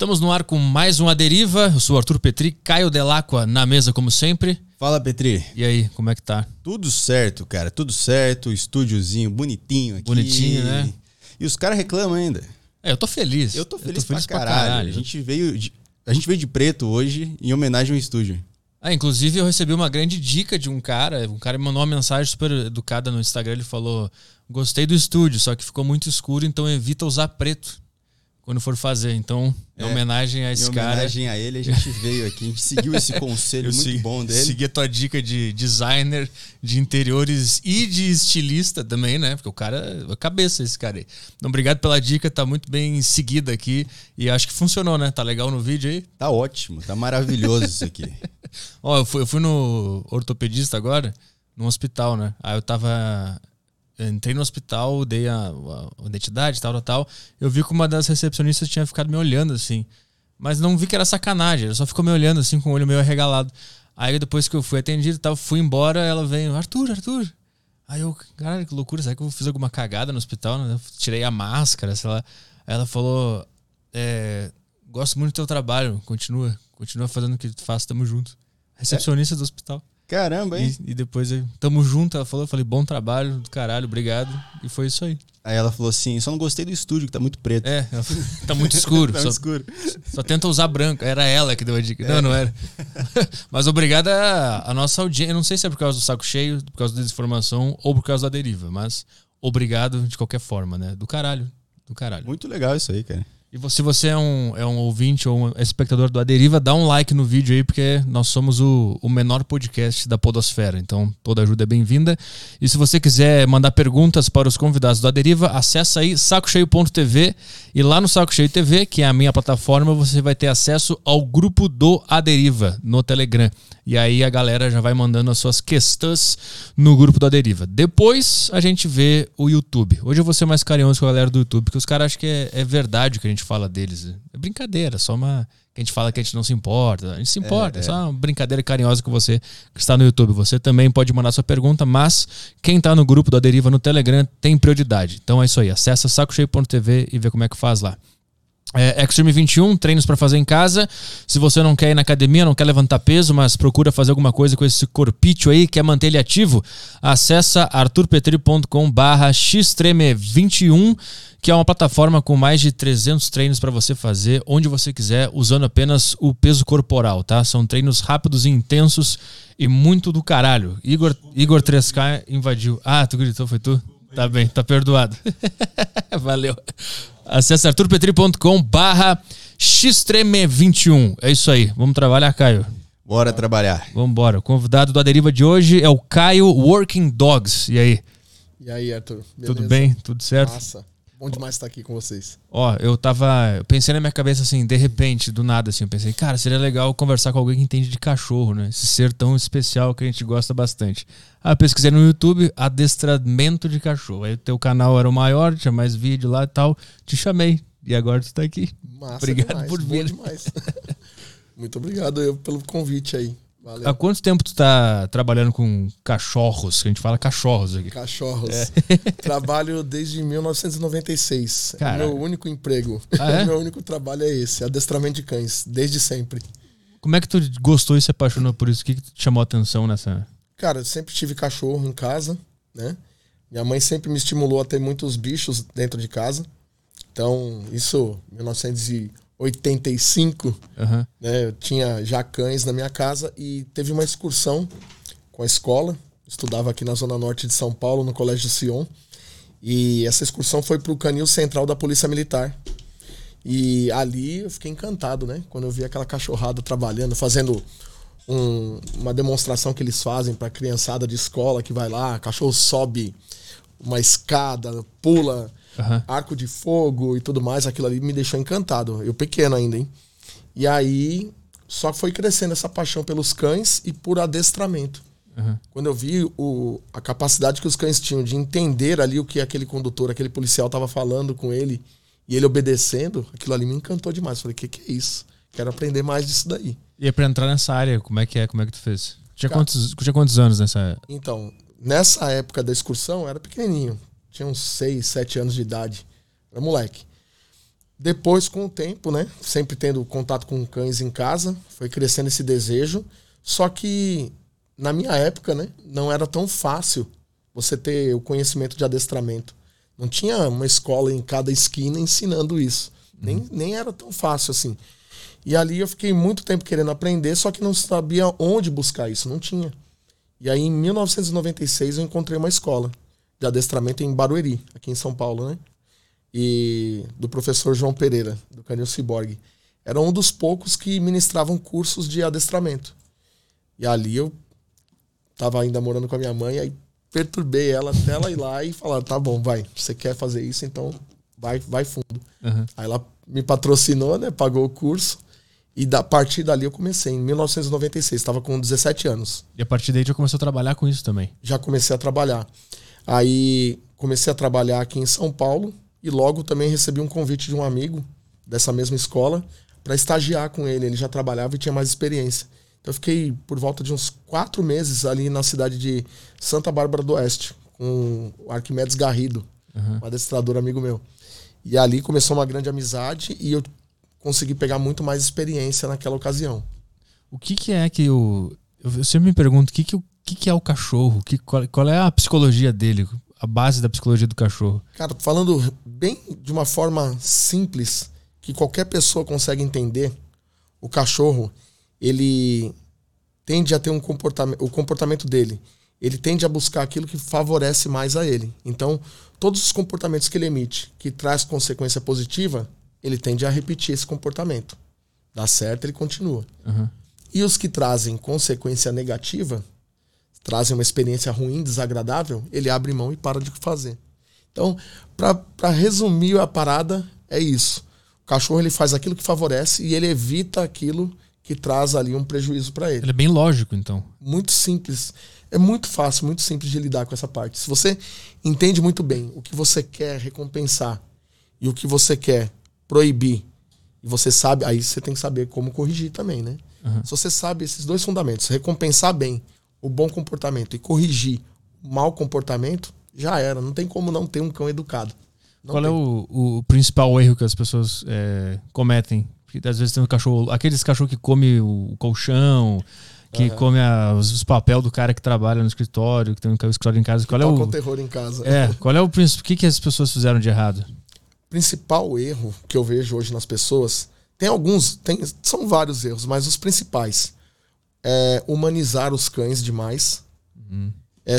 Estamos no ar com mais uma deriva. Eu sou o Arthur Petri, Caio Delacqua na mesa, como sempre. Fala, Petri. E aí, como é que tá? Tudo certo, cara. Tudo certo. Estúdiozinho bonitinho aqui. Bonitinho, né? E os caras reclamam ainda. É, eu tô feliz. Eu tô feliz, eu tô feliz pra, pra caralho. caralho. A gente veio de, a gente veio de preto hoje em homenagem ao estúdio. Ah, inclusive eu recebi uma grande dica de um cara. Um cara me mandou uma mensagem super educada no Instagram. Ele falou: Gostei do estúdio, só que ficou muito escuro, então evita usar preto quando for fazer. Então, em é, homenagem a esse em cara. Em homenagem a ele, a gente veio aqui, a gente seguiu esse conselho muito segui, bom dele. Segui a tua dica de designer de interiores e de estilista também, né? Porque o cara é cabeça esse cara aí. Então, obrigado pela dica, tá muito bem seguida aqui e acho que funcionou, né? Tá legal no vídeo aí? Tá ótimo, tá maravilhoso isso aqui. Ó, eu fui, eu fui no ortopedista agora, no hospital, né? Aí eu tava entrei no hospital, dei a, a, identidade, tal, tal, tal. Eu vi que uma das recepcionistas tinha ficado me olhando assim. Mas não vi que era sacanagem, ela só ficou me olhando assim com o olho meio arregalado. Aí depois que eu fui atendido e tal, fui embora, ela veio, Arthur, Arthur. Aí eu, caralho, que loucura, será que eu fiz alguma cagada no hospital? Né? tirei a máscara, sei lá. Aí ela falou, é, gosto muito do teu trabalho, continua, continua fazendo o que tu faz, tamo junto. Recepcionista é. do hospital. Caramba, hein? E, e, depois, tamo junto, ela falou, eu falei, bom trabalho, do caralho, obrigado. E foi isso aí. Aí ela falou assim, só não gostei do estúdio, que tá muito preto. É, tá muito escuro. tá só, escuro. Só tenta usar branco. Era ela que deu a dica. É. Não, não era. Mas obrigado a, a nossa audiência. Eu não sei se é por causa do saco cheio, por causa da desinformação ou por causa da deriva, mas obrigado de qualquer forma, né? Do caralho. Do caralho. Muito legal isso aí, cara. E se você é um, é um ouvinte ou um espectador do Aderiva, dá um like no vídeo aí, porque nós somos o, o menor podcast da Podosfera. Então, toda ajuda é bem-vinda. E se você quiser mandar perguntas para os convidados do Aderiva, acessa aí sacocheio.tv. E lá no Saco Cheio TV, que é a minha plataforma, você vai ter acesso ao grupo do Aderiva no Telegram. E aí a galera já vai mandando as suas questões no grupo da Deriva. Depois a gente vê o YouTube. Hoje eu vou ser mais carinhoso com a galera do YouTube, porque os caras acham que é, é verdade o que a gente fala deles. É brincadeira, só uma. Que a gente fala que a gente não se importa. A gente se importa, é, é. só uma brincadeira carinhosa com você que está no YouTube. Você também pode mandar sua pergunta, mas quem está no grupo da Deriva no Telegram tem prioridade. Então é isso aí. Acessa sacocheio.tv e vê como é que faz lá. É, Extreme 21, treinos para fazer em casa. Se você não quer ir na academia, não quer levantar peso, mas procura fazer alguma coisa com esse corpício aí, quer manter ele ativo, acessa arturpetri.com barra xtreme21, que é uma plataforma com mais de 300 treinos para você fazer onde você quiser, usando apenas o peso corporal, tá? São treinos rápidos e intensos e muito do caralho. Igor, Igor 3K invadiu. Ah, tu gritou, foi tu? Tá bem, tá perdoado. Valeu. Acesse arturpetri.com barra xtreme21. É isso aí. Vamos trabalhar, Caio. Bora trabalhar. Vamos embora. O convidado do Aderiva de hoje é o Caio Working Dogs. E aí? E aí, Arthur? Beleza? Tudo bem? Tudo certo? Massa. Bom demais estar aqui com vocês. Ó, eu tava. Eu pensei na minha cabeça assim, de repente, do nada, assim, eu pensei, cara, seria legal conversar com alguém que entende de cachorro, né? Esse ser tão especial que a gente gosta bastante. Aí eu pesquisei no YouTube adestramento de cachorro. Aí o teu canal era o maior, tinha mais vídeo lá e tal. Te chamei. E agora tu tá aqui. Massa obrigado demais, por vir. demais. Muito obrigado eu pelo convite aí. Valeu. Há quanto tempo tu tá trabalhando com cachorros? Que a gente fala cachorros aqui. Cachorros. É. Trabalho desde 1996. Cara. É o meu único emprego. Ah, é? O meu único trabalho é esse, adestramento de cães, desde sempre. Como é que tu gostou e se apaixonou por isso? O que, que te chamou a atenção nessa? Cara, eu sempre tive cachorro em casa, né? Minha mãe sempre me estimulou a ter muitos bichos dentro de casa. Então, isso, 1900 85, uhum. né, eu tinha já cães na minha casa e teve uma excursão com a escola. Estudava aqui na zona norte de São Paulo, no Colégio Sion. E essa excursão foi para o canil central da Polícia Militar. E ali eu fiquei encantado, né? Quando eu vi aquela cachorrada trabalhando, fazendo um, uma demonstração que eles fazem para criançada de escola que vai lá, cachorro sobe uma escada, pula uhum. arco de fogo e tudo mais, aquilo ali me deixou encantado. Eu pequeno ainda, hein? E aí só foi crescendo essa paixão pelos cães e por adestramento. Uhum. Quando eu vi o, a capacidade que os cães tinham de entender ali o que aquele condutor, aquele policial estava falando com ele e ele obedecendo, aquilo ali me encantou demais. Falei, o que, que é isso? Quero aprender mais disso daí. E para entrar nessa área, como é que é? Como é que tu fez? Tinha, Cara, quantos, tinha quantos anos nessa Então, nessa época da excursão, eu era pequenininho. Tinha uns 6, 7 anos de idade. Era moleque. depois, com o tempo, né? Sempre tendo contato com cães em casa, foi crescendo esse desejo. Só que na minha época, né, não era tão fácil você ter o conhecimento de adestramento. Não tinha uma escola em cada esquina ensinando isso. Uhum. Nem, nem era tão fácil assim. E ali eu fiquei muito tempo querendo aprender, só que não sabia onde buscar isso, não tinha. E aí em 1996 eu encontrei uma escola de adestramento em Barueri, aqui em São Paulo, né? E do professor João Pereira, do Canil Ciborgue. Era um dos poucos que ministravam cursos de adestramento. E ali eu tava ainda morando com a minha mãe, aí perturbei ela até ela ir lá e falar: tá bom, vai, você quer fazer isso, então vai, vai fundo. Uhum. Aí ela me patrocinou, né? Pagou o curso. E da partir dali eu comecei, em 1996, estava com 17 anos. E a partir daí já começou a trabalhar com isso também? Já comecei a trabalhar. Aí comecei a trabalhar aqui em São Paulo e logo também recebi um convite de um amigo dessa mesma escola para estagiar com ele. Ele já trabalhava e tinha mais experiência. Então eu fiquei por volta de uns quatro meses ali na cidade de Santa Bárbara do Oeste, com o Arquimedes Garrido, uhum. um adestrador amigo meu. E ali começou uma grande amizade e eu consegui pegar muito mais experiência naquela ocasião. O que, que é que o. Eu sempre me pergunto o que, que, o que, que é o cachorro? Que, qual, qual é a psicologia dele? A base da psicologia do cachorro? Cara, falando bem de uma forma simples, que qualquer pessoa consegue entender, o cachorro ele tende a ter um comportamento, o comportamento dele, ele tende a buscar aquilo que favorece mais a ele. Então, todos os comportamentos que ele emite, que traz consequência positiva, ele tende a repetir esse comportamento. Dá certo, ele continua. Uhum. E os que trazem consequência negativa, trazem uma experiência ruim, desagradável, ele abre mão e para de fazer. Então, para resumir a parada, é isso. O cachorro ele faz aquilo que favorece e ele evita aquilo que traz ali um prejuízo para ele. Ele é bem lógico, então. Muito simples. É muito fácil, muito simples de lidar com essa parte. Se você entende muito bem o que você quer recompensar e o que você quer proibir, e você sabe, aí você tem que saber como corrigir também, né? Uhum. Se você sabe esses dois fundamentos, recompensar bem o bom comportamento e corrigir o mau comportamento, já era. Não tem como não ter um cão educado. Não Qual é tem. é o, o principal erro que as pessoas é, cometem porque às vezes tem um cachorro, aqueles cachorros que come o colchão, que uhum. come a, os, os papel do cara que trabalha no escritório, que tem um escritório em casa. Qual é o terror em casa. É, qual é o o que que as pessoas fizeram de errado? Principal erro que eu vejo hoje nas pessoas, tem alguns, tem, são vários erros, mas os principais é humanizar os cães demais. Uhum. É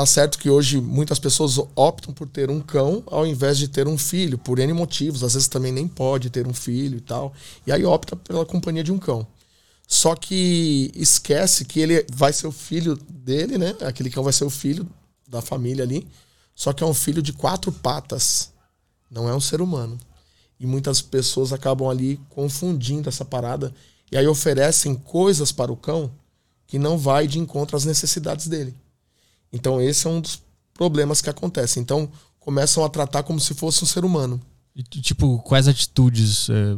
Tá certo que hoje muitas pessoas optam por ter um cão ao invés de ter um filho, por N motivos. Às vezes também nem pode ter um filho e tal. E aí opta pela companhia de um cão. Só que esquece que ele vai ser o filho dele, né? Aquele cão vai ser o filho da família ali. Só que é um filho de quatro patas. Não é um ser humano. E muitas pessoas acabam ali confundindo essa parada. E aí oferecem coisas para o cão que não vai de encontro às necessidades dele. Então, esse é um dos problemas que acontecem. Então, começam a tratar como se fosse um ser humano. E, tipo, quais atitudes é...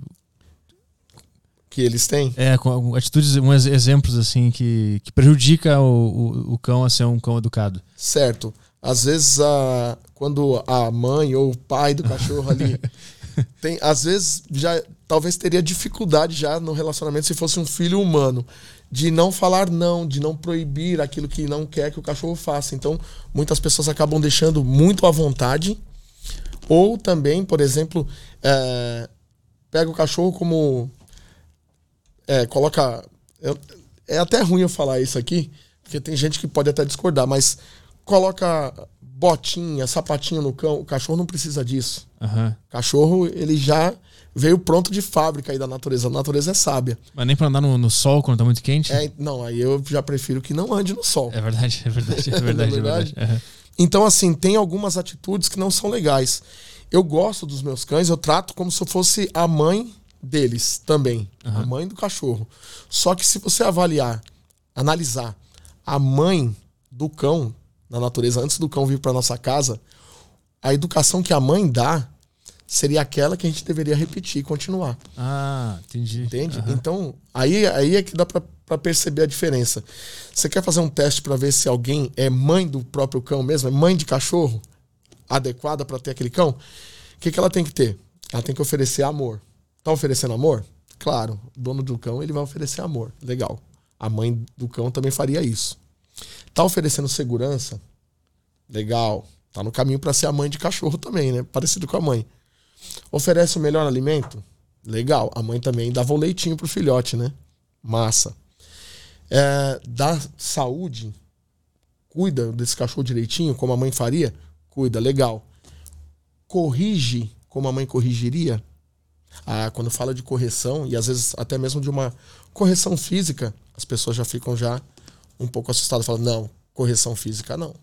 que eles têm? É, atitudes, uns exemplos assim que, que prejudica o, o, o, cão a ser um cão educado. Certo. Às vezes, a, quando a mãe ou o pai do cachorro ali tem, às vezes já talvez teria dificuldade já no relacionamento se fosse um filho humano de não falar não, de não proibir aquilo que não quer que o cachorro faça. Então, muitas pessoas acabam deixando muito à vontade. Ou também, por exemplo, é, pega o cachorro como. É, coloca. É, é até ruim eu falar isso aqui, porque tem gente que pode até discordar, mas coloca botinha, sapatinho no cão, o cachorro não precisa disso. Uhum. Cachorro, ele já veio pronto de fábrica aí da natureza. A natureza é sábia. Mas nem para andar no, no, sol quando tá muito quente? É, não, aí eu já prefiro que não ande no sol. É verdade, é verdade, é verdade. é verdade. Uhum. Então, assim, tem algumas atitudes que não são legais. Eu gosto dos meus cães, eu trato como se eu fosse a mãe deles também. Uhum. A mãe do cachorro. Só que se você avaliar, analisar a mãe do cão na natureza, antes do cão vir para nossa casa, a educação que a mãe dá seria aquela que a gente deveria repetir e continuar. Ah, entendi. Entende? Uhum. Então, aí, aí é que dá para perceber a diferença. Você quer fazer um teste para ver se alguém é mãe do próprio cão mesmo, é mãe de cachorro, adequada para ter aquele cão? O que, que ela tem que ter? ela tem que oferecer amor. Tá oferecendo amor? Claro, o dono do cão ele vai oferecer amor. Legal. A mãe do cão também faria isso. Tá oferecendo segurança? Legal. Tá no caminho para ser a mãe de cachorro também, né? Parecido com a mãe. Oferece o melhor alimento? Legal. A mãe também dava o leitinho pro filhote, né? Massa. É, dá saúde? Cuida desse cachorro direitinho, como a mãe faria? Cuida, legal. Corrige como a mãe corrigiria? Ah, quando fala de correção, e às vezes até mesmo de uma correção física, as pessoas já ficam já um pouco assustadas. Falam, não, correção física não.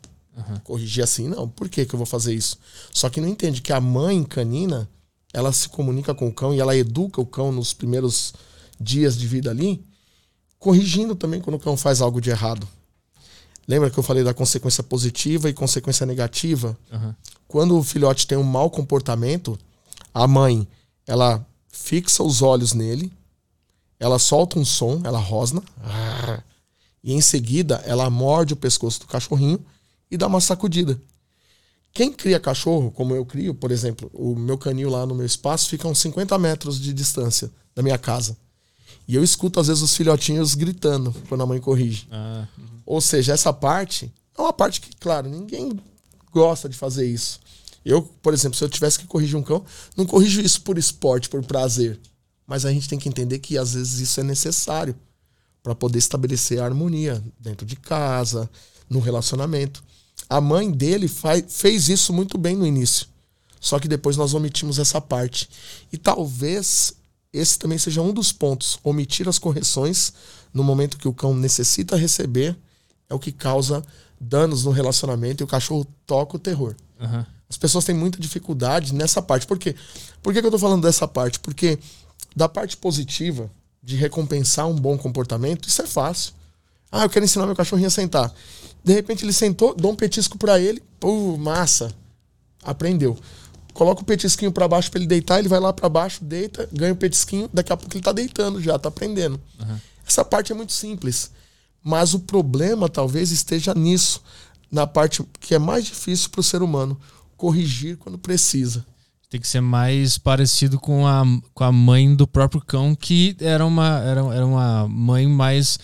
Uhum. Corrigir assim, não. Por que, que eu vou fazer isso? Só que não entende que a mãe canina, ela se comunica com o cão e ela educa o cão nos primeiros dias de vida ali, corrigindo também quando o cão faz algo de errado. Lembra que eu falei da consequência positiva e consequência negativa? Uhum. Quando o filhote tem um mau comportamento, a mãe ela fixa os olhos nele, ela solta um som, ela rosna, e em seguida ela morde o pescoço do cachorrinho e dá uma sacudida. Quem cria cachorro, como eu crio, por exemplo, o meu canil lá no meu espaço fica a uns 50 metros de distância da minha casa. E eu escuto, às vezes, os filhotinhos gritando quando a mãe corrige. Ah, uhum. Ou seja, essa parte é uma parte que, claro, ninguém gosta de fazer isso. Eu, por exemplo, se eu tivesse que corrigir um cão, não corrijo isso por esporte, por prazer. Mas a gente tem que entender que às vezes isso é necessário para poder estabelecer a harmonia dentro de casa, no relacionamento. A mãe dele faz, fez isso muito bem no início. Só que depois nós omitimos essa parte. E talvez esse também seja um dos pontos. Omitir as correções no momento que o cão necessita receber é o que causa danos no relacionamento e o cachorro toca o terror. Uhum. As pessoas têm muita dificuldade nessa parte. Por quê? Por que, que eu estou falando dessa parte? Porque da parte positiva, de recompensar um bom comportamento, isso é fácil. Ah, eu quero ensinar meu cachorrinho a sentar. De repente ele sentou, dou um petisco para ele, pô, massa. Aprendeu. Coloca o petisquinho para baixo para ele deitar, ele vai lá para baixo, deita, ganha o petisquinho, daqui a pouco ele tá deitando já, tá aprendendo. Uhum. Essa parte é muito simples. Mas o problema talvez esteja nisso, na parte que é mais difícil para o ser humano, corrigir quando precisa. Tem que ser mais parecido com a, com a mãe do próprio cão, que era uma, era, era uma mãe mais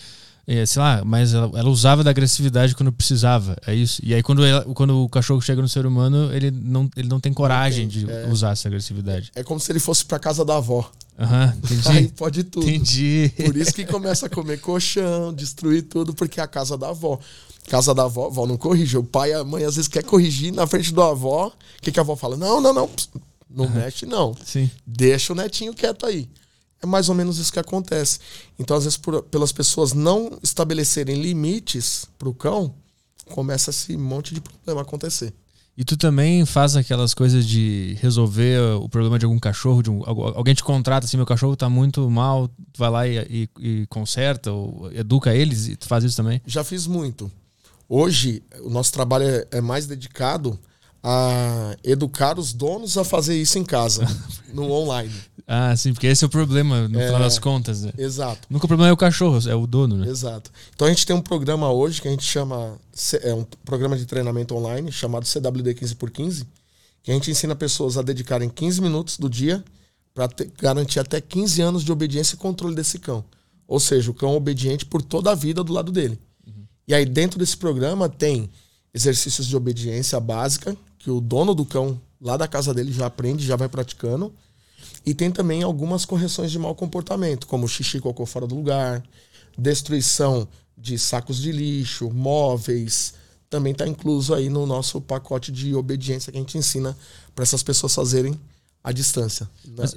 é, sei lá, mas ela, ela, usava da agressividade quando precisava, é isso. E aí quando, ela, quando o cachorro chega no ser humano, ele não, ele não tem coragem tem, de é, usar essa agressividade. É como se ele fosse pra casa da avó. Aham, uhum, entendi. Aí pode tudo. Entendi. Por isso que começa a comer colchão, destruir tudo, porque é a casa da avó. Casa da avó, a avó não corrige. O pai e a mãe às vezes quer corrigir na frente da avó. O que, que a avó fala? Não, não, não. Não uhum. mexe, não. Sim. Deixa o netinho quieto aí. É mais ou menos isso que acontece. Então, às vezes, por, pelas pessoas não estabelecerem limites para o cão, começa esse monte de problema acontecer. E tu também faz aquelas coisas de resolver o problema de algum cachorro, de um, alguém te contrata assim, meu cachorro tá muito mal, tu vai lá e, e, e conserta, ou educa eles, e tu faz isso também? Já fiz muito. Hoje, o nosso trabalho é, é mais dedicado a educar os donos a fazer isso em casa, no online. Ah, sim, porque esse é o problema, no é, final das contas. Né? Exato. Nunca o problema é o cachorro, é o dono, né? Exato. Então a gente tem um programa hoje que a gente chama. É um programa de treinamento online chamado CWD 15x15, que a gente ensina pessoas a dedicarem 15 minutos do dia para garantir até 15 anos de obediência e controle desse cão. Ou seja, o cão obediente por toda a vida do lado dele. Uhum. E aí, dentro desse programa, tem exercícios de obediência básica, que o dono do cão lá da casa dele já aprende, já vai praticando. E tem também algumas correções de mau comportamento, como xixi cocô fora do lugar, destruição de sacos de lixo, móveis. Também está incluso aí no nosso pacote de obediência que a gente ensina para essas pessoas fazerem à distância. Né? Mas,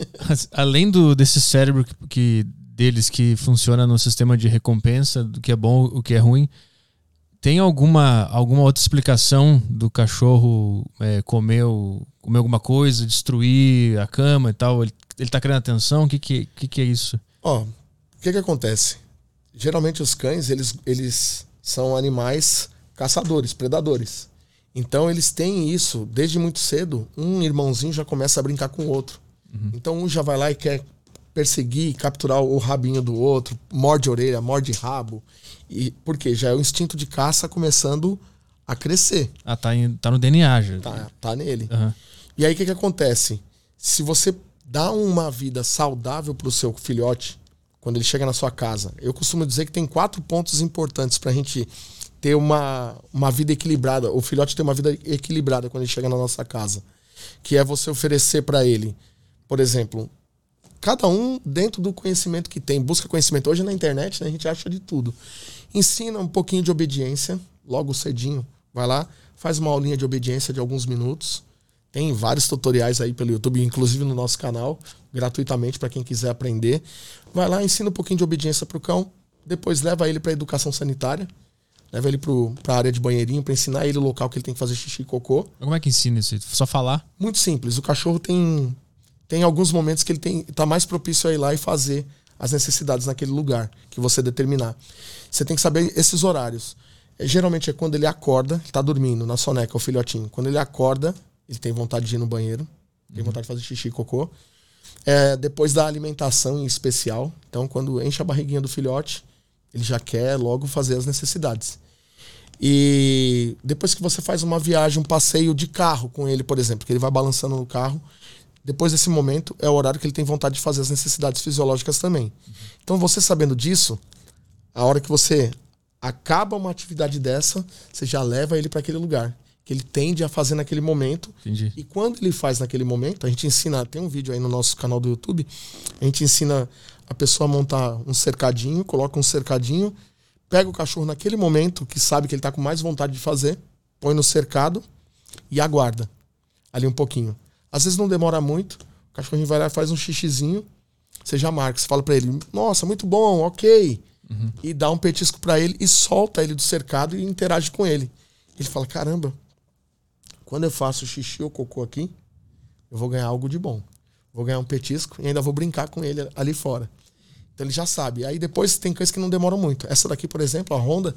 mas, além do, desse cérebro que, que, deles que funciona no sistema de recompensa, do que é bom, o que é ruim, tem alguma, alguma outra explicação do cachorro é, comer, comer alguma coisa, destruir a cama e tal? Ele, ele tá querendo atenção? O que, que, que, que é isso? Ó, o que, que acontece? Geralmente os cães, eles, eles são animais caçadores, predadores. Então eles têm isso desde muito cedo. Um irmãozinho já começa a brincar com o outro. Uhum. Então um já vai lá e quer perseguir, capturar o rabinho do outro, morde orelha, morde rabo. E porque já é o instinto de caça começando a crescer. Ah, tá, em, tá no DNA já. Tá, tá nele. Uhum. E aí o que, que acontece? se você dá uma vida saudável para o seu filhote, quando ele chega na sua casa, eu costumo dizer que tem quatro pontos importantes para a gente ter uma, uma vida equilibrada, o filhote ter uma vida equilibrada quando ele chega na nossa casa, que é você oferecer para ele, por exemplo, cada um dentro do conhecimento que tem, busca conhecimento. Hoje na internet né, a gente acha de tudo. Ensina um pouquinho de obediência, logo cedinho, vai lá, faz uma aulinha de obediência de alguns minutos. Tem vários tutoriais aí pelo YouTube, inclusive no nosso canal, gratuitamente para quem quiser aprender. Vai lá, ensina um pouquinho de obediência para o cão, depois leva ele para educação sanitária, leva ele para a área de banheirinho para ensinar ele o local que ele tem que fazer xixi e cocô. Como é que ensina isso? Só falar? Muito simples. O cachorro tem tem alguns momentos que ele tem tá mais propício a ir lá e fazer as necessidades naquele lugar que você determinar. Você tem que saber esses horários. É, geralmente é quando ele acorda, está dormindo na soneca, o filhotinho. Quando ele acorda, ele tem vontade de ir no banheiro, tem uhum. vontade de fazer xixi e cocô. É, depois da alimentação em especial. Então, quando enche a barriguinha do filhote, ele já quer logo fazer as necessidades. E depois que você faz uma viagem, um passeio de carro com ele, por exemplo, que ele vai balançando no carro, depois desse momento é o horário que ele tem vontade de fazer as necessidades fisiológicas também. Então, você sabendo disso, a hora que você acaba uma atividade dessa, você já leva ele para aquele lugar que ele tende a fazer naquele momento. Entendi. E quando ele faz naquele momento, a gente ensina, tem um vídeo aí no nosso canal do YouTube, a gente ensina a pessoa a montar um cercadinho, coloca um cercadinho, pega o cachorro naquele momento que sabe que ele está com mais vontade de fazer, põe no cercado e aguarda ali um pouquinho. Às vezes não demora muito, o cachorrinho vai lá e faz um xixizinho, você já marca, você fala para ele, nossa, muito bom, ok. Uhum. E dá um petisco para ele e solta ele do cercado e interage com ele. Ele fala, caramba, quando eu faço xixi ou cocô aqui, eu vou ganhar algo de bom. Vou ganhar um petisco e ainda vou brincar com ele ali fora. Então ele já sabe. Aí depois tem coisas que não demoram muito. Essa daqui, por exemplo, a Honda,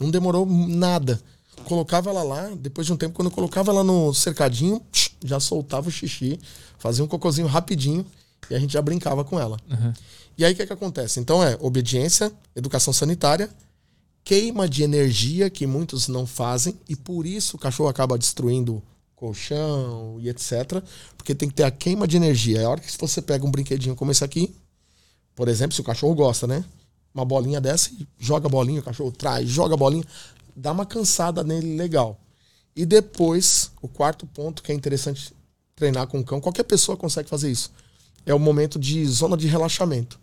não demorou nada. Colocava ela lá, depois de um tempo, quando eu colocava ela no cercadinho, já soltava o xixi, fazia um cocôzinho rapidinho e a gente já brincava com ela. Uhum. E aí o que, que acontece? Então é obediência, educação sanitária queima de energia que muitos não fazem e por isso o cachorro acaba destruindo colchão e etc. Porque tem que ter a queima de energia. É a hora que você pega um brinquedinho como esse aqui, por exemplo, se o cachorro gosta, né? Uma bolinha dessa e joga a bolinha, o cachorro traz, joga a bolinha, dá uma cansada nele legal. E depois, o quarto ponto que é interessante treinar com o cão, qualquer pessoa consegue fazer isso. É o momento de zona de relaxamento.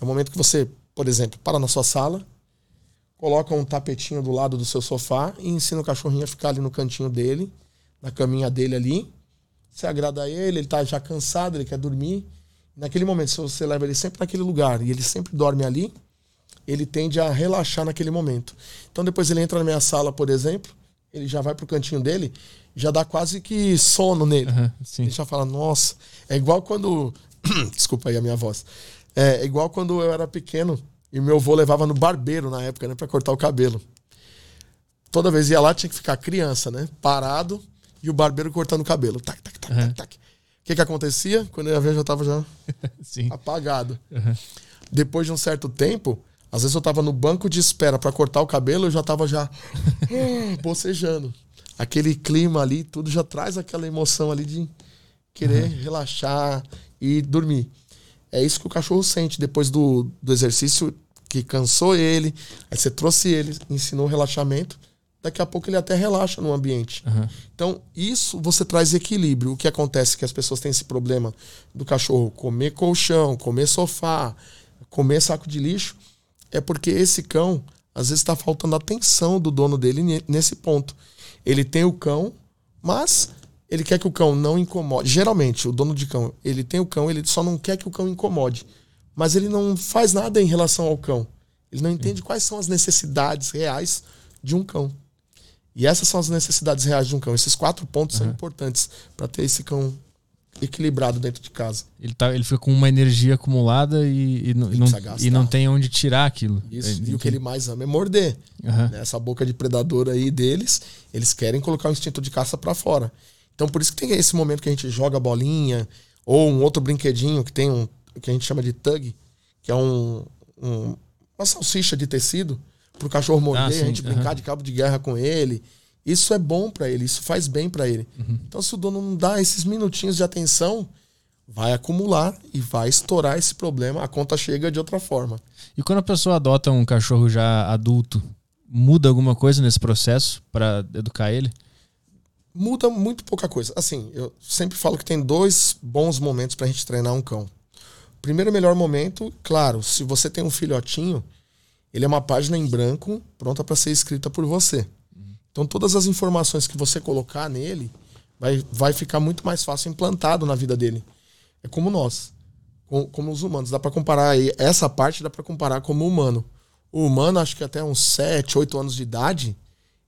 É o momento que você, por exemplo, para na sua sala, coloca um tapetinho do lado do seu sofá e ensina o cachorrinho a ficar ali no cantinho dele, na caminha dele ali. Você agrada a ele, ele tá já cansado, ele quer dormir. Naquele momento, se você leva ele sempre naquele lugar e ele sempre dorme ali, ele tende a relaxar naquele momento. Então depois ele entra na minha sala, por exemplo, ele já vai pro cantinho dele, já dá quase que sono nele. Uhum, ele já fala, nossa, é igual quando. Desculpa aí a minha voz. É igual quando eu era pequeno e meu avô levava no barbeiro na época, né, para cortar o cabelo. Toda vez ia lá, tinha que ficar criança, né? Parado e o barbeiro cortando o cabelo. Tac, tac, tac, uhum. tac, tac. O que que acontecia? Quando eu ia ver, eu já tava já apagado. Uhum. Depois de um certo tempo, às vezes eu tava no banco de espera para cortar o cabelo, eu já tava já bocejando. Aquele clima ali, tudo já traz aquela emoção ali de querer uhum. relaxar e dormir. É isso que o cachorro sente depois do, do exercício que cansou ele, aí você trouxe ele, ensinou relaxamento, daqui a pouco ele até relaxa no ambiente. Uhum. Então, isso você traz equilíbrio. O que acontece é que as pessoas têm esse problema do cachorro comer colchão, comer sofá, comer saco de lixo, é porque esse cão, às vezes, está faltando atenção do dono dele nesse ponto. Ele tem o cão, mas ele quer que o cão não incomode. Geralmente, o dono de cão, ele tem o cão, ele só não quer que o cão incomode mas ele não faz nada em relação ao cão. Ele não entende quais são as necessidades reais de um cão. E essas são as necessidades reais de um cão. Esses quatro pontos uhum. são importantes para ter esse cão equilibrado dentro de casa. Ele, tá, ele fica com uma energia acumulada e, e, não, e, não, e não tem onde tirar aquilo. Isso, e o que ele mais ama é morder. Uhum. Né? Essa boca de predador aí deles, eles querem colocar o instinto de caça para fora. Então por isso que tem esse momento que a gente joga a bolinha, ou um outro brinquedinho que tem um que a gente chama de tug, que é um, um uma salsicha de tecido para o cachorro morder, ah, a gente uhum. brincar de cabo de guerra com ele. Isso é bom para ele, isso faz bem para ele. Uhum. Então, se o dono não dá esses minutinhos de atenção, vai acumular e vai estourar esse problema, a conta chega de outra forma. E quando a pessoa adota um cachorro já adulto, muda alguma coisa nesse processo para educar ele? Muda muito pouca coisa. Assim, eu sempre falo que tem dois bons momentos para a gente treinar um cão. Primeiro melhor momento, claro, se você tem um filhotinho, ele é uma página em branco pronta para ser escrita por você. Então todas as informações que você colocar nele vai, vai ficar muito mais fácil implantado na vida dele. É como nós, como, como os humanos. Dá para comparar aí, essa parte dá para comparar como humano. O humano, acho que até uns 7, 8 anos de idade,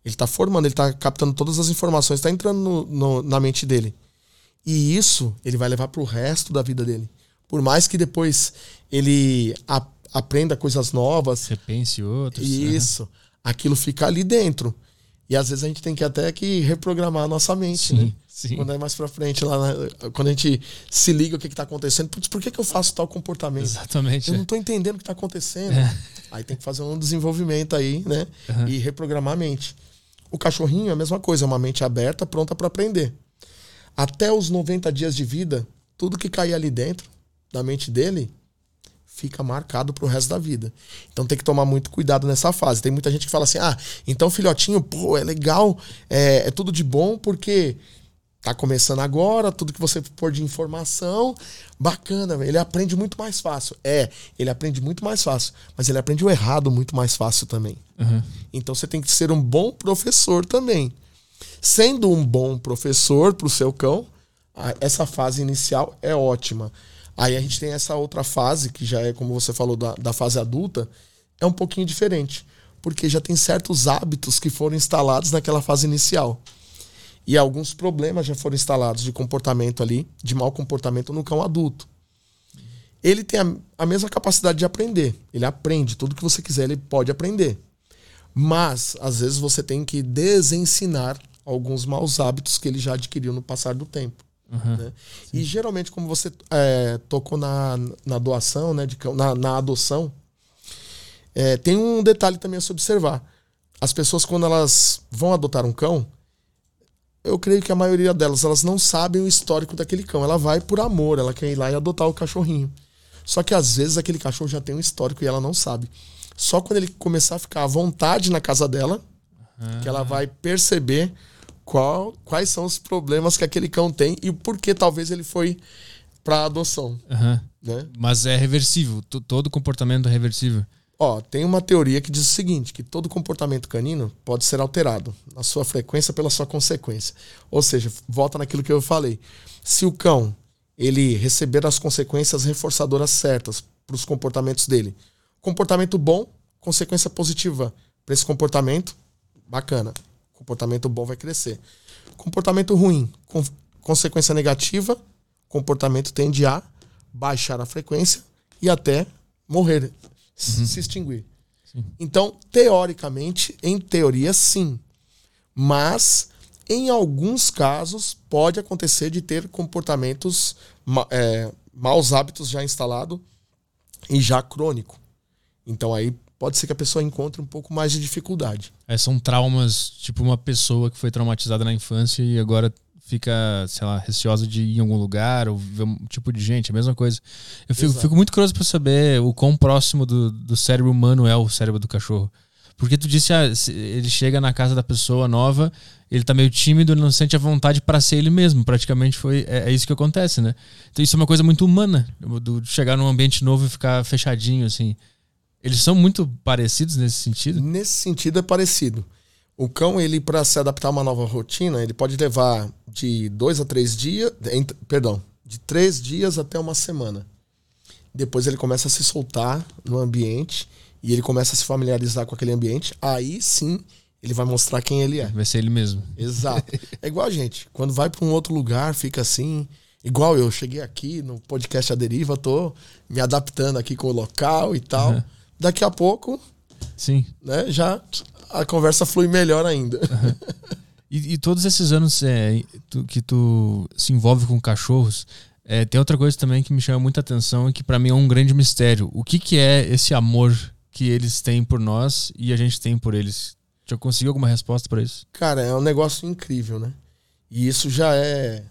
ele está formando, ele está captando todas as informações, está entrando no, no, na mente dele. E isso ele vai levar para o resto da vida dele. Por mais que depois ele a, aprenda coisas novas. Repense outros. Isso. Uhum. Aquilo fica ali dentro. E às vezes a gente tem que até que reprogramar a nossa mente, sim, né? Sim. Quando é mais pra frente, lá na, quando a gente se liga o que, que tá acontecendo, putz, por que, que eu faço tal comportamento? Exatamente. Eu é. não tô entendendo o que tá acontecendo. É. Aí tem que fazer um desenvolvimento aí, né? Uhum. E reprogramar a mente. O cachorrinho é a mesma coisa, é uma mente aberta, pronta para aprender. Até os 90 dias de vida, tudo que cair ali dentro da mente dele fica marcado pro resto da vida. Então tem que tomar muito cuidado nessa fase. Tem muita gente que fala assim: ah, então filhotinho, pô, é legal, é, é tudo de bom porque tá começando agora, tudo que você pôr de informação, bacana, ele aprende muito mais fácil. É, ele aprende muito mais fácil, mas ele aprende o errado muito mais fácil também. Uhum. Então você tem que ser um bom professor também. Sendo um bom professor pro seu cão, essa fase inicial é ótima. Aí a gente tem essa outra fase, que já é, como você falou, da, da fase adulta, é um pouquinho diferente. Porque já tem certos hábitos que foram instalados naquela fase inicial. E alguns problemas já foram instalados de comportamento ali, de mau comportamento no cão adulto. Ele tem a, a mesma capacidade de aprender. Ele aprende tudo que você quiser, ele pode aprender. Mas, às vezes, você tem que desensinar alguns maus hábitos que ele já adquiriu no passar do tempo. Uhum, né? E geralmente, como você é, tocou na, na doação, né, de, na, na adoção, é, tem um detalhe também a se observar. As pessoas, quando elas vão adotar um cão, eu creio que a maioria delas elas não sabem o histórico daquele cão. Ela vai por amor, ela quer ir lá e adotar o cachorrinho. Só que às vezes aquele cachorro já tem um histórico e ela não sabe. Só quando ele começar a ficar à vontade na casa dela, uhum. que ela vai perceber qual, quais são os problemas que aquele cão tem e por que talvez ele foi para adoção. Uhum. Né? Mas é reversível, todo comportamento é reversível. Ó, tem uma teoria que diz o seguinte, que todo comportamento canino pode ser alterado, na sua frequência pela sua consequência. Ou seja, volta naquilo que eu falei. Se o cão ele receber as consequências reforçadoras certas para os comportamentos dele, comportamento bom, consequência positiva para esse comportamento, bacana comportamento bom vai crescer. Comportamento ruim, com, consequência negativa, comportamento tende a baixar a frequência e até morrer, uhum. se extinguir. Sim. Então, teoricamente, em teoria, sim. Mas, em alguns casos, pode acontecer de ter comportamentos, é, maus hábitos já instalado e já crônico. Então, aí pode ser que a pessoa encontre um pouco mais de dificuldade. É, são traumas, tipo uma pessoa que foi traumatizada na infância e agora fica, sei lá, receosa de ir em algum lugar ou ver um tipo de gente, é a mesma coisa. Eu fico, fico muito curioso para saber o quão próximo do, do cérebro humano é o cérebro do cachorro. Porque tu disse, ah, ele chega na casa da pessoa nova, ele tá meio tímido, não sente a vontade para ser ele mesmo. Praticamente foi é, é, isso que acontece, né? Então isso é uma coisa muito humana, do chegar num ambiente novo e ficar fechadinho assim. Eles são muito parecidos nesse sentido? Nesse sentido é parecido. O cão, ele para se adaptar a uma nova rotina, ele pode levar de dois a três dias, perdão, de três dias até uma semana. Depois ele começa a se soltar no ambiente e ele começa a se familiarizar com aquele ambiente. Aí sim ele vai mostrar quem ele é. Vai ser ele mesmo. Exato. É igual a gente. Quando vai para um outro lugar, fica assim. Igual eu cheguei aqui no podcast A Deriva, tô me adaptando aqui com o local e tal. Uhum daqui a pouco, sim, né, já a conversa flui melhor ainda. Uhum. E, e, todos esses anos é, tu, que tu se envolve com cachorros, é, tem outra coisa também que me chama muita atenção e que para mim é um grande mistério. O que, que é esse amor que eles têm por nós e a gente tem por eles? Já conseguiu alguma resposta para isso? Cara, é um negócio incrível, né? E isso já é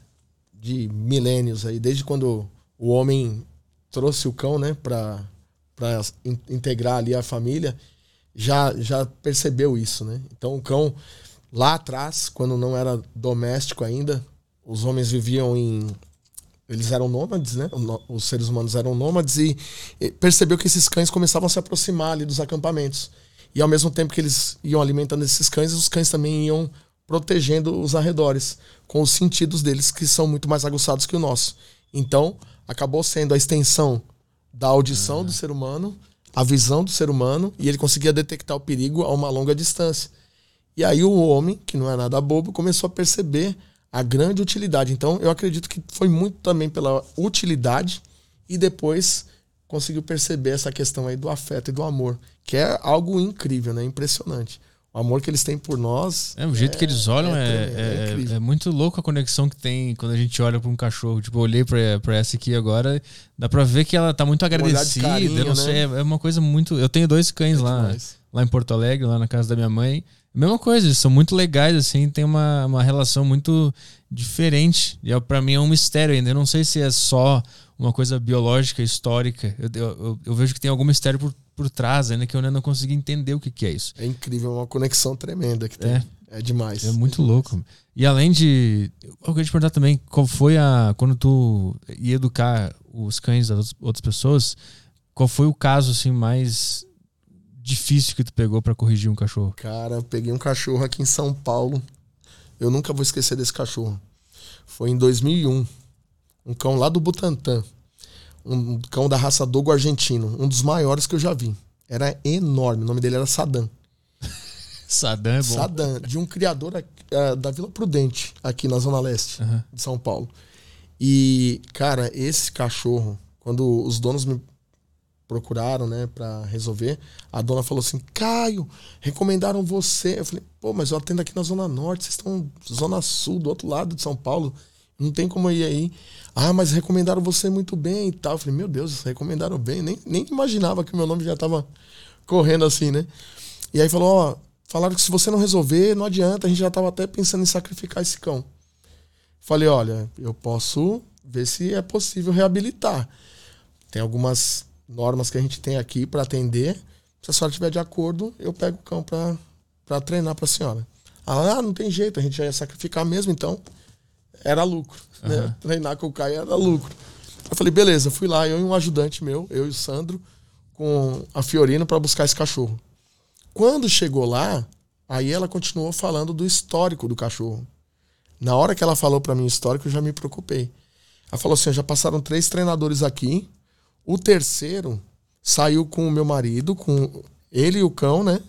de milênios aí, desde quando o homem trouxe o cão, né, para para integrar ali a família, já já percebeu isso, né? Então o cão lá atrás, quando não era doméstico ainda, os homens viviam em eles eram nômades, né? Os seres humanos eram nômades e percebeu que esses cães começavam a se aproximar ali dos acampamentos. E ao mesmo tempo que eles iam alimentando esses cães, os cães também iam protegendo os arredores, com os sentidos deles que são muito mais aguçados que o nosso. Então, acabou sendo a extensão da audição do ser humano, a visão do ser humano, e ele conseguia detectar o perigo a uma longa distância. E aí o homem, que não é nada bobo, começou a perceber a grande utilidade. Então, eu acredito que foi muito também pela utilidade e depois conseguiu perceber essa questão aí do afeto e do amor, que é algo incrível, né? Impressionante. O amor que eles têm por nós. É, o jeito é, que eles olham é, é, é, é, muito louco a conexão que tem quando a gente olha para um cachorro. Tipo, eu olhei pra, pra essa aqui agora, dá pra ver que ela tá muito agradecida. Carinho, eu não né? sei, é uma coisa muito. Eu tenho dois cães lá, lá em Porto Alegre, lá na casa da minha mãe. Mesma coisa, eles são muito legais, assim, tem uma, uma relação muito diferente. E para mim é um mistério ainda. Eu não sei se é só uma coisa biológica, histórica. Eu, eu, eu vejo que tem algum mistério por por trás ainda que eu ainda não consegui entender o que, que é isso. É incrível, é uma conexão tremenda que tem. É, é demais. É muito louco. E além de. Eu queria te perguntar também, qual foi a. Quando tu ia educar os cães das outras pessoas, qual foi o caso assim mais difícil que tu pegou para corrigir um cachorro? Cara, eu peguei um cachorro aqui em São Paulo. Eu nunca vou esquecer desse cachorro. Foi em 2001. Um cão lá do Butantã um cão da raça Dogo argentino, um dos maiores que eu já vi. Era enorme, o nome dele era Sadam. Sadam é bom. Sadam, de um criador uh, da Vila Prudente, aqui na Zona Leste uhum. de São Paulo. E, cara, esse cachorro, quando os donos me procuraram, né, para resolver, a dona falou assim: Caio, recomendaram você. Eu falei: pô, mas eu atendo aqui na Zona Norte, vocês estão Zona Sul, do outro lado de São Paulo. Não tem como ir aí. Ah, mas recomendaram você muito bem e tal. Eu falei, meu Deus, recomendaram bem. Nem, nem imaginava que o meu nome já estava correndo assim, né? E aí falou, ó, falaram que se você não resolver, não adianta. A gente já estava até pensando em sacrificar esse cão. Falei, olha, eu posso ver se é possível reabilitar. Tem algumas normas que a gente tem aqui para atender. Se a senhora estiver de acordo, eu pego o cão para treinar para a senhora. Ah, não tem jeito, a gente já ia sacrificar mesmo, então era lucro. Uhum. Né? Treinar com o Caio era lucro. Eu falei, beleza, fui lá, eu e um ajudante meu, eu e o Sandro, com a Fiorina para buscar esse cachorro. Quando chegou lá, aí ela continuou falando do histórico do cachorro. Na hora que ela falou para mim o histórico, eu já me preocupei. Ela falou assim: já passaram três treinadores aqui. O terceiro saiu com o meu marido, com ele e o cão, né?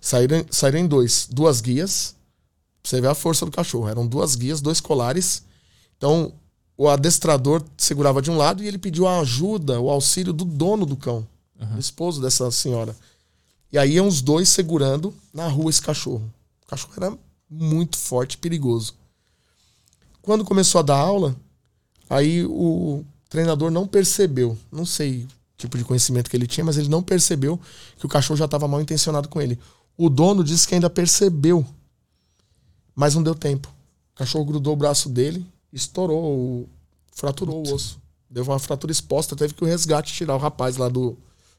Saíram, saíram em dois, duas guias. Pra você ver a força do cachorro. Eram duas guias, dois colares. Então, o adestrador segurava de um lado e ele pediu a ajuda, o auxílio do dono do cão, uhum. do esposo dessa senhora. E aí iam os dois segurando na rua esse cachorro. O cachorro era muito forte, perigoso. Quando começou a dar aula, aí o treinador não percebeu, não sei o tipo de conhecimento que ele tinha, mas ele não percebeu que o cachorro já estava mal intencionado com ele. O dono disse que ainda percebeu mas não deu tempo. O cachorro grudou o braço dele, estourou, fraturou Puta. o osso. Deu uma fratura exposta, teve que o resgate tirar o rapaz lá do,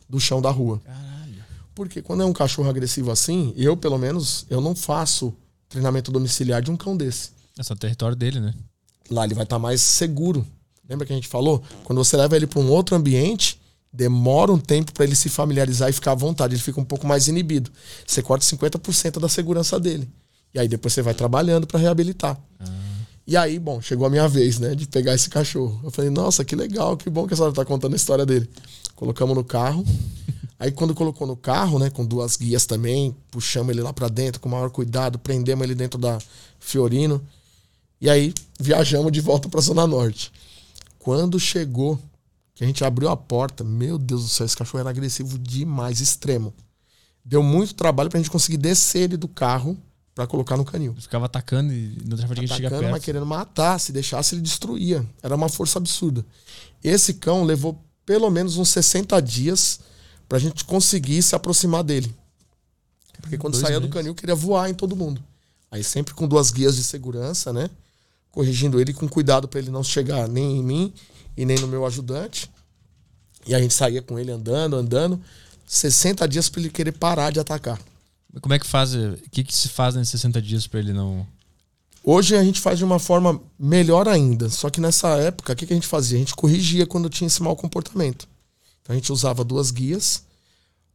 do chão da rua. Caralho. Porque quando é um cachorro agressivo assim, eu, pelo menos, eu não faço treinamento domiciliar de um cão desse. É só território dele, né? Lá ele vai estar tá mais seguro. Lembra que a gente falou? Quando você leva ele para um outro ambiente, demora um tempo para ele se familiarizar e ficar à vontade. Ele fica um pouco mais inibido. Você corta 50% da segurança dele. E aí depois você vai trabalhando para reabilitar. Ah. E aí, bom, chegou a minha vez, né, de pegar esse cachorro. Eu falei, nossa, que legal, que bom que a senhora tá contando a história dele. Colocamos no carro. aí quando colocou no carro, né, com duas guias também, puxamos ele lá para dentro com o maior cuidado, prendemos ele dentro da Fiorino. E aí viajamos de volta para Zona Norte. Quando chegou, que a gente abriu a porta, meu Deus do céu, esse cachorro era agressivo demais, extremo. Deu muito trabalho pra gente conseguir descer ele do carro para colocar no canil. Ficava atacando e não deixava ninguém chegar perto. mas querendo matar. Se deixasse, ele destruía. Era uma força absurda. Esse cão levou pelo menos uns 60 dias pra gente conseguir se aproximar dele. Porque quando saía meses. do canil, queria voar em todo mundo. Aí sempre com duas guias de segurança, né? Corrigindo ele com cuidado para ele não chegar nem em mim e nem no meu ajudante. E a gente saía com ele andando, andando. 60 dias para ele querer parar de atacar. Como é que faz? O que, que se faz nesses 60 dias para ele não. Hoje a gente faz de uma forma melhor ainda. Só que nessa época, o que, que a gente fazia? A gente corrigia quando tinha esse mau comportamento. Então a gente usava duas guias.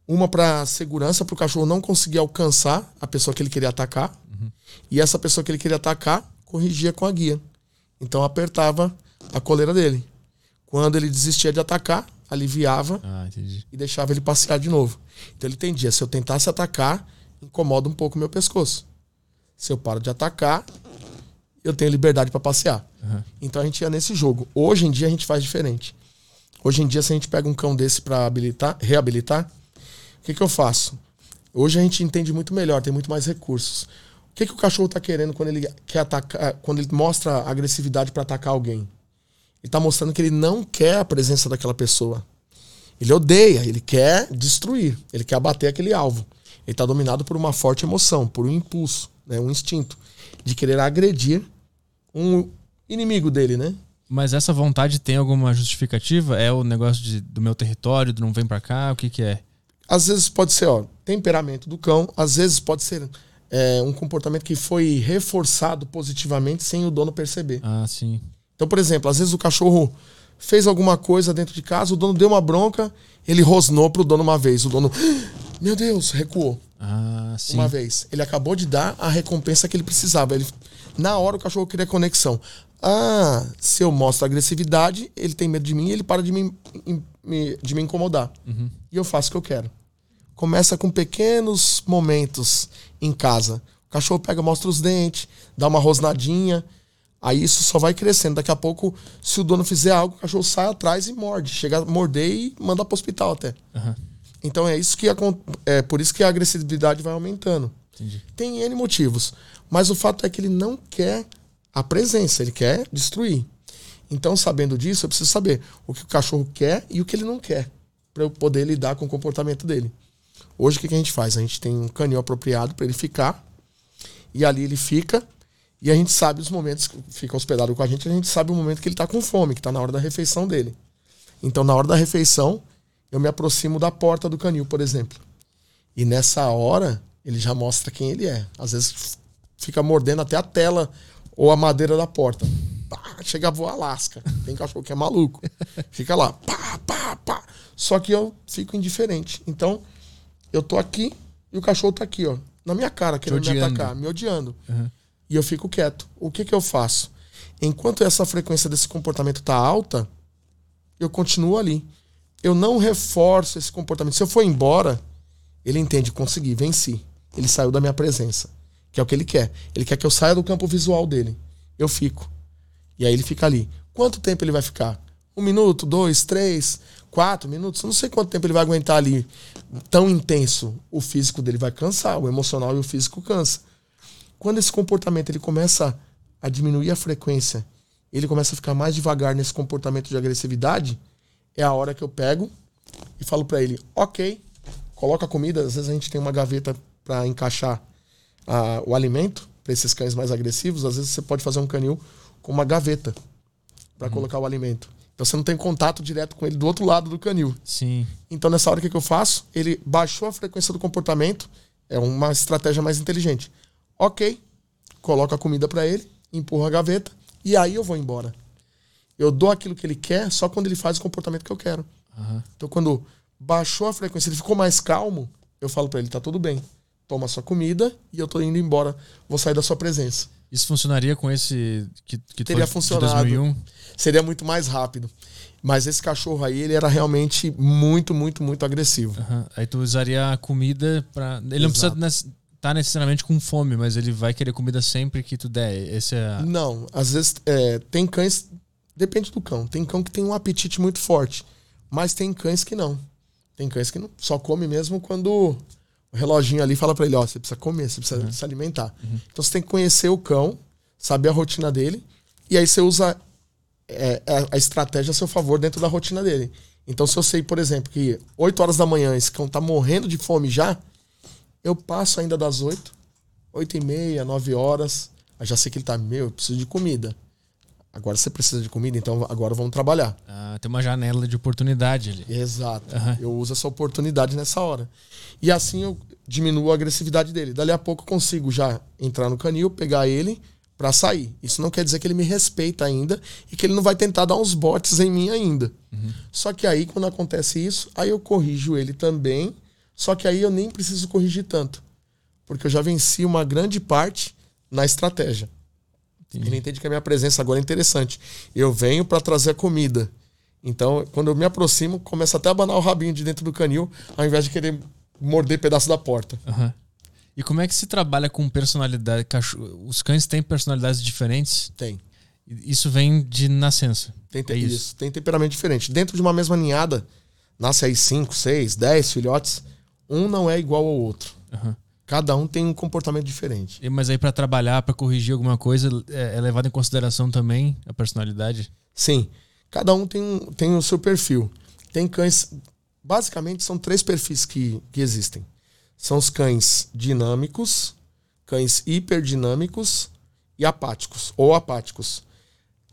Uma para segurança, para o cachorro não conseguir alcançar a pessoa que ele queria atacar. Uhum. E essa pessoa que ele queria atacar corrigia com a guia. Então apertava a coleira dele. Quando ele desistia de atacar, aliviava ah, e deixava ele passear de novo. Então ele entendia, se eu tentasse atacar, incomoda um pouco o meu pescoço. Se eu paro de atacar, eu tenho liberdade para passear. Uhum. Então a gente ia nesse jogo. Hoje em dia a gente faz diferente. Hoje em dia, se a gente pega um cão desse para habilitar, reabilitar, o que, que eu faço? Hoje a gente entende muito melhor, tem muito mais recursos. O que, que o cachorro está querendo quando ele quer atacar, quando ele mostra agressividade para atacar alguém? Ele está mostrando que ele não quer a presença daquela pessoa. Ele odeia, ele quer destruir, ele quer abater aquele alvo. Ele está dominado por uma forte emoção, por um impulso, né, um instinto de querer agredir um inimigo dele, né? Mas essa vontade tem alguma justificativa? É o negócio de, do meu território, do não vem para cá? O que, que é? Às vezes pode ser, ó, temperamento do cão, às vezes pode ser é, um comportamento que foi reforçado positivamente sem o dono perceber. Ah, sim. Então, por exemplo, às vezes o cachorro fez alguma coisa dentro de casa, o dono deu uma bronca, ele rosnou pro dono uma vez. O dono, meu Deus, recuou. Ah, sim. Uma vez. Ele acabou de dar a recompensa que ele precisava. Ele, na hora o cachorro queria conexão. Ah, se eu mostro agressividade, ele tem medo de mim e ele para de me, de me incomodar. Uhum. E eu faço o que eu quero. Começa com pequenos momentos em casa. O cachorro pega, mostra os dentes, dá uma rosnadinha. Aí isso só vai crescendo. Daqui a pouco, se o dono fizer algo, o cachorro sai atrás e morde. Chega a morder e manda para o hospital até. Uhum. Então é isso que é por isso que a agressividade vai aumentando. Entendi. Tem N motivos. Mas o fato é que ele não quer a presença, ele quer destruir. Então, sabendo disso, eu preciso saber o que o cachorro quer e o que ele não quer, para eu poder lidar com o comportamento dele. Hoje, o que a gente faz? A gente tem um canil apropriado para ele ficar, e ali ele fica, e a gente sabe os momentos que fica hospedado com a gente, a gente sabe o momento que ele está com fome, que está na hora da refeição dele. Então, na hora da refeição, eu me aproximo da porta do canil, por exemplo. E nessa hora, ele já mostra quem ele é. Às vezes fica mordendo até a tela ou a madeira da porta. Pá, chega a voar lasca. Tem cachorro que é maluco. Fica lá, pá, pá, pá. Só que eu fico indiferente. Então, eu tô aqui e o cachorro tá aqui, ó. Na minha cara, querendo me atacar, me odiando. Uhum. E eu fico quieto. O que que eu faço? Enquanto essa frequência desse comportamento tá alta, eu continuo ali. Eu não reforço esse comportamento. Se eu for embora, ele entende, consegui, venci. Ele saiu da minha presença que é o que ele quer. Ele quer que eu saia do campo visual dele. Eu fico. E aí ele fica ali. Quanto tempo ele vai ficar? Um minuto, dois, três, quatro minutos? Eu não sei quanto tempo ele vai aguentar ali tão intenso. O físico dele vai cansar, o emocional e o físico cansa. Quando esse comportamento ele começa a diminuir a frequência, ele começa a ficar mais devagar nesse comportamento de agressividade, é a hora que eu pego e falo para ele: ok, coloca a comida. Às vezes a gente tem uma gaveta para encaixar a, o alimento para esses cães mais agressivos, às vezes você pode fazer um canil com uma gaveta para uhum. colocar o alimento. Então você não tem contato direto com ele do outro lado do canil. Sim. Então nessa hora o que, que eu faço? Ele baixou a frequência do comportamento, é uma estratégia mais inteligente. Ok, coloco a comida para ele, empurro a gaveta e aí eu vou embora. Eu dou aquilo que ele quer só quando ele faz o comportamento que eu quero. Uhum. Então quando baixou a frequência, ele ficou mais calmo, eu falo para ele, tá tudo bem toma sua comida e eu tô indo embora, vou sair da sua presença. Isso funcionaria com esse que, que teria funcionado? 2001? Seria muito mais rápido. Mas esse cachorro aí, ele era realmente muito, muito, muito agressivo. Uhum. Aí tu usaria a comida para Ele Exato. não precisa estar tá necessariamente com fome, mas ele vai querer comida sempre que tu der. Esse é... Não, às vezes é, tem cães. Depende do cão. Tem cão que tem um apetite muito forte. Mas tem cães que não. Tem cães que não, só come mesmo quando o reloginho ali fala para ele, ó, você precisa comer, você precisa uhum. se alimentar. Uhum. Então você tem que conhecer o cão, saber a rotina dele, e aí você usa é, é a estratégia a seu favor dentro da rotina dele. Então se eu sei, por exemplo, que 8 horas da manhã esse cão tá morrendo de fome já, eu passo ainda das 8, 8 e meia, 9 horas, aí já sei que ele tá, meu, eu preciso de comida. Agora você precisa de comida, então agora vamos trabalhar. Ah, tem uma janela de oportunidade ali. Exato. Uhum. Eu uso essa oportunidade nessa hora. E assim eu diminuo a agressividade dele. Dali a pouco eu consigo já entrar no canil, pegar ele para sair. Isso não quer dizer que ele me respeita ainda e que ele não vai tentar dar uns botes em mim ainda. Uhum. Só que aí, quando acontece isso, aí eu corrijo ele também. Só que aí eu nem preciso corrigir tanto. Porque eu já venci uma grande parte na estratégia. Entendi. Ele entende que a minha presença agora é interessante. Eu venho para trazer a comida. Então, quando eu me aproximo, começa até a abanar o rabinho de dentro do canil, ao invés de querer morder pedaço da porta. Uhum. E como é que se trabalha com personalidade? Os cães têm personalidades diferentes? Tem. Isso vem de nascença. Tem, é isso. isso. Tem temperamento diferente. Dentro de uma mesma ninhada, nasce aí 5, 6, 10 filhotes. Um não é igual ao outro. Uhum. Cada um tem um comportamento diferente. E, mas aí para trabalhar, para corrigir alguma coisa, é, é levado em consideração também a personalidade? Sim. Cada um tem, tem o seu perfil. Tem cães. Basicamente, são três perfis que, que existem: são os cães dinâmicos, cães hiperdinâmicos e apáticos ou apáticos.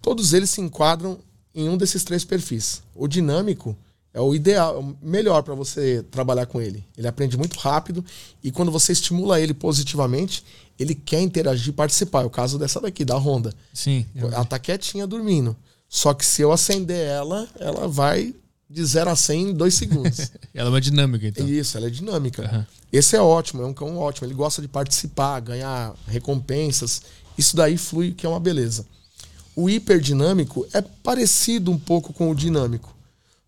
Todos eles se enquadram em um desses três perfis. O dinâmico é o ideal, é o melhor para você trabalhar com ele. Ele aprende muito rápido e quando você estimula ele positivamente, ele quer interagir e participar. É o caso dessa daqui, da Honda. Sim. Ela tá quietinha dormindo. Só que se eu acender ela, ela vai de 0 a 100 em 2 segundos. ela é uma dinâmica, então. Isso, ela é dinâmica. Uhum. Esse é ótimo, é um cão ótimo. Ele gosta de participar, ganhar recompensas. Isso daí flui, que é uma beleza. O hiperdinâmico é parecido um pouco com o dinâmico.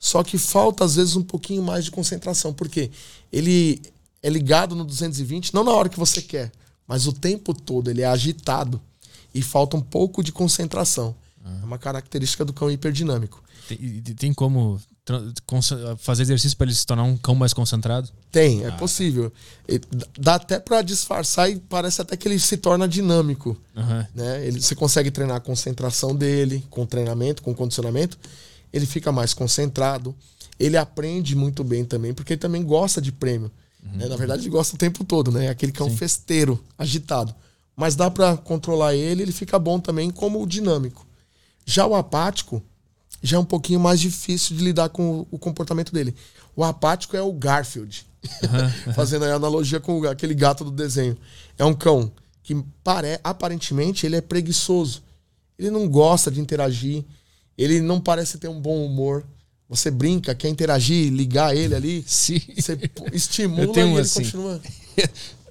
Só que falta, às vezes, um pouquinho mais de concentração. Porque ele é ligado no 220, não na hora que você quer, mas o tempo todo. Ele é agitado. E falta um pouco de concentração. Uhum. É uma característica do cão hiperdinâmico. Tem, tem como fazer exercício para ele se tornar um cão mais concentrado? Tem, é ah. possível. Dá até para disfarçar e parece até que ele se torna dinâmico. Uhum. Né? Ele, você consegue treinar a concentração dele com treinamento, com condicionamento ele fica mais concentrado, ele aprende muito bem também, porque ele também gosta de prêmio. Uhum. Né? Na verdade, ele gosta o tempo todo, né? É aquele cão Sim. festeiro, agitado. Mas dá para controlar ele, ele fica bom também como dinâmico. Já o apático, já é um pouquinho mais difícil de lidar com o comportamento dele. O apático é o Garfield, uhum. fazendo a analogia com aquele gato do desenho. É um cão que pare... aparentemente ele é preguiçoso. Ele não gosta de interagir, ele não parece ter um bom humor. Você brinca, quer interagir, ligar ele ali. Sim. Você estimula e ele assim. continua.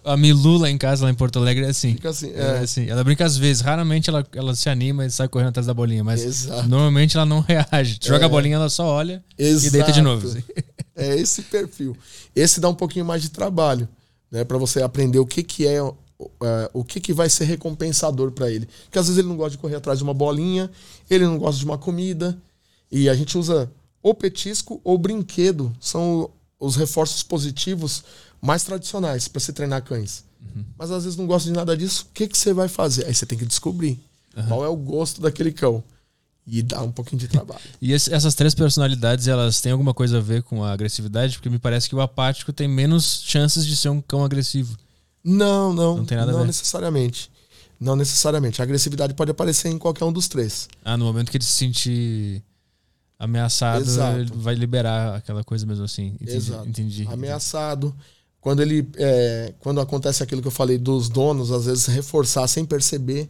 A Milu lá em casa, lá em Porto Alegre, é assim. Fica assim, é. é. assim. Ela brinca às vezes, raramente ela, ela se anima e sai correndo atrás da bolinha, mas Exato. normalmente ela não reage. Joga é. a bolinha, ela só olha Exato. e deita de novo. Assim. É esse perfil. Esse dá um pouquinho mais de trabalho, né, para você aprender o que que é é, o que, que vai ser recompensador para ele. Porque às vezes ele não gosta de correr atrás de uma bolinha, ele não gosta de uma comida. E a gente usa ou petisco ou brinquedo. São os reforços positivos mais tradicionais para se treinar cães. Uhum. Mas às vezes não gosta de nada disso. O que, que você vai fazer? Aí você tem que descobrir uhum. qual é o gosto daquele cão. E dá um pouquinho de trabalho. e esse, essas três personalidades, elas têm alguma coisa a ver com a agressividade? Porque me parece que o apático tem menos chances de ser um cão agressivo. Não, não. Não tem nada não a ver. necessariamente. Não necessariamente. A agressividade pode aparecer em qualquer um dos três. Ah, no momento que ele se sentir ameaçado, Exato. ele vai liberar aquela coisa mesmo assim. Entendi. Exato. Entendi. Ameaçado. Quando ele. É, quando acontece aquilo que eu falei dos donos, às vezes reforçar sem perceber.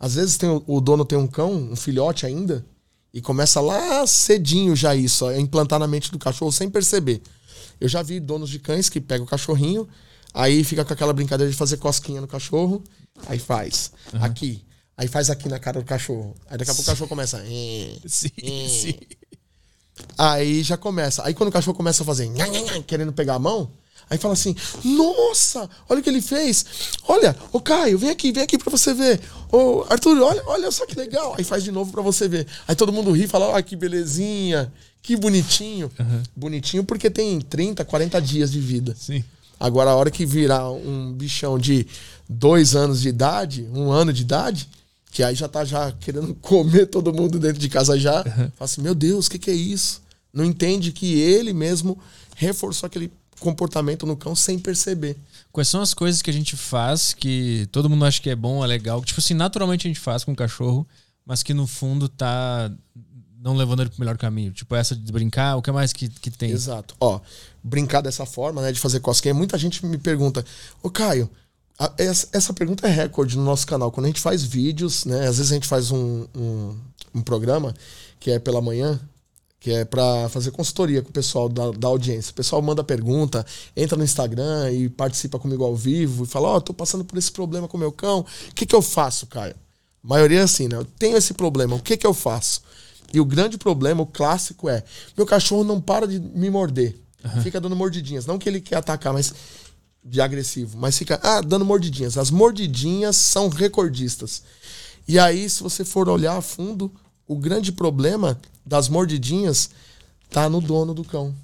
Às vezes tem, o dono tem um cão, um filhote ainda, e começa lá cedinho já isso, a implantar na mente do cachorro sem perceber. Eu já vi donos de cães que pegam o cachorrinho, Aí fica com aquela brincadeira de fazer cosquinha no cachorro. Aí faz. Uhum. Aqui. Aí faz aqui na cara do cachorro. Aí daqui a pouco o cachorro começa. Eh, sim, eh. sim. Aí já começa. Aí quando o cachorro começa a fazer querendo pegar a mão, aí fala assim: Nossa, olha o que ele fez. Olha, ô Caio, vem aqui, vem aqui pra você ver. Ô Arthur, olha, olha só que legal. Aí faz de novo pra você ver. Aí todo mundo ri e fala: Olha que belezinha, que bonitinho. Uhum. Bonitinho porque tem 30, 40 dias de vida. Sim. Agora, a hora que virar um bichão de dois anos de idade, um ano de idade, que aí já tá já querendo comer todo mundo dentro de casa já, uhum. fala assim, meu Deus, o que, que é isso? Não entende que ele mesmo reforçou aquele comportamento no cão sem perceber. Quais são as coisas que a gente faz que todo mundo acha que é bom, é legal, tipo assim, naturalmente a gente faz com o cachorro, mas que no fundo tá não levando ele pro melhor caminho. Tipo, essa de brincar, o que mais que, que tem? Exato. Ó, brincar dessa forma, né, de fazer cosquinha. Muita gente me pergunta, ô Caio, a, essa, essa, pergunta é recorde no nosso canal. Quando a gente faz vídeos, né, às vezes a gente faz um, um, um programa que é pela manhã, que é para fazer consultoria com o pessoal da, da, audiência. O pessoal manda pergunta, entra no Instagram e participa comigo ao vivo e fala: Ó, oh, tô passando por esse problema com meu cão, o que, que eu faço, Caio? A maioria é assim, né? Eu tenho esse problema, o que, que eu faço? E o grande problema, o clássico é: meu cachorro não para de me morder. Uhum. Fica dando mordidinhas. Não que ele quer atacar, mas de agressivo, mas fica ah, dando mordidinhas. As mordidinhas são recordistas. E aí, se você for olhar a fundo, o grande problema das mordidinhas tá no dono do cão,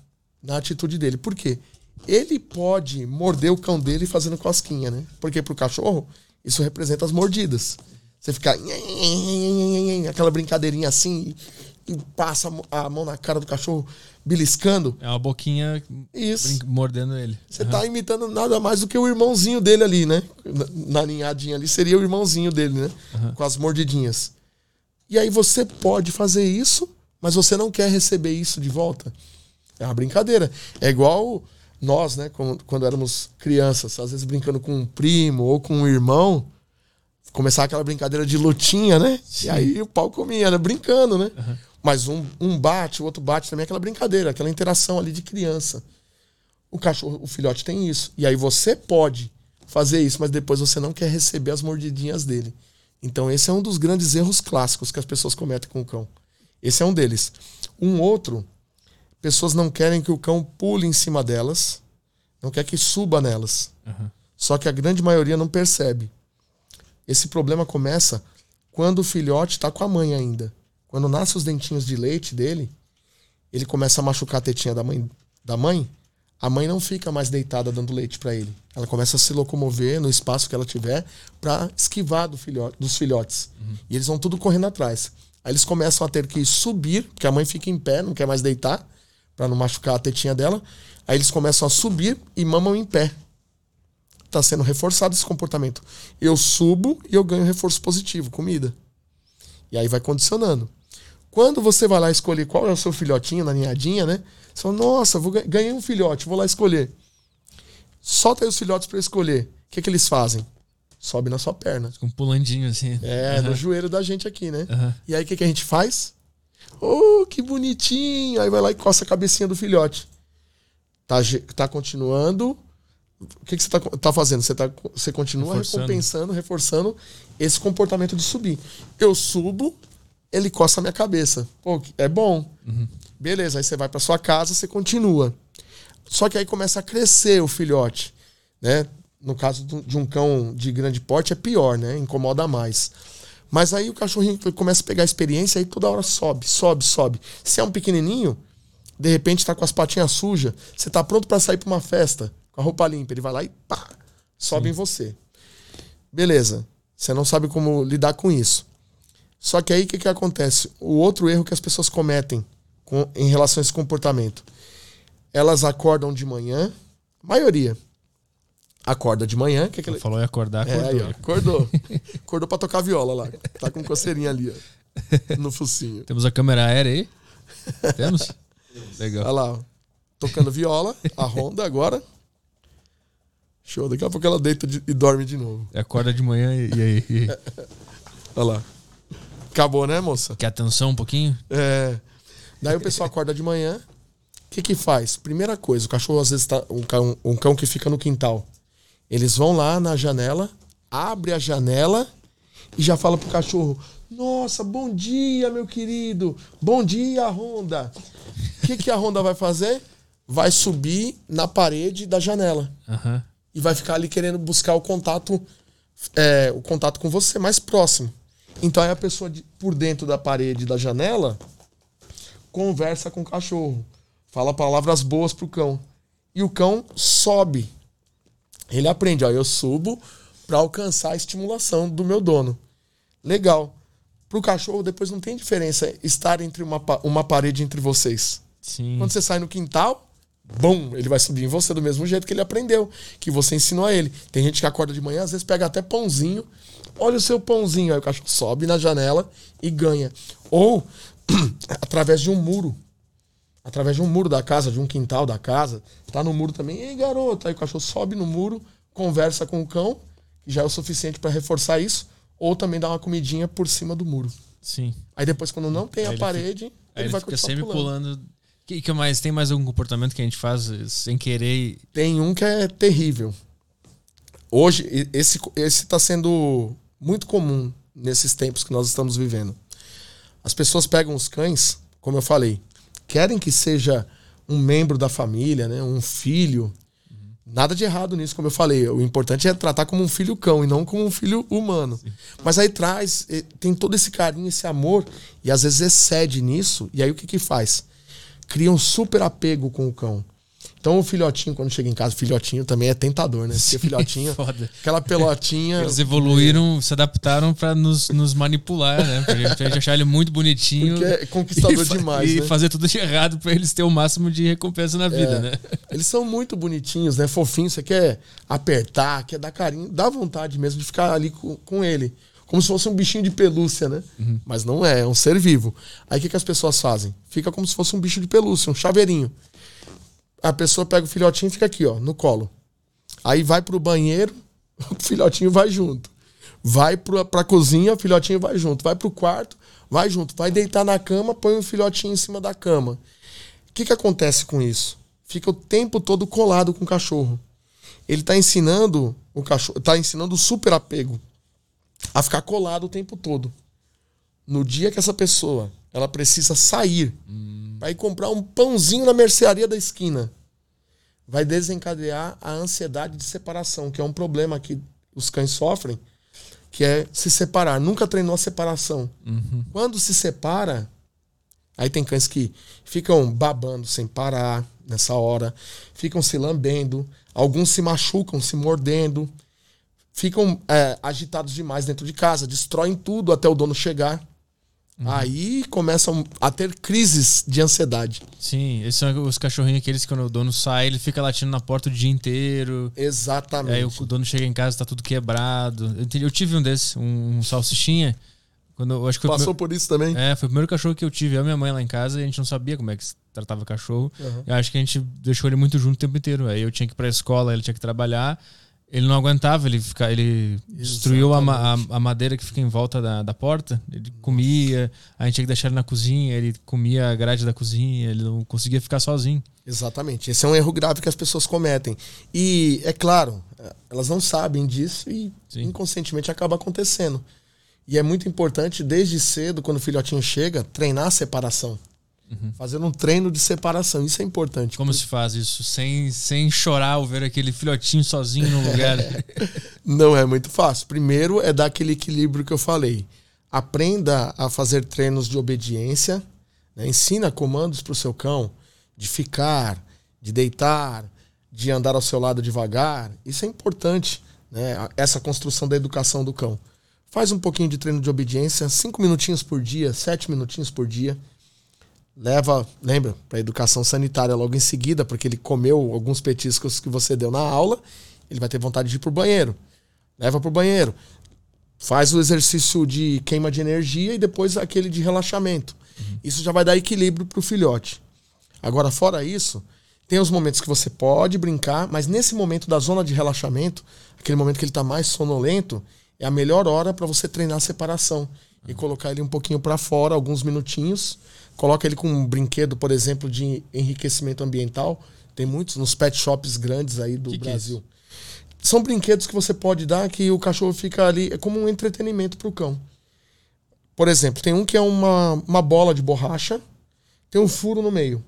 na atitude dele. Por quê? Ele pode morder o cão dele fazendo cosquinha, né? Porque pro cachorro, isso representa as mordidas. Você fica aquela brincadeirinha assim e passa a mão na cara do cachorro beliscando. É uma boquinha Isso. mordendo ele. Você uhum. tá imitando nada mais do que o irmãozinho dele ali, né? Na, na ninhadinha ali seria o irmãozinho dele, né? Uhum. Com as mordidinhas. E aí você pode fazer isso, mas você não quer receber isso de volta. É uma brincadeira. É igual nós, né? Quando, quando éramos crianças, às vezes brincando com um primo ou com um irmão, começar aquela brincadeira de lutinha, né? Sim. E aí o pau comia, né? Brincando, né? Uhum. Mas um, um bate, o outro bate também, aquela brincadeira, aquela interação ali de criança. O cachorro, o filhote tem isso. E aí você pode fazer isso, mas depois você não quer receber as mordidinhas dele. Então esse é um dos grandes erros clássicos que as pessoas cometem com o cão. Esse é um deles. Um outro, pessoas não querem que o cão pule em cima delas, não quer que suba nelas. Uhum. Só que a grande maioria não percebe. Esse problema começa quando o filhote está com a mãe ainda. Quando nasce os dentinhos de leite dele, ele começa a machucar a tetinha da mãe, da mãe a mãe não fica mais deitada dando leite para ele. Ela começa a se locomover no espaço que ela tiver para esquivar do filhote, dos filhotes. Uhum. E eles vão tudo correndo atrás. Aí eles começam a ter que subir, porque a mãe fica em pé, não quer mais deitar, para não machucar a tetinha dela. Aí eles começam a subir e mamam em pé. Está sendo reforçado esse comportamento. Eu subo e eu ganho reforço positivo, comida. E aí vai condicionando. Quando você vai lá escolher qual é o seu filhotinho na ninhadinha, né? Você fala, nossa, vou, ganhei um filhote, vou lá escolher. Solta aí os filhotes para escolher. O que, que eles fazem? Sobe na sua perna. Um pulandinho assim. É, uhum. no joelho da gente aqui, né? Uhum. E aí o que, que a gente faz? Oh, que bonitinho! Aí vai lá e coça a cabecinha do filhote. Tá, tá continuando. O que, que você tá, tá fazendo? Você, tá, você continua reforçando. recompensando, reforçando esse comportamento de subir. Eu subo, ele coça a minha cabeça. Pô, é bom. Uhum. Beleza, aí você vai para sua casa, você continua. Só que aí começa a crescer o filhote, né? No caso de um cão de grande porte é pior, né? Incomoda mais. Mas aí o cachorrinho começa a pegar experiência e toda hora sobe, sobe, sobe. Se é um pequenininho, de repente está com as patinhas sujas, você está pronto para sair para uma festa com a roupa limpa, ele vai lá e pá, sobe Sim. em você. Beleza. Você não sabe como lidar com isso. Só que aí o que, que acontece? O outro erro que as pessoas cometem com, em relação a esse comportamento. Elas acordam de manhã, maioria acorda de manhã. Que aquele... Falou em acordar, acordou. É, aí, acordou. acordou pra tocar viola lá. Tá com coceirinha ali, ó, no focinho. Temos a câmera aérea aí? Temos? Legal. Olha lá, ó, tocando viola, a Honda agora. Show, daqui a pouco ela deita de, e dorme de novo. Acorda de manhã e, e aí? E... Olha lá. Acabou, né, moça? Quer atenção um pouquinho? É. Daí o pessoal acorda de manhã. O que que faz? Primeira coisa, o cachorro às vezes tá. Um cão, um cão que fica no quintal. Eles vão lá na janela, abre a janela e já fala pro cachorro: Nossa, bom dia, meu querido. Bom dia, Honda. O que, que a Honda vai fazer? Vai subir na parede da janela. Uhum. E vai ficar ali querendo buscar o contato, é, o contato com você mais próximo. Então aí a pessoa de, por dentro da parede da janela conversa com o cachorro, fala palavras boas pro cão. E o cão sobe. Ele aprende, ó, eu subo para alcançar a estimulação do meu dono. Legal. Pro cachorro depois não tem diferença estar entre uma, uma parede entre vocês. Sim. Quando você sai no quintal, bum, ele vai subir em você do mesmo jeito que ele aprendeu, que você ensinou a ele. Tem gente que acorda de manhã, às vezes pega até pãozinho, olha o seu pãozinho, aí o cachorro sobe na janela e ganha. Ou através de um muro. Através de um muro da casa, de um quintal da casa, tá no muro também. Ei, garoto, aí o cachorro sobe no muro, conversa com o cão, que já é o suficiente para reforçar isso, ou também dá uma comidinha por cima do muro. Sim. Aí depois, quando não tem aí a parede, fica, ele, ele vai fica sempre pulando. pulando. Que, que mais? Tem mais algum comportamento que a gente faz sem querer? Tem um que é terrível. Hoje, esse está sendo muito comum nesses tempos que nós estamos vivendo. As pessoas pegam os cães, como eu falei, querem que seja um membro da família, né, um filho, Nada de errado nisso, como eu falei. O importante é tratar como um filho cão e não como um filho humano. Sim. Mas aí traz, eh, tem todo esse carinho, esse amor, e às vezes excede nisso, e aí o que que faz? Cria um super apego com o cão. Então o filhotinho, quando chega em casa, filhotinho também é tentador, né? Porque filhotinho, Foda. aquela pelotinha. Eles evoluíram, se adaptaram para nos, nos manipular, né? Pra gente, pra gente achar ele muito bonitinho. Porque é conquistador e, demais. E né? fazer tudo de errado para eles terem o máximo de recompensa na vida, é. né? Eles são muito bonitinhos, né? Fofinhos. Você quer apertar, quer dar carinho, dá vontade mesmo de ficar ali com, com ele. Como se fosse um bichinho de pelúcia, né? Uhum. Mas não é, é um ser vivo. Aí o que, que as pessoas fazem? Fica como se fosse um bicho de pelúcia, um chaveirinho a pessoa pega o filhotinho e fica aqui, ó, no colo. Aí vai pro banheiro, o filhotinho vai junto. Vai pro, pra cozinha, o filhotinho vai junto. Vai pro quarto, vai junto. Vai deitar na cama, põe o filhotinho em cima da cama. O que, que acontece com isso? Fica o tempo todo colado com o cachorro. Ele tá ensinando o cachorro, tá ensinando o super apego a ficar colado o tempo todo. No dia que essa pessoa ela precisa sair hum. para ir comprar um pãozinho na mercearia da esquina. Vai desencadear a ansiedade de separação, que é um problema que os cães sofrem, que é se separar. Nunca treinou a separação. Uhum. Quando se separa, aí tem cães que ficam babando sem parar nessa hora, ficam se lambendo, alguns se machucam, se mordendo, ficam é, agitados demais dentro de casa, destroem tudo até o dono chegar. Uhum. Aí começam a ter crises de ansiedade. Sim, esses são os cachorrinhos aqueles que quando o dono sai, ele fica latindo na porta o dia inteiro. Exatamente. Aí o dono chega em casa, tá tudo quebrado. Eu, tive um desses, um, um salsichinha. Quando eu, acho que Passou por isso também? É, foi o primeiro cachorro que eu tive. Eu e minha mãe lá em casa e a gente não sabia como é que se tratava cachorro. Uhum. Eu acho que a gente deixou ele muito junto o tempo inteiro. Aí eu tinha que ir pra escola, ele tinha que trabalhar. Ele não aguentava, ele, fica, ele destruiu a, a, a, madeira que fica em volta da, da porta. Ele comia, a gente tinha que deixar ele na cozinha, ele comia a grade da cozinha, ele não conseguia ficar sozinho. Exatamente. Esse é um erro grave que as pessoas cometem. E, é claro, elas não sabem disso e Sim. inconscientemente acaba acontecendo. E é muito importante, desde cedo, quando o filhotinho chega, treinar a separação. Uhum. Fazendo um treino de separação. Isso é importante. Como se faz isso? Sem, sem chorar ao ver aquele filhotinho sozinho no lugar? Não é muito fácil. Primeiro é dar aquele equilíbrio que eu falei. Aprenda a fazer treinos de obediência. Né? Ensina comandos para o seu cão de ficar, de deitar, de andar ao seu lado devagar. Isso é importante. Né? Essa construção da educação do cão. Faz um pouquinho de treino de obediência, cinco minutinhos por dia, sete minutinhos por dia leva, lembra, para educação sanitária logo em seguida, porque ele comeu alguns petiscos que você deu na aula, ele vai ter vontade de ir pro banheiro. Leva pro banheiro. Faz o exercício de queima de energia e depois aquele de relaxamento. Uhum. Isso já vai dar equilíbrio pro filhote. Agora, fora isso, tem os momentos que você pode brincar, mas nesse momento da zona de relaxamento, aquele momento que ele está mais sonolento, é a melhor hora para você treinar a separação uhum. e colocar ele um pouquinho para fora, alguns minutinhos, coloca ele com um brinquedo, por exemplo, de enriquecimento ambiental. Tem muitos nos pet shops grandes aí do que Brasil. Que é São brinquedos que você pode dar que o cachorro fica ali, é como um entretenimento para o cão. Por exemplo, tem um que é uma, uma bola de borracha, tem um furo no meio.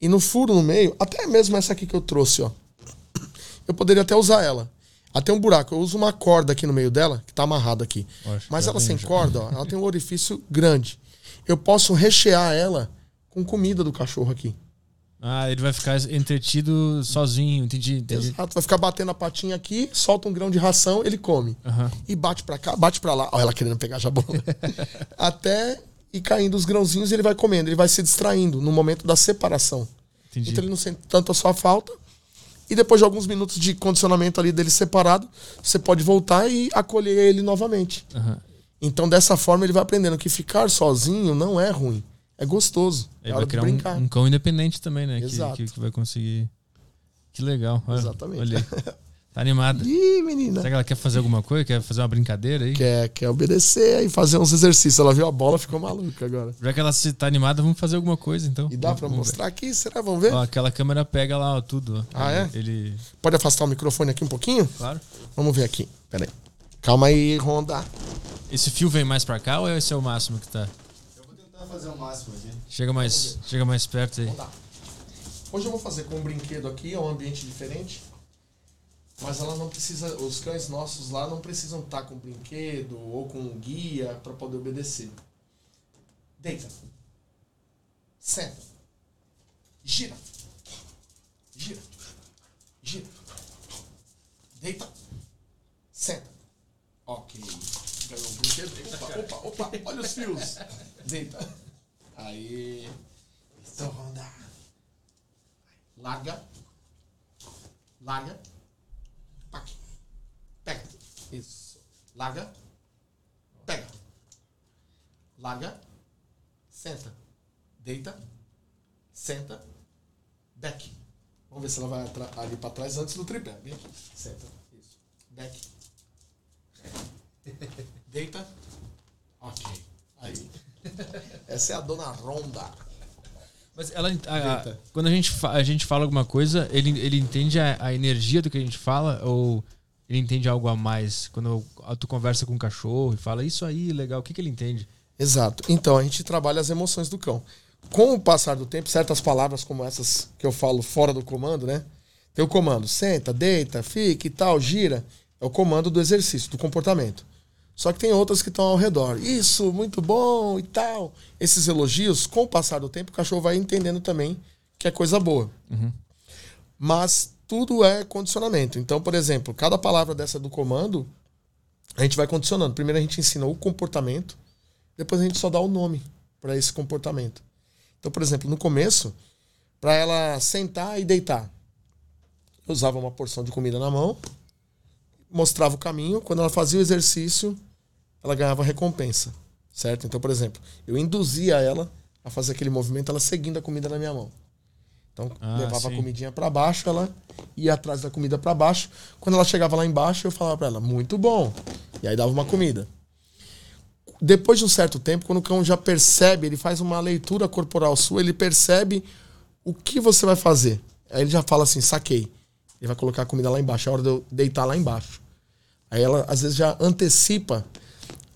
E no furo no meio, até mesmo essa aqui que eu trouxe, ó. Eu poderia até usar ela. Até um buraco. Eu uso uma corda aqui no meio dela, que está amarrada aqui. Mas ela sem já. corda, ó, ela tem um orifício grande eu posso rechear ela com comida do cachorro aqui. Ah, ele vai ficar entretido sozinho, entendi, entendi. Exato, vai ficar batendo a patinha aqui, solta um grão de ração, ele come. Uhum. E bate pra cá, bate pra lá. Olha ela querendo pegar jabão. Até ir caindo os grãozinhos e ele vai comendo, ele vai se distraindo no momento da separação. Entendi. Então ele não sente tanto a sua falta. E depois de alguns minutos de condicionamento ali dele separado, você pode voltar e acolher ele novamente. Uhum. Então, dessa forma, ele vai aprendendo que ficar sozinho não é ruim. É gostoso. Ele é vai criar um, um, cão independente também, né? Exato. Que, que, que vai conseguir. Que legal. Exatamente. Olha. Tá animada. Ih, menina. Será que ela quer fazer alguma coisa? Quer fazer uma brincadeira aí? Quer, quer obedecer e fazer uns exercícios. Ela viu a bola ficou maluca agora. Já que ela se tá animada, vamos fazer alguma coisa então. E dá pra mostrar ver. aqui? Será? Vamos ver? Ó, aquela câmera pega lá ó, tudo. Ó. Ah, é? Ele... Pode afastar o microfone aqui um pouquinho? Claro. Vamos ver aqui. Pera aí. Calma aí, Ronda. Esse fio vem mais pra cá ou esse é o máximo que tá? Eu vou tentar fazer o máximo aqui. Chega mais, chega mais perto aí. Hoje eu vou fazer com um brinquedo aqui, é um ambiente diferente. Mas ela não precisa, os cães nossos lá não precisam estar com brinquedo ou com guia para poder obedecer. Deita. Senta. Gira. Gira. Gira. Deita. Senta. Ok. Ganhou um brinquedo. Opa, opa, opa. Olha os fios. Deita. Aí. Então, ronda. Larga. Larga. Pega. Isso. Larga. Pega. Larga. Senta. Deita. Senta. Back. Vamos ver se ela vai ali para trás antes do tripé. Vem aqui. Senta. Isso. Back. Deita. Ok. Aí. Essa é a dona Ronda. Mas ela, a, a, quando a gente, a gente fala alguma coisa, ele, ele entende a, a energia do que a gente fala ou ele entende algo a mais? Quando tu conversa com um cachorro e fala isso aí, legal, o que, que ele entende? Exato. Então, a gente trabalha as emoções do cão. Com o passar do tempo, certas palavras como essas que eu falo fora do comando, né? Tem o comando, senta, deita, fica e tal, gira. É o comando do exercício, do comportamento. Só que tem outras que estão ao redor. Isso, muito bom e tal. Esses elogios, com o passar do tempo, o cachorro vai entendendo também que é coisa boa. Uhum. Mas tudo é condicionamento. Então, por exemplo, cada palavra dessa do comando, a gente vai condicionando. Primeiro a gente ensina o comportamento, depois a gente só dá o nome para esse comportamento. Então, por exemplo, no começo, para ela sentar e deitar, eu usava uma porção de comida na mão, mostrava o caminho. Quando ela fazia o exercício, ela ganhava recompensa, certo? Então, por exemplo, eu induzia ela a fazer aquele movimento, ela seguindo a comida na minha mão. Então, ah, levava sim. a comidinha para baixo, ela ia atrás da comida para baixo. Quando ela chegava lá embaixo, eu falava para ela, muito bom. E aí dava uma comida. Depois de um certo tempo, quando o cão já percebe, ele faz uma leitura corporal sua, ele percebe o que você vai fazer. Aí ele já fala assim, saquei. Ele vai colocar a comida lá embaixo, é hora de eu deitar lá embaixo. Aí ela, às vezes, já antecipa.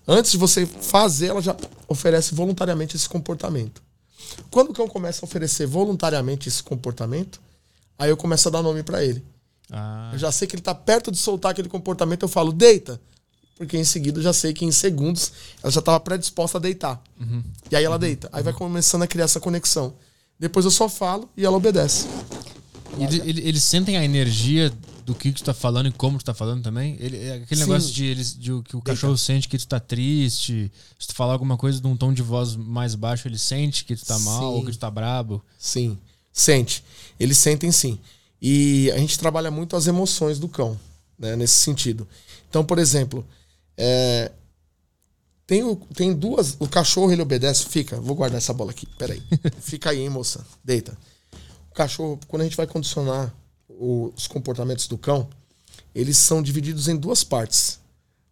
Antes de você fazer, ela já oferece voluntariamente esse comportamento. Quando o cão começa a oferecer voluntariamente esse comportamento, aí eu começo a dar nome para ele. Ah. Eu já sei que ele está perto de soltar aquele comportamento, eu falo, deita. Porque em seguida eu já sei que em segundos ela já estava predisposta a deitar. Uhum. E aí ela uhum. deita. Aí vai começando a criar essa conexão. Depois eu só falo e ela obedece. E eles, eles sentem a energia do que, que tu tá falando e como tu tá falando também? Ele, é aquele Sim. negócio de, eles, de, que o cachorro Eita. sente que tu tá triste. Se tu falar alguma coisa num tom de voz mais baixo, ele sente que tu tá mal sim. ou que tu tá brabo. Sim, sente. Eles sentem sim. E a gente trabalha muito as emoções do cão, né, nesse sentido. Então, por exemplo, é, tem, o, tem duas. O cachorro ele obedece. Fica, vou guardar essa bola aqui. Peraí. Fica aí, hein, moça. Deita. Cachorro, quando a gente vai condicionar os comportamentos do cão, eles são divididos em duas partes.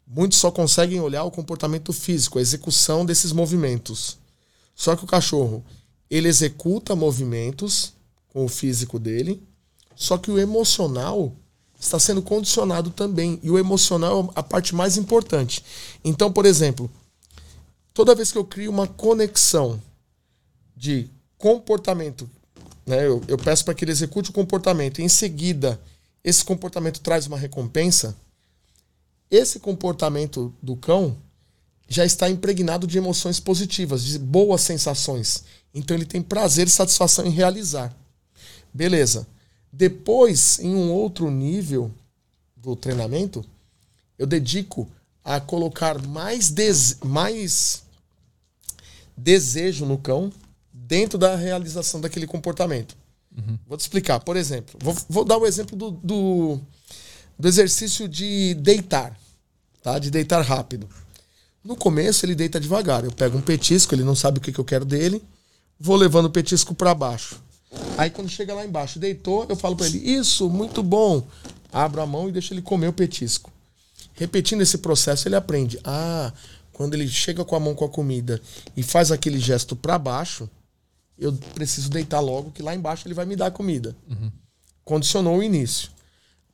Muitos só conseguem olhar o comportamento físico, a execução desses movimentos. Só que o cachorro, ele executa movimentos com o físico dele, só que o emocional está sendo condicionado também. E o emocional é a parte mais importante. Então, por exemplo, toda vez que eu crio uma conexão de comportamento né? Eu, eu peço para que ele execute o comportamento e em seguida esse comportamento traz uma recompensa. Esse comportamento do cão já está impregnado de emoções positivas, de boas sensações. Então ele tem prazer e satisfação em realizar. Beleza. Depois, em um outro nível do treinamento, eu dedico a colocar mais, mais desejo no cão dentro da realização daquele comportamento. Uhum. Vou te explicar. Por exemplo, vou, vou dar o exemplo do, do, do, exercício de deitar, tá? De deitar rápido. No começo ele deita devagar. Eu pego um petisco, ele não sabe o que, que eu quero dele, vou levando o petisco para baixo. Aí quando chega lá embaixo, deitou, eu falo para ele: Isso, muito bom. Abro a mão e deixo ele comer o petisco. Repetindo esse processo, ele aprende. Ah, quando ele chega com a mão com a comida e faz aquele gesto para baixo, eu preciso deitar logo, que lá embaixo ele vai me dar comida. Uhum. Condicionou o início.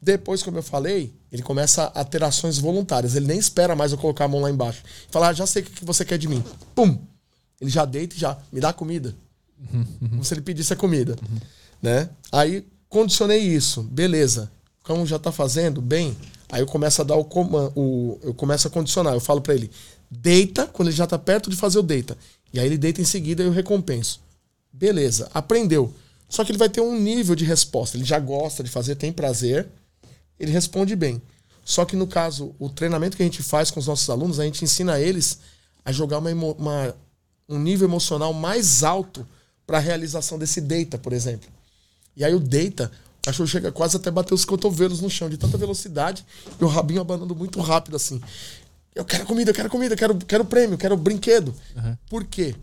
Depois, como eu falei, ele começa a ter ações voluntárias. Ele nem espera mais eu colocar a mão lá embaixo. Falar, ah, já sei o que você quer de mim. Pum! Ele já deita e já me dá comida. Uhum. Como se ele pedisse a comida. Uhum. Né? Aí condicionei isso. Beleza. Como já está fazendo, bem. Aí eu começo a dar o comando. Eu começo a condicionar. Eu falo para ele, deita, quando ele já está perto de fazer o deita. E aí ele deita em seguida e eu recompenso. Beleza, aprendeu. Só que ele vai ter um nível de resposta. Ele já gosta de fazer, tem prazer, ele responde bem. Só que no caso, o treinamento que a gente faz com os nossos alunos, a gente ensina eles a jogar uma, uma um nível emocional mais alto para a realização desse data, por exemplo. E aí o data, o cachorro chega quase até bater os cotovelos no chão de tanta velocidade e o rabinho abanando muito rápido assim. Eu quero comida, eu quero comida, eu quero, quero prêmio, quero brinquedo. Uhum. Por quê?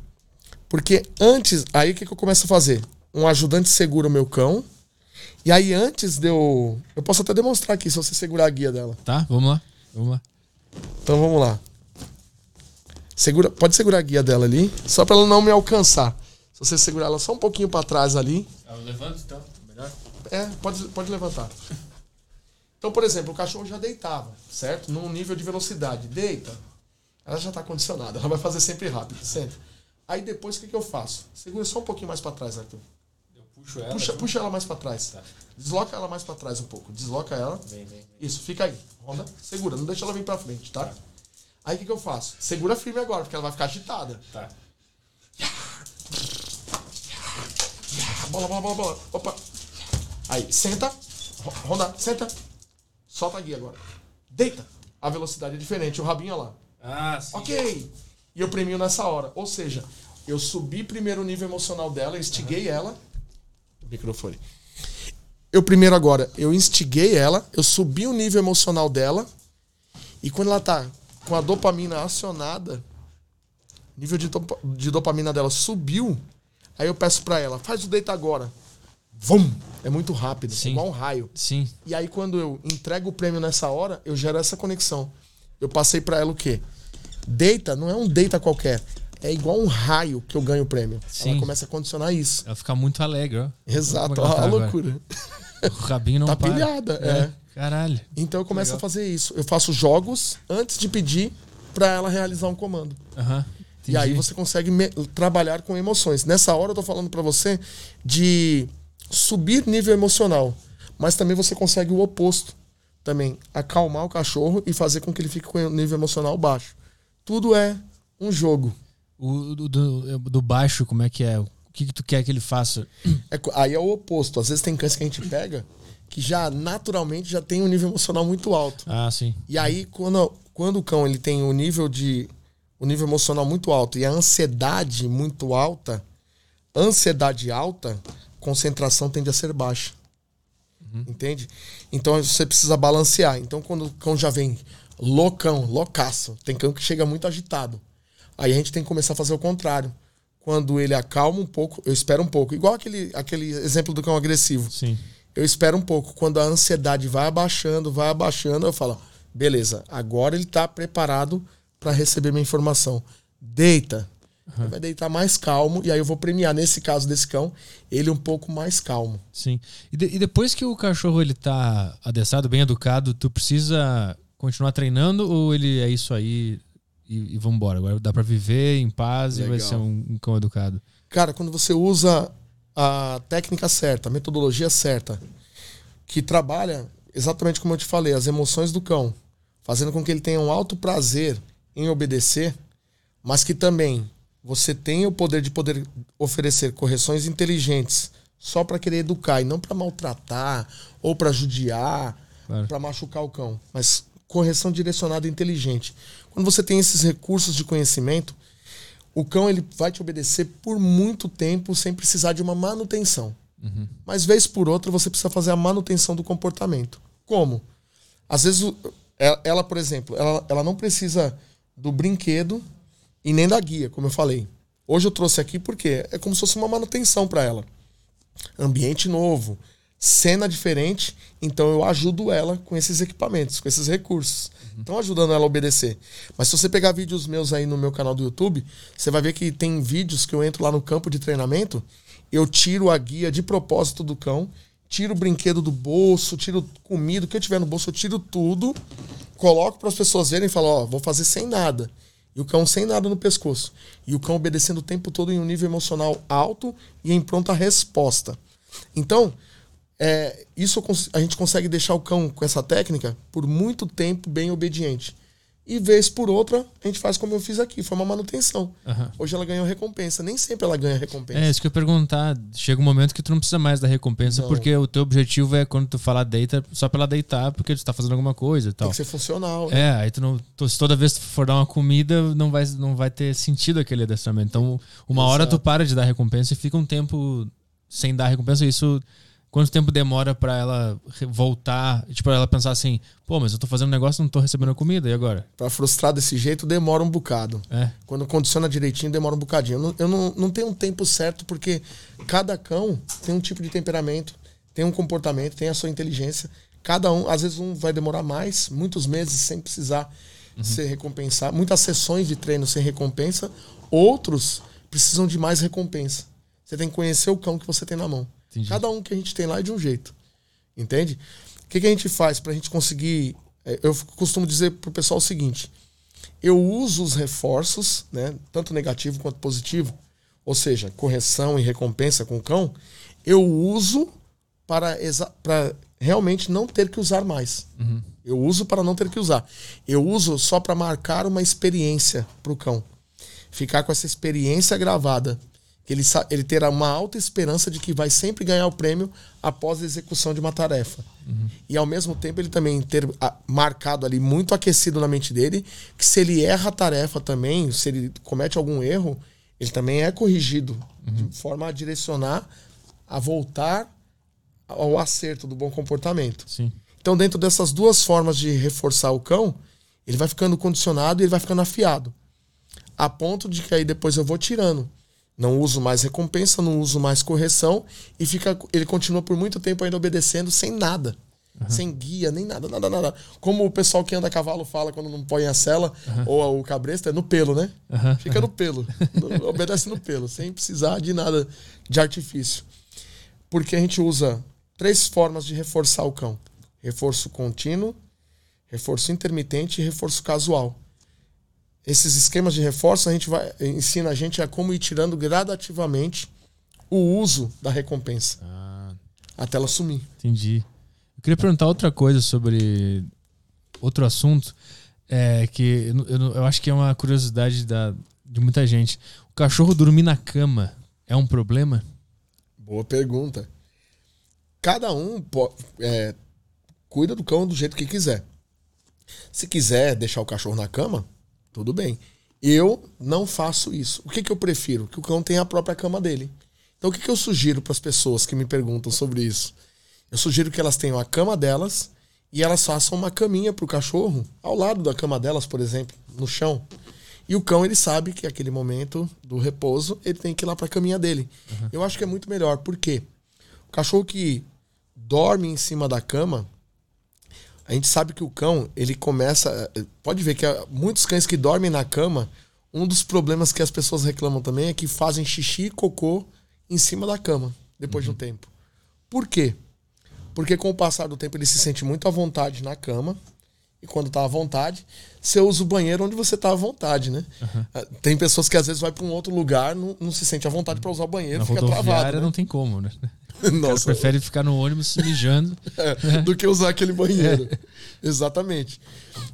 Porque antes, aí o que, que eu começo a fazer? Um ajudante segura o meu cão. E aí antes de eu. Eu posso até demonstrar aqui se você segurar a guia dela. Tá, vamos lá. Vamos lá. Então vamos lá. Segura, pode segurar a guia dela ali, só para ela não me alcançar. Se você segurar ela só um pouquinho para trás ali. Ah, eu levanto então, melhor? É, pode, pode levantar. Então, por exemplo, o cachorro já deitava, certo? Num nível de velocidade. Deita. Ela já está condicionada, ela vai fazer sempre rápido, sempre. Aí depois o que, que eu faço? Segura só um pouquinho mais para trás, Arthur. Eu puxo ela. Puxa, puxa ela mais para trás. Tá. Desloca ela mais para trás um pouco. Desloca ela. Vem, vem, vem. Isso, fica aí. Ronda. Segura, não deixa ela vir para frente, tá? tá. Aí o que, que eu faço? Segura firme agora, porque ela vai ficar agitada. Tá. Bola, bola, bola, bola. Opa. Aí, senta. Ronda, senta. Solta a guia agora. Deita. A velocidade é diferente, o rabinho lá. Ah, sim. Ok. E eu premio nessa hora. Ou seja, eu subi primeiro o nível emocional dela, instiguei uhum. ela. Microfone. Eu primeiro agora, eu instiguei ela, eu subi o nível emocional dela. E quando ela tá com a dopamina acionada, nível de, de dopamina dela subiu, aí eu peço para ela, faz o deita agora. Vum! É muito rápido, Sim. igual um raio. Sim. E aí quando eu entrego o prêmio nessa hora, eu gero essa conexão. Eu passei para ela o quê? Deita não é um deita qualquer. É igual um raio que eu ganho o prêmio. Sim. Ela começa a condicionar isso. Ela fica muito alegre, ó. Exato, ó, a loucura. O rabinho não tá para. pilhada, é. é. Caralho. Então eu começo Legal. a fazer isso. Eu faço jogos antes de pedir para ela realizar um comando. Uhum, e aí você consegue trabalhar com emoções. Nessa hora eu tô falando para você de subir nível emocional, mas também você consegue o oposto. Também acalmar o cachorro e fazer com que ele fique com o nível emocional baixo. Tudo é um jogo. O do, do, baixo, como é que é? O que, que tu quer que ele faça? É, aí é o oposto. Às vezes tem cães que a gente pega que já naturalmente já tem um nível emocional muito alto. Ah, sim. E aí quando, quando o cão ele tem o um nível de o um nível emocional muito alto e a ansiedade muito alta, ansiedade alta, concentração tende a ser baixa. Uhum. Entende? Então você precisa balancear. Então quando o cão já vem loucão, loucaço, tem cão que chega muito agitado. Aí a gente tem que começar a fazer o contrário. Quando ele acalma um pouco, eu espero um pouco. Igual aquele, aquele exemplo do cão agressivo. Sim eu espero um pouco. Quando a ansiedade vai abaixando, vai abaixando, eu falo, beleza, agora ele está preparado para receber minha informação. Deita. Uhum. Ele vai deitar mais calmo e aí eu vou premiar, nesse caso desse cão, ele um pouco mais calmo. Sim. E, de, e depois que o cachorro ele tá adestrado, bem educado, tu precisa continuar treinando ou ele é isso aí e, e vambora? Agora dá para viver em paz Legal. e vai ser um, um cão educado. Cara, quando você usa a técnica certa, a metodologia certa, que trabalha exatamente como eu te falei, as emoções do cão, fazendo com que ele tenha um alto prazer em obedecer, mas que também você tenha o poder de poder oferecer correções inteligentes só para querer educar e não para maltratar ou para judiar, claro. para machucar o cão, mas correção direcionada inteligente. Quando você tem esses recursos de conhecimento, o cão ele vai te obedecer por muito tempo sem precisar de uma manutenção. Uhum. Mas vez por outra você precisa fazer a manutenção do comportamento. Como? Às vezes ela, por exemplo, ela, ela não precisa do brinquedo e nem da guia, como eu falei. Hoje eu trouxe aqui porque é como se fosse uma manutenção para ela. Ambiente novo, cena diferente, então eu ajudo ela com esses equipamentos, com esses recursos. Estão uhum. ajudando ela a obedecer. Mas se você pegar vídeos meus aí no meu canal do YouTube, você vai ver que tem vídeos que eu entro lá no campo de treinamento, eu tiro a guia de propósito do cão, tiro o brinquedo do bolso, tiro comida, o que eu tiver no bolso, eu tiro tudo, coloco para as pessoas verem e falo, ó, vou fazer sem nada. E o cão sem nada no pescoço. E o cão obedecendo o tempo todo em um nível emocional alto e em pronta resposta. Então, é, isso a gente consegue deixar o cão com essa técnica por muito tempo bem obediente. E vez por outra, a gente faz como eu fiz aqui, foi uma manutenção. Uhum. Hoje ela ganhou recompensa. Nem sempre ela ganha recompensa. É, isso que eu ia perguntar. Chega um momento que tu não precisa mais da recompensa, não. porque o teu objetivo é quando tu falar deita, só pra ela deitar, porque tu tá fazendo alguma coisa e tal. Tem que ser funcional. Né? É, aí tu não. Tu, se toda vez que tu for dar uma comida, não vai, não vai ter sentido aquele adestramento. Então, uma Exato. hora tu para de dar recompensa e fica um tempo sem dar recompensa. Isso Quanto tempo demora para ela voltar? Tipo, ela pensar assim, pô, mas eu tô fazendo um negócio e não tô recebendo comida, e agora? Pra frustrar desse jeito, demora um bocado. É. Quando condiciona direitinho, demora um bocadinho. Eu, não, eu não, não tenho um tempo certo, porque cada cão tem um tipo de temperamento, tem um comportamento, tem a sua inteligência. Cada um, às vezes um vai demorar mais, muitos meses sem precisar uhum. ser recompensado. Muitas sessões de treino sem recompensa. Outros precisam de mais recompensa. Você tem que conhecer o cão que você tem na mão. Entendi. Cada um que a gente tem lá é de um jeito. Entende? O que, que a gente faz para a gente conseguir. É, eu costumo dizer pro pessoal o seguinte: eu uso os reforços, né, tanto negativo quanto positivo, ou seja, correção e recompensa com o cão, eu uso para, para realmente não ter que usar mais. Uhum. Eu uso para não ter que usar. Eu uso só para marcar uma experiência para o cão. Ficar com essa experiência gravada ele, ele terá uma alta esperança de que vai sempre ganhar o prêmio após a execução de uma tarefa. Uhum. E ao mesmo tempo ele também ter marcado ali muito aquecido na mente dele que se ele erra a tarefa também, se ele comete algum erro, ele também é corrigido uhum. de forma a direcionar a voltar ao acerto do bom comportamento. Sim. Então, dentro dessas duas formas de reforçar o cão, ele vai ficando condicionado e ele vai ficando afiado. A ponto de que aí depois eu vou tirando não uso mais recompensa, não uso mais correção e fica, ele continua por muito tempo ainda obedecendo sem nada. Uhum. Sem guia, nem nada, nada, nada. Como o pessoal que anda a cavalo fala quando não põe a sela uhum. ou o cabresto, é no pelo, né? Uhum. Fica no pelo. obedece no pelo, sem precisar de nada de artifício. Porque a gente usa três formas de reforçar o cão: reforço contínuo, reforço intermitente e reforço casual esses esquemas de reforço, a gente vai ensina a gente a como ir tirando gradativamente o uso da recompensa. Ah. Até ela sumir. Entendi. Eu queria perguntar outra coisa sobre outro assunto, é, que eu, eu, eu acho que é uma curiosidade da, de muita gente. O cachorro dormir na cama é um problema? Boa pergunta. Cada um é, cuida do cão do jeito que quiser. Se quiser deixar o cachorro na cama, tudo bem. Eu não faço isso. O que, que eu prefiro? Que o cão tenha a própria cama dele. Então, o que, que eu sugiro para as pessoas que me perguntam sobre isso? Eu sugiro que elas tenham a cama delas e elas façam uma caminha para o cachorro ao lado da cama delas, por exemplo, no chão. E o cão, ele sabe que aquele momento do repouso, ele tem que ir lá para a caminha dele. Uhum. Eu acho que é muito melhor. Por quê? O cachorro que dorme em cima da cama, a gente sabe que o cão, ele começa. Pode ver que muitos cães que dormem na cama, um dos problemas que as pessoas reclamam também é que fazem xixi e cocô em cima da cama, depois uhum. de um tempo. Por quê? Porque com o passar do tempo ele se sente muito à vontade na cama. E quando tá à vontade, você usa o banheiro onde você tá à vontade, né? Uhum. Tem pessoas que às vezes vai para um outro lugar, não, não se sente à vontade para usar o banheiro, Na fica travado. Né? não tem como, né? Nossa. prefere ficar no ônibus mijando é, do que usar aquele banheiro. É. Exatamente.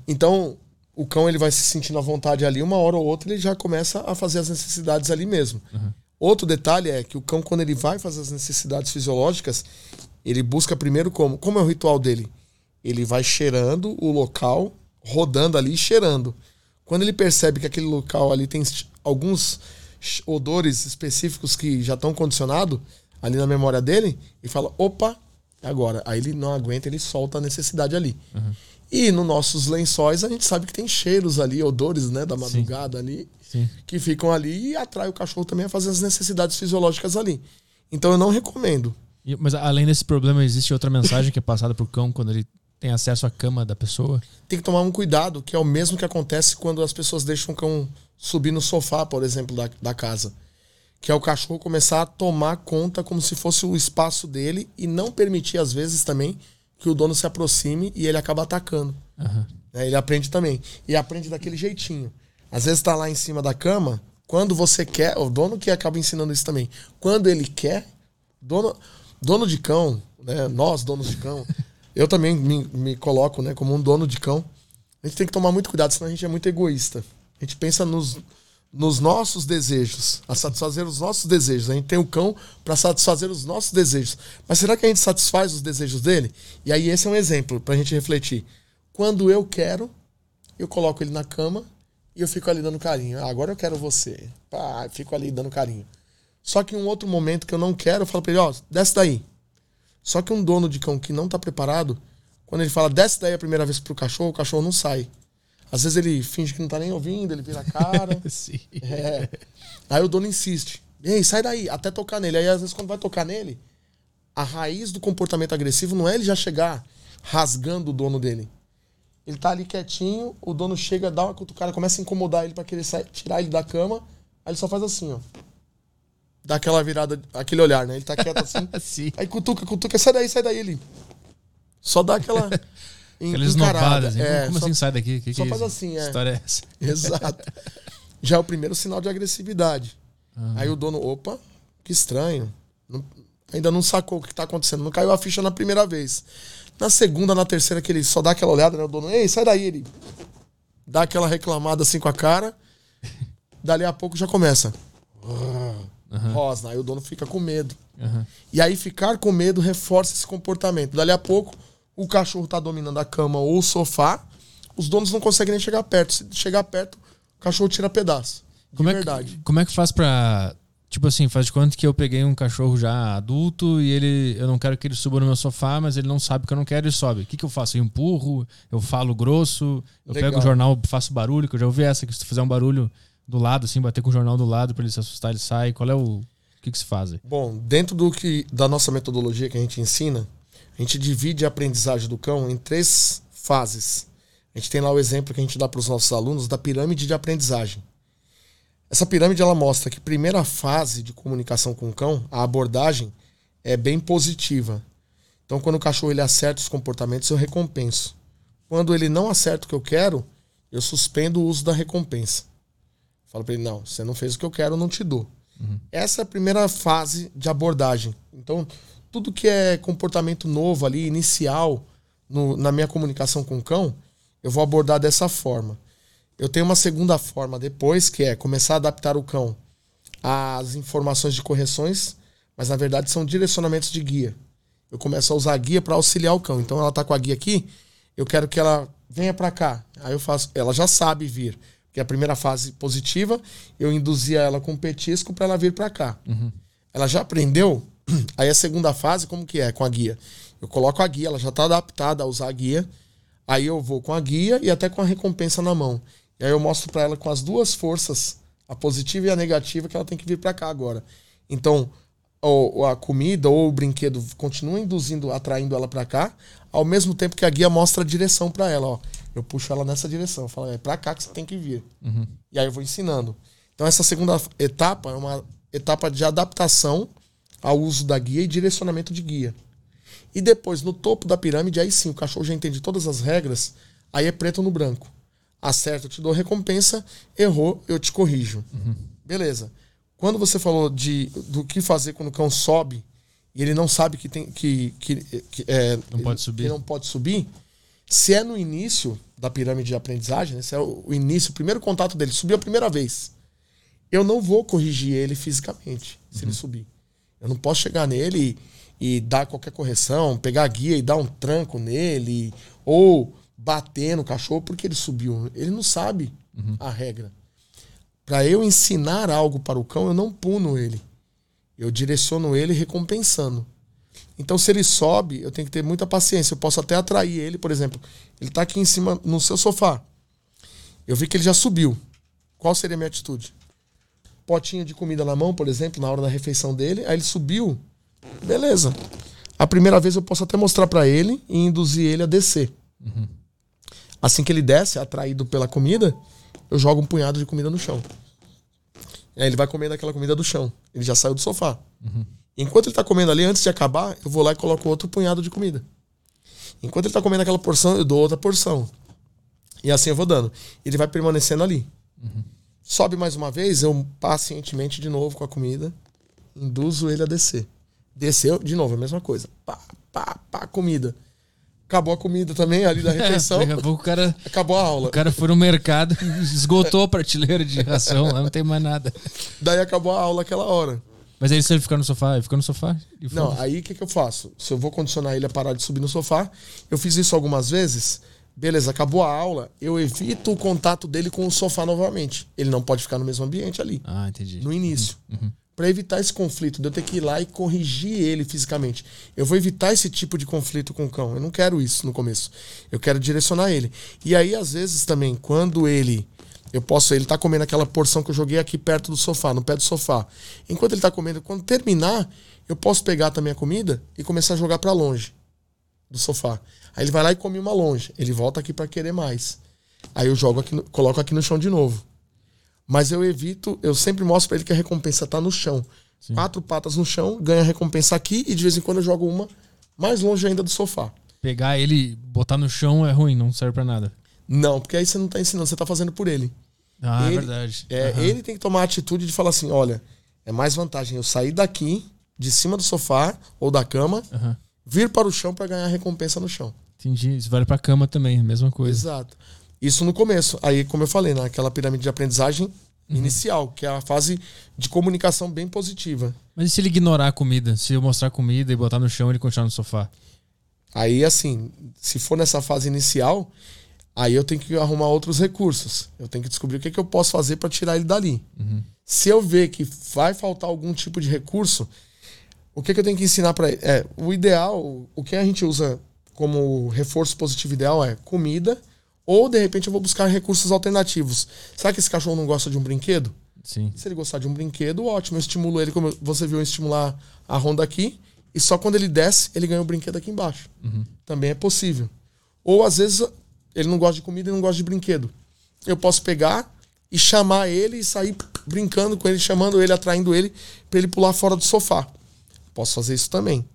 Então, o cão ele vai se sentindo à vontade ali, uma hora ou outra ele já começa a fazer as necessidades ali mesmo. Uhum. Outro detalhe é que o cão, quando ele vai fazer as necessidades fisiológicas, ele busca primeiro como? Como é o ritual dele? Ele vai cheirando o local, rodando ali e cheirando. Quando ele percebe que aquele local ali tem alguns odores específicos que já estão condicionados, ali na memória dele e fala: opa, agora. Aí ele não aguenta, ele solta a necessidade ali. Uhum. E nos nossos lençóis a gente sabe que tem cheiros ali, odores né, da madrugada Sim. ali, Sim. que ficam ali e atrai o cachorro também a fazer as necessidades fisiológicas ali. Então eu não recomendo. Mas além desse problema, existe outra mensagem que é passada pro cão quando ele tem acesso à cama da pessoa? Tem que tomar um cuidado, que é o mesmo que acontece quando as pessoas deixam o cão subir no sofá, por exemplo, da, da casa. Que é o cachorro começar a tomar conta como se fosse o espaço dele e não permitir, às vezes, também que o dono se aproxime e ele acaba atacando. Uhum. É, ele aprende também. E aprende daquele jeitinho. Às vezes tá lá em cima da cama, quando você quer, o dono que acaba ensinando isso também. Quando ele quer, dono, dono de cão, né, nós donos de cão, eu também me, me coloco né, como um dono de cão. A gente tem que tomar muito cuidado, senão a gente é muito egoísta. A gente pensa nos, nos nossos desejos, a satisfazer os nossos desejos. A gente tem o cão para satisfazer os nossos desejos. Mas será que a gente satisfaz os desejos dele? E aí esse é um exemplo para a gente refletir. Quando eu quero, eu coloco ele na cama e eu fico ali dando carinho. Ah, agora eu quero você. Pá, fico ali dando carinho. Só que em um outro momento que eu não quero, eu falo para ele, ó, desce daí. Só que um dono de cão que não está preparado, quando ele fala desce daí a primeira vez pro cachorro, o cachorro não sai. Às vezes ele finge que não tá nem ouvindo, ele vira a cara. Sim. É. Aí o dono insiste. Ei, sai daí, até tocar nele. Aí às vezes quando vai tocar nele, a raiz do comportamento agressivo não é ele já chegar rasgando o dono dele. Ele tá ali quietinho, o dono chega, dá uma cutucada, começa a incomodar ele para querer sair, tirar ele da cama. Aí ele só faz assim, ó. Dá aquela virada, aquele olhar, né? Ele tá quieto assim. Sim. Aí cutuca, cutuca, sai daí, sai daí. Ele só dá aquela. Aqueles novadas, assim, é, como só, assim sai daqui? Que só que faz assim, é. história é essa? Exato. Já é o primeiro sinal de agressividade. Uhum. Aí o dono, opa, que estranho. Não, ainda não sacou o que está acontecendo. Não caiu a ficha na primeira vez. Na segunda, na terceira, que ele só dá aquela olhada, né? O dono, ei, sai daí. Ele dá aquela reclamada assim com a cara. Dali a pouco já começa. Uhum. Rosna. Aí o dono fica com medo. Uhum. E aí ficar com medo reforça esse comportamento. Dali a pouco o cachorro tá dominando a cama ou o sofá, os donos não conseguem nem chegar perto. Se chegar perto, o cachorro tira pedaço. Como é verdade. Que, como é que faz pra. Tipo assim, faz de conta que eu peguei um cachorro já adulto e ele. Eu não quero que ele suba no meu sofá, mas ele não sabe que eu não quero e sobe. O que, que eu faço? Eu empurro, eu falo grosso, eu Legal. pego o jornal, faço barulho, que eu já ouvi essa, que se tu fizer um barulho do lado, assim, bater com o jornal do lado para ele se assustar, ele sai. Qual é o. O que, que se faz? Bom, dentro do que da nossa metodologia que a gente ensina, a gente divide a aprendizagem do cão em três fases. A gente tem lá o exemplo que a gente dá para os nossos alunos da pirâmide de aprendizagem. Essa pirâmide ela mostra que primeira fase de comunicação com o cão, a abordagem é bem positiva. Então, quando o cachorro ele acerta os comportamentos, eu recompenso. Quando ele não acerta o que eu quero, eu suspendo o uso da recompensa. Falo para ele: não, você não fez o que eu quero, eu não te dou. Uhum. Essa é a primeira fase de abordagem. Então, tudo que é comportamento novo ali, inicial, no, na minha comunicação com o cão, eu vou abordar dessa forma. Eu tenho uma segunda forma depois, que é começar a adaptar o cão às informações de correções, mas na verdade são direcionamentos de guia. Eu começo a usar a guia para auxiliar o cão. Então ela está com a guia aqui, eu quero que ela venha para cá. Aí eu faço, ela já sabe vir, que é a primeira fase positiva, eu induzia ela com petisco para ela vir para cá. Uhum. Ela já aprendeu Aí a segunda fase, como que é com a guia? Eu coloco a guia, ela já está adaptada a usar a guia. Aí eu vou com a guia e até com a recompensa na mão. E aí eu mostro para ela com as duas forças, a positiva e a negativa, que ela tem que vir para cá agora. Então, ou, a comida ou o brinquedo continua induzindo, atraindo ela para cá, ao mesmo tempo que a guia mostra a direção para ela. Ó. Eu puxo ela nessa direção, eu falo, é para cá que você tem que vir. Uhum. E aí eu vou ensinando. Então essa segunda etapa é uma etapa de adaptação ao uso da guia e direcionamento de guia. E depois, no topo da pirâmide, aí sim, o cachorro já entende todas as regras, aí é preto no branco. Acerta, eu te dou recompensa, errou, eu te corrijo. Uhum. Beleza. Quando você falou de, do que fazer quando o cão sobe e ele não sabe que tem que, que, que é, não pode subir. Que não pode subir, se é no início da pirâmide de aprendizagem, né, se é o, início, o primeiro contato dele, subiu a primeira vez, eu não vou corrigir ele fisicamente se uhum. ele subir. Eu não posso chegar nele e, e dar qualquer correção, pegar a guia e dar um tranco nele, ou bater no cachorro porque ele subiu. Ele não sabe uhum. a regra. Para eu ensinar algo para o cão, eu não puno ele. Eu direciono ele recompensando. Então, se ele sobe, eu tenho que ter muita paciência. Eu posso até atrair ele, por exemplo. Ele está aqui em cima, no seu sofá. Eu vi que ele já subiu. Qual seria a minha atitude? Potinho de comida na mão, por exemplo, na hora da refeição dele. Aí ele subiu. Beleza. A primeira vez eu posso até mostrar para ele e induzir ele a descer. Uhum. Assim que ele desce, atraído pela comida, eu jogo um punhado de comida no chão. Aí ele vai comendo aquela comida do chão. Ele já saiu do sofá. Uhum. Enquanto ele está comendo ali, antes de acabar, eu vou lá e coloco outro punhado de comida. Enquanto ele está comendo aquela porção, eu dou outra porção. E assim eu vou dando. Ele vai permanecendo ali. Uhum. Sobe mais uma vez, eu pacientemente de novo com a comida, induzo ele a descer. Desceu, de novo, a mesma coisa. Pá, pá, pá, comida. Acabou a comida também ali da refeição. Daqui a pouco o cara. Acabou a aula. O cara foi no mercado, esgotou a prateleira de ração, lá não tem mais nada. Daí acabou a aula aquela hora. Mas aí se ele ficar no sofá, ele fica no sofá? Não, aí o que, que eu faço? Se eu vou condicionar ele a parar de subir no sofá, eu fiz isso algumas vezes. Beleza, acabou a aula, eu evito o contato dele com o sofá novamente. Ele não pode ficar no mesmo ambiente ali. Ah, entendi. No início. Uhum. uhum. Para evitar esse conflito, de eu ter que ir lá e corrigir ele fisicamente. Eu vou evitar esse tipo de conflito com o cão. Eu não quero isso no começo. Eu quero direcionar ele. E aí, às vezes, também, quando ele eu posso, ele tá comendo aquela porção que eu joguei aqui perto do sofá, no pé do sofá. Enquanto ele tá comendo, quando terminar, eu posso pegar também a comida e começar a jogar para longe do sofá. Aí ele vai lá e come uma longe. Ele volta aqui para querer mais. Aí eu jogo aqui, coloco aqui no chão de novo. Mas eu evito, eu sempre mostro para ele que a recompensa tá no chão. Sim. Quatro patas no chão, ganha a recompensa aqui e de vez em quando eu jogo uma mais longe ainda do sofá. Pegar ele, botar no chão é ruim, não serve para nada. Não, porque aí você não está ensinando, você está fazendo por ele. Ah, é ele, é verdade. É, uhum. Ele tem que tomar a atitude de falar assim: olha, é mais vantagem eu sair daqui, de cima do sofá ou da cama, uhum. Vir para o chão para ganhar recompensa no chão. Entendi. Isso vale para a cama também, mesma coisa. Exato. Isso no começo. Aí, como eu falei, naquela pirâmide de aprendizagem uhum. inicial, que é a fase de comunicação bem positiva. Mas e se ele ignorar a comida? Se eu mostrar a comida e botar no chão, ele continuar no sofá? Aí, assim, se for nessa fase inicial, Aí eu tenho que arrumar outros recursos. Eu tenho que descobrir o que, é que eu posso fazer para tirar ele dali. Uhum. Se eu ver que vai faltar algum tipo de recurso, o que, é que eu tenho que ensinar para ele? É, o ideal, o que a gente usa como reforço positivo ideal é comida, ou de repente eu vou buscar recursos alternativos. Será que esse cachorro não gosta de um brinquedo? Sim. Se ele gostar de um brinquedo, ótimo. Eu estimulo ele, como você viu eu estimular a ronda aqui, e só quando ele desce, ele ganha o brinquedo aqui embaixo. Uhum. Também é possível. Ou às vezes ele não gosta de comida e não gosta de brinquedo. Eu posso pegar e chamar ele e sair brincando com ele, chamando ele, atraindo ele para ele pular fora do sofá. Posso fazer isso também.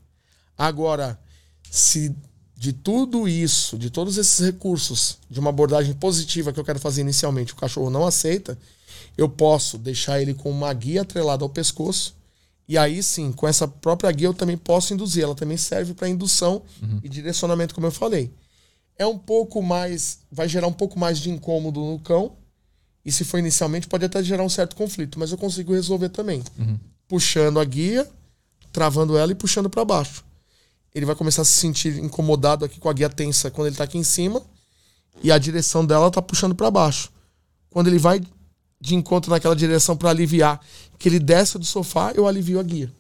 Agora, se de tudo isso, de todos esses recursos, de uma abordagem positiva que eu quero fazer inicialmente, o cachorro não aceita, eu posso deixar ele com uma guia atrelada ao pescoço. E aí sim, com essa própria guia eu também posso induzir. Ela também serve para indução uhum. e direcionamento, como eu falei é um pouco mais. vai gerar um pouco mais de incômodo no cão. E se for inicialmente, pode até gerar um certo conflito, mas eu consigo resolver também. Uhum. Puxando a guia, travando ela e puxando para baixo. Ele vai começar a se sentir incomodado aqui com a guia tensa quando ele tá aqui em cima. E a direção dela tá puxando para baixo. Quando ele vai de encontro naquela direção para aliviar, que ele desce do sofá, eu alivio a guia.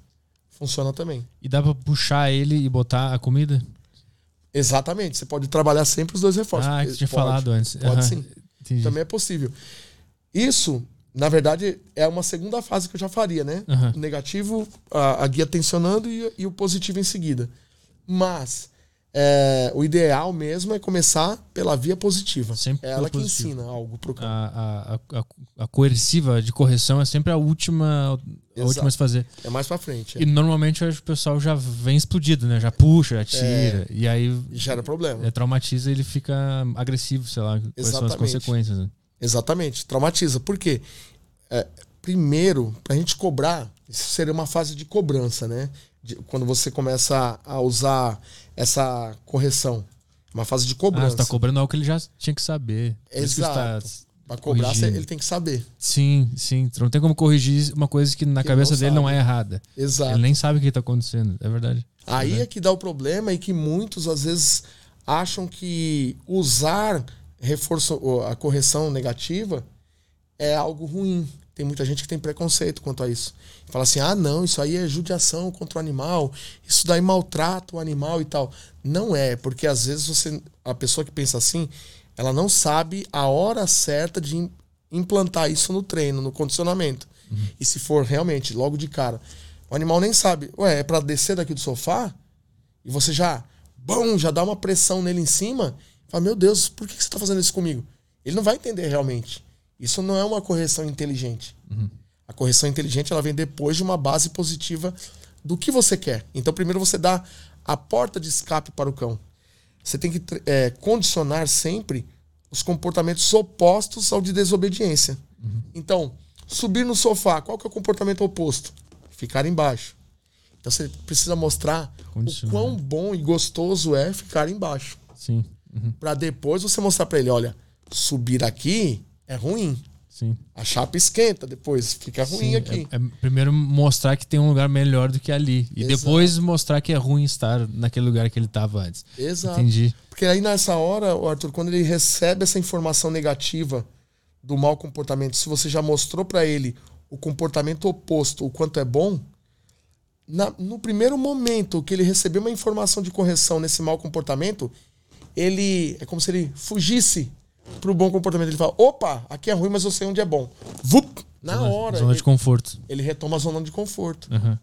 Funciona também. E dá para puxar ele e botar a comida? Exatamente. Você pode trabalhar sempre os dois reforços. Ah, que tinha pode, falado antes. Pode uhum. sim. Entendi. Também é possível. Isso, na verdade, é uma segunda fase que eu já faria, né? Uhum. O negativo, a, a guia tensionando e, e, o positivo em seguida. Mas é, o ideal mesmo é começar pela via positiva. Sempre é ela que positivo. ensina algo pro cão. A, a, a, a, coerciva de correção é sempre a última a última a se fazer. É mais pra frente. É. E normalmente o pessoal já vem explodido, né? Já puxa, já tira. É, e aí. Gera problema. É, traumatiza ele fica agressivo, sei lá. Quais Exatamente. são as consequências. Né? Exatamente. Traumatiza. Por quê? É, primeiro, pra gente cobrar, isso seria uma fase de cobrança, né? De, quando você começa a usar essa correção. Uma fase de cobrança. Ah, você tá cobrando algo que ele já tinha que saber. Exato. Pra cobrar, corrigindo. ele tem que saber. Sim, sim. Não tem como corrigir uma coisa que na que cabeça não dele não é errada. Exato. Ele nem sabe o que está acontecendo. É verdade. Aí é, é que dá o problema e que muitos, às vezes, acham que usar reforço, a correção negativa é algo ruim. tem muita gente que tem preconceito quanto a isso. Fala assim: ah, não, isso aí é judiação contra o animal, isso daí maltrata o animal e tal. Não é, porque às vezes você, a pessoa que pensa assim, ela não sabe a hora certa de implantar isso no treino, no condicionamento. Uhum. E se for realmente logo de cara, o animal nem sabe, ué, é para descer daqui do sofá e você já, bom, já dá uma pressão nele em cima, fala: meu Deus, por que você está fazendo isso comigo? Ele não vai entender realmente. Isso não é uma correção inteligente. Uhum. A correção inteligente ela vem depois de uma base positiva do que você quer. Então, primeiro você dá a porta de escape para o cão. Você tem que é, condicionar sempre os comportamentos opostos ao de desobediência. Uhum. Então, subir no sofá, qual que é o comportamento oposto? Ficar embaixo. Então você precisa mostrar o quão bom e gostoso é ficar embaixo. Sim. Uhum. Para depois você mostrar para ele, olha, subir aqui é ruim. Sim. A chapa esquenta depois, fica ruim Sim, aqui. É, é, primeiro mostrar que tem um lugar melhor do que ali. E Exato. depois mostrar que é ruim estar naquele lugar que ele estava antes. Exato. Entendi. Porque aí nessa hora, Arthur, quando ele recebe essa informação negativa do mau comportamento, se você já mostrou para ele o comportamento oposto, o quanto é bom, na, no primeiro momento que ele recebeu uma informação de correção nesse mau comportamento, ele é como se ele fugisse pro bom comportamento. Ele fala: opa, aqui é ruim, mas eu sei onde é bom. Vup! Na zona, hora. Zona ele, de conforto. Ele retoma a zona de conforto. Uhum.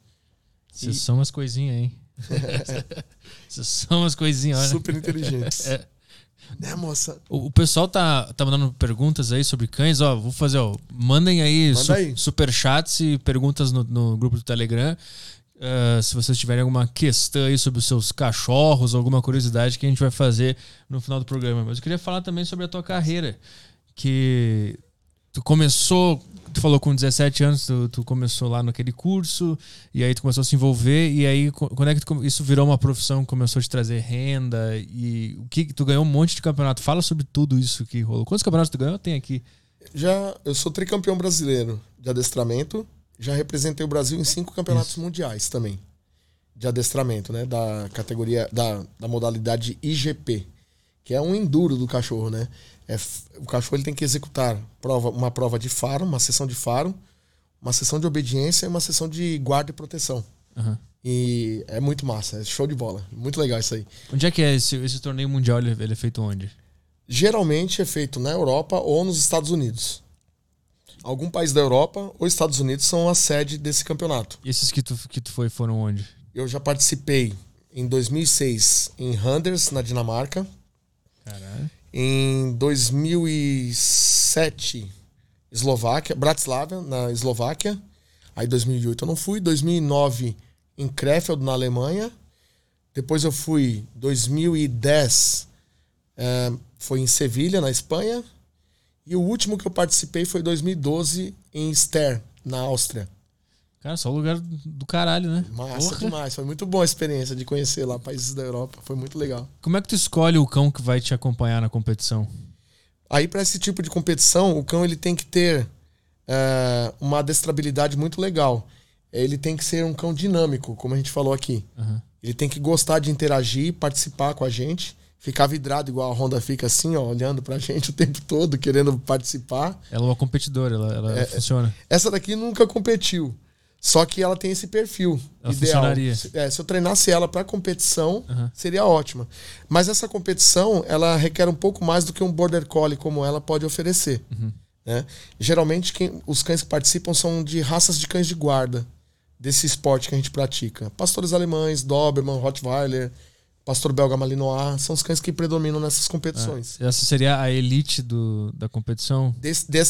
Vocês e... são umas coisinhas, hein? Vocês são umas coisinhas, olha. Super inteligentes. é. Né, moça? O, o, pessoal tá, tá mandando perguntas aí sobre cães. Ó, vou fazer, ó. Mandem aí, Manda su, aí. superchats e perguntas no, no grupo do Telegram. Uh, se vocês tiverem alguma questão aí sobre os seus cachorros, alguma curiosidade que a gente vai fazer no final do programa. Mas eu queria falar também sobre a tua carreira, que tu começou, tu falou com 17 anos, tu, tu, começou lá naquele curso, e aí tu começou a se envolver, e aí quando é que tu, isso virou uma profissão, começou a te trazer renda, e o que tu ganhou um monte de campeonato. Fala sobre tudo isso que rolou. Quantos campeonatos tu ganhou? Tem aqui. Já, eu sou tricampeão brasileiro de adestramento, já representei o Brasil em cinco campeonatos Isso. mundiais também. De adestramento, né? Da categoria. Da, da modalidade IGP. Que é um enduro do cachorro, né? É, o cachorro ele tem que executar prova, uma prova de faro, uma sessão de faro, uma sessão de obediência e uma sessão de guarda e proteção. Uhum. E é muito massa, é show de bola. Muito legal isso aí. Onde é que é esse, esse torneio mundial? Ele é feito onde? Geralmente é feito na Europa ou nos Estados Unidos algum país da Europa ou Estados Unidos são a sede desse campeonato. E esses que tu, que tu foi foram onde? Eu já participei em 2006 em Randers, na Dinamarca. Caralho. Em 2007, Eslováquia, Bratislava, na Eslováquia. Aí 2008 eu não fui. 2009 em Krefeld, na Alemanha. Depois eu fui 2010 é, eh, foi em Sevilha, na Espanha. E o último que eu participei foi em 2012 em Ster, na Áustria. Cara, só lugar do caralho, né? Massa Porra. demais. Foi muito boa a experiência de conhecer lá países da Europa. Foi muito legal. Como é que tu escolhe o cão que vai te acompanhar na competição? Aí, para esse tipo de competição, o cão ele tem que ter uh, uma adestrabilidade muito legal. Ele tem que ser um cão dinâmico, como a gente falou aqui. Uhum. Ele tem que gostar de interagir, participar com a gente ficar vidrado igual a Honda fica assim, ó, olhando pra gente o tempo todo, querendo participar. Ela é uma competidora, ela, ela é, funciona. Essa daqui nunca competiu. Só que ela tem esse perfil ela ideal. Funcionaria. Se, é, se eu treinasse ela para competição, uhum. seria ótima. Mas essa competição, ela requer um pouco mais do que um border collie como ela pode oferecer. Uhum. Né? Geralmente, quem, os cães que participam são de raças de cães de guarda desse esporte que a gente pratica. Pastores alemães, Doberman, Rottweiler, Pastor Belga Malinois, são os cães que predominam nessas competições. É. Essa seria a elite do, da competição?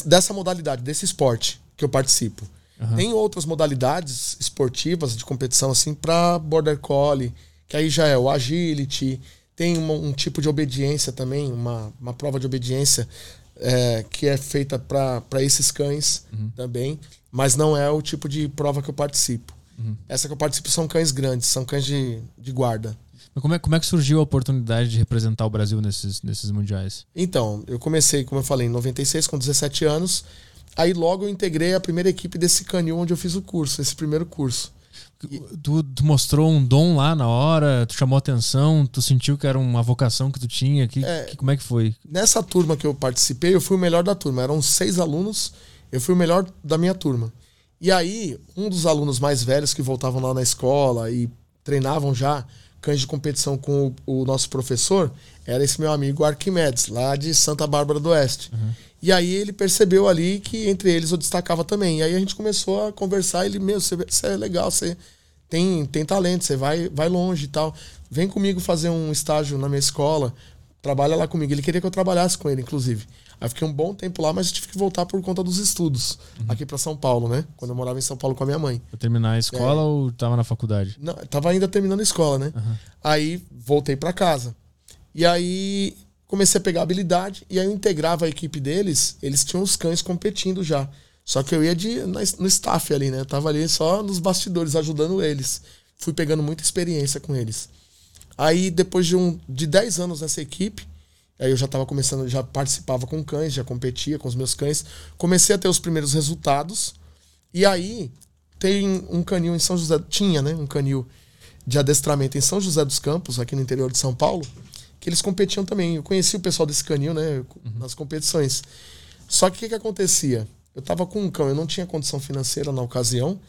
dessa modalidade, desse esporte que eu participo. Uhum. Tem outras modalidades esportivas de competição, assim, para Border Collie, que aí já é o agility, tem um, um tipo de obediência também, uma, uma prova de obediência é, que é feita para esses cães uhum. também, mas não é o tipo de prova que eu participo. Uhum. Essa que eu participo são cães grandes, são cães de, de guarda. Como é, como é que surgiu a oportunidade de representar o Brasil nesses, nesses mundiais? Então, eu comecei, como eu falei, em 96, com 17 anos. Aí logo eu integrei a primeira equipe desse canil onde eu fiz o curso, esse primeiro curso. Tu, tu, mostrou um dom lá na hora, tu chamou atenção, tu sentiu que era uma vocação que tu tinha, que, é, que, como é que foi? Nessa turma que eu participei, eu fui o melhor da turma. Eram seis alunos, Eu fui o melhor da minha turma. E aí, um dos alunos mais velhos que voltavam lá na escola e treinavam já cães de competição com o, o nosso professor, era esse meu amigo Arquimedes, lá de Santa Bárbara do Oeste. Uhum. E aí ele percebeu ali que entre eles eu destacava também. E aí a gente começou a conversar, ele, meu, você, você é legal, você tem, tem talento, você vai, vai longe e tal. Vem comigo fazer um estágio na minha escola, trabalha lá comigo. Ele queria que eu trabalhasse com ele, inclusive. Aí fiquei um bom tempo lá, mas tive que voltar por conta dos estudos uhum. aqui para São Paulo, né? Quando eu morava em São Paulo com a minha mãe. Pra terminar a escola é. ou tava na faculdade? Não, tava ainda terminando a escola, né? Uhum. Aí voltei para casa. E aí comecei a pegar habilidade e aí eu integrava a equipe deles, eles tinham os cães competindo já. Só que eu ia de, no staff ali, né? Eu tava ali só nos bastidores ajudando eles. Fui pegando muita experiência com eles. Aí, depois de, um, de 10 anos nessa equipe, aí eu já estava começando, já participava com cães, já competia com os meus cães. Comecei a ter os primeiros resultados. E aí, tem um canil em São José, tinha, né? Um canil de adestramento em São José dos Campos, aqui no interior de São Paulo, que eles competiam também. Eu conheci o pessoal desse canil, né, nas competições. Só que o que, que acontecia? Eu estava com um cão, eu não tinha condição financeira na ocasião,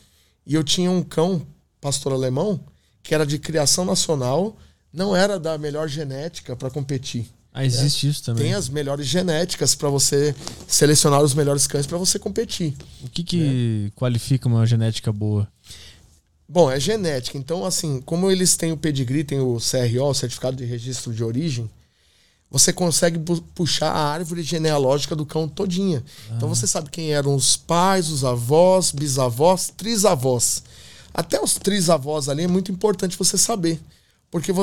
e eu tinha um cão, pastor alemão, que era de criação nacional, não era da melhor genética para competir. Ah, existe né? isso também. Tem as melhores genéticas para você selecionar os melhores cães para você competir. O que, que né? qualifica uma genética boa? Bom, é genética. Então, assim, como eles têm o pedigree, tem o CRO, o Certificado de Registro de Origem, você consegue puxar a árvore genealógica do cão todinha. Ah. Então você sabe quem eram os pais, os avós, bisavós, trisavós. Até os trisavós ali é muito importante você saber. Porque